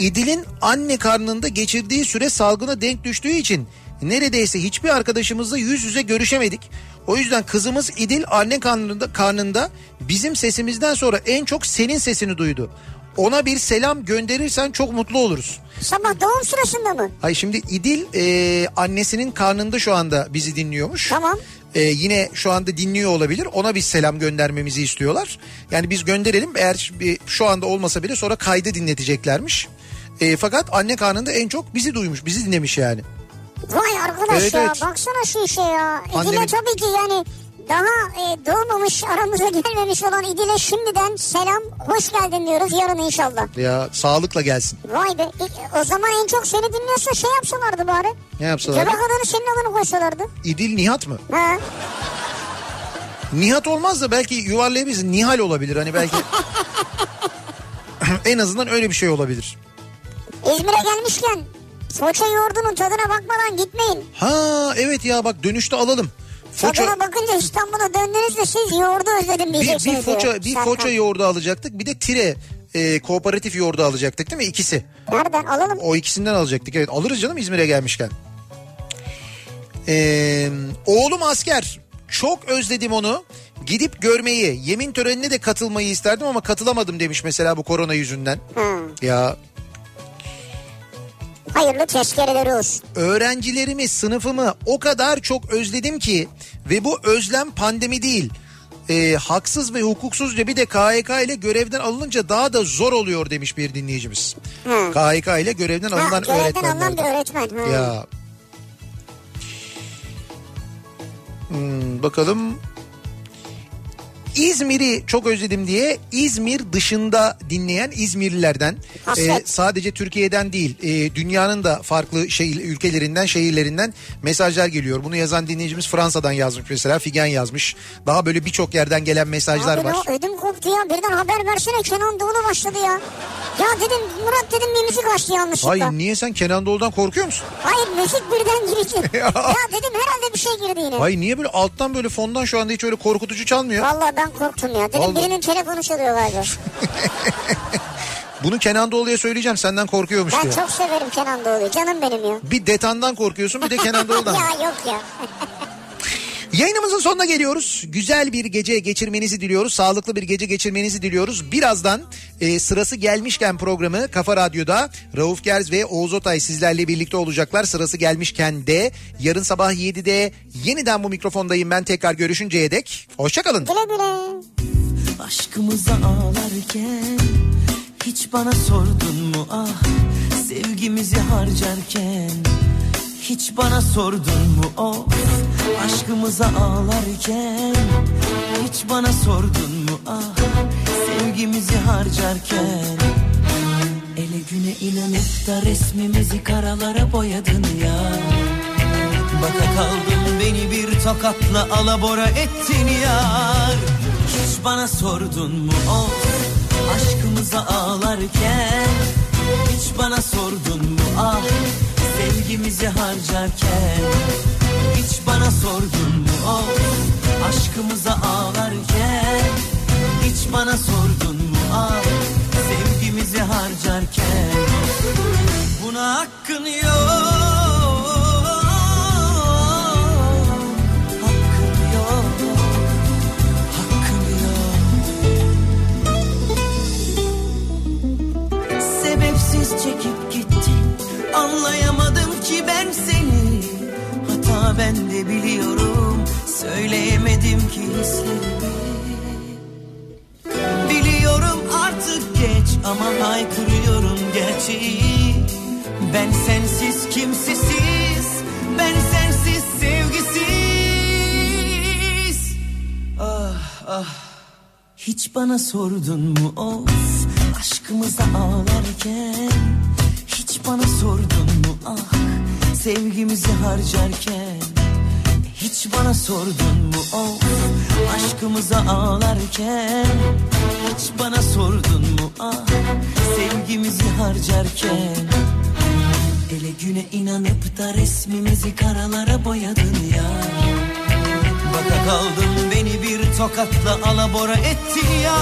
İdil'in anne karnında geçirdiği süre salgına denk düştüğü için neredeyse hiçbir arkadaşımızla yüz yüze görüşemedik. O yüzden kızımız İdil anne karnında, karnında bizim sesimizden sonra en çok senin sesini duydu. Ona bir selam gönderirsen çok mutlu oluruz. Sabah doğum sırasında mı? Hayır şimdi İdil e, annesinin karnında şu anda bizi dinliyormuş. Tamam. E, yine şu anda dinliyor olabilir. Ona bir selam göndermemizi istiyorlar. Yani biz gönderelim eğer şu anda olmasa bile sonra kaydı dinleteceklermiş. E, fakat anne karnında en çok bizi duymuş, bizi dinlemiş yani. Vay arkadaş Evet, ya evet. baksana şu işe ya. İdil'e Annemin- tabii ki yani daha e, doğmamış aramıza gelmemiş olan İdil'e şimdiden selam hoş geldin diyoruz yarın inşallah. Ya sağlıkla gelsin. Vay be e, o zaman en çok seni dinliyorsa şey yapsalardı bari. Ne yapsalar? Göbek adını senin adını koysalardı. İdil Nihat mı? Ha. Nihat olmaz da belki yuvarlayabiliriz. Nihal olabilir hani belki. (laughs) en azından öyle bir şey olabilir. İzmir'e gelmişken Foça yoğurdunun tadına bakmadan gitmeyin. Ha evet ya bak dönüşte alalım. Foça, Tadına bakınca İstanbul'a döndüğünüzde siz yoğurdu özledim bir, diyeceksiniz bir foça, diyor bir Serkan. foça yoğurdu alacaktık. Bir de tire e, kooperatif yoğurdu alacaktık değil mi? İkisi. Nereden alalım? O ikisinden alacaktık. Evet alırız canım İzmir'e gelmişken. Ee, oğlum asker. Çok özledim onu. Gidip görmeyi, yemin törenine de katılmayı isterdim ama katılamadım demiş mesela bu korona yüzünden. Hı. Ya Hayırlı tezkereleri olsun. öğrencilerimi, sınıfımı o kadar çok özledim ki ve bu özlem pandemi değil. Ee, haksız ve hukuksuzca bir de KHK ile görevden alınınca daha da zor oluyor demiş bir dinleyicimiz. Hı. KHK ile görevden Ha, alınan görevden öğretmenler. alınan bir öğretmen. Ha. Ya. Hmm, bakalım. İzmir'i çok özledim diye İzmir dışında dinleyen İzmirlilerden e, sadece Türkiye'den değil e, dünyanın da farklı şey, ülkelerinden şehirlerinden mesajlar geliyor. Bunu yazan dinleyicimiz Fransa'dan yazmış mesela Figen yazmış. Daha böyle birçok yerden gelen mesajlar Abi var. o, ödüm koptu ya. Birden haber versene Kenan Doğulu başladı ya. Ya dedim Murat dedim bir müzik açtı yanlışlıkla. Hayır Hayır, niye sen Kenan Doğulu'dan korkuyor musun? müzik birden girdi. (laughs) ya dedim herhalde bir şey girdi yine. Hayır niye böyle alttan böyle fondan şu anda hiç öyle korkutucu çalmıyor? Vallahi ben korktum ya. Dedim Vallahi. birinin telefonu çalıyor galiba. (laughs) Bunu Kenan Doğulu'ya söyleyeceğim senden korkuyormuş ben diye. çok severim Kenan Doğulu'yu. Canım benim ya. Bir detandan korkuyorsun bir de Kenan Doğulu'dan. (laughs) ya yok ya. Yayınımızın sonuna geliyoruz. Güzel bir gece geçirmenizi diliyoruz. Sağlıklı bir gece geçirmenizi diliyoruz. Birazdan e, sırası gelmişken programı Kafa Radyo'da Rauf Gerz ve Oğuz Otay sizlerle birlikte olacaklar. Sırası gelmişken de yarın sabah 7'de yeniden bu mikrofondayım ben tekrar görüşünceye dek. Hoşçakalın. Güle güle. Aşkımıza ağlarken hiç bana sordun mu ah sevgimizi harcarken hiç bana sordun mu of aşkımıza ağlarken hiç bana sordun mu? Ah sevgimizi harcarken. Ele güne inanıp da resmimizi karalara boyadın ya. Baka kaldım beni bir tokatla alabora ettin yar Hiç bana sordun mu? O aşkımıza ağlarken Hiç bana sordun mu? Ah sevgimizi harcarken Hiç bana sordun mu o? Aşkımıza ağlarken Hiç bana sordun mu ah sevgimizi harcarken Buna hakkın yok. Hakkın yok Hakkın yok. Sebepsiz çekip gittin Anlayamadım Hata ben de biliyorum. Söyleyemedim ki hislerimi Biliyorum artık geç ama haykırıyorum gerçeği. Ben sensiz kimsesiz, ben sensiz sevgisiz. Ah ah. Hiç bana sordun mu of aşkımıza ağlarken? Hiç bana sordun mu ah sevgimizi harcarken hiç bana sordun mu? Of aşkımıza ağlarken Hiç bana sordun mu? Ah sevgimizi harcarken Ele güne inanıp da resmimizi karalara boyadın ya. Baka kaldım beni bir tokatla alabora ettin ya.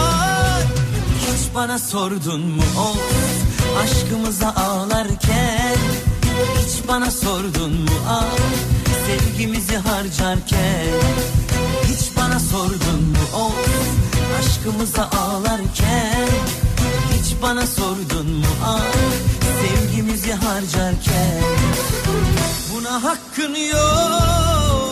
Hiç bana sordun mu? Of aşkımıza ağlarken Hiç bana sordun mu ah sevgimizi harcarken? Hiç bana sordun mu of aşkımıza ağlarken? Hiç bana sordun mu ah sevgimizi harcarken? Buna hakkın yok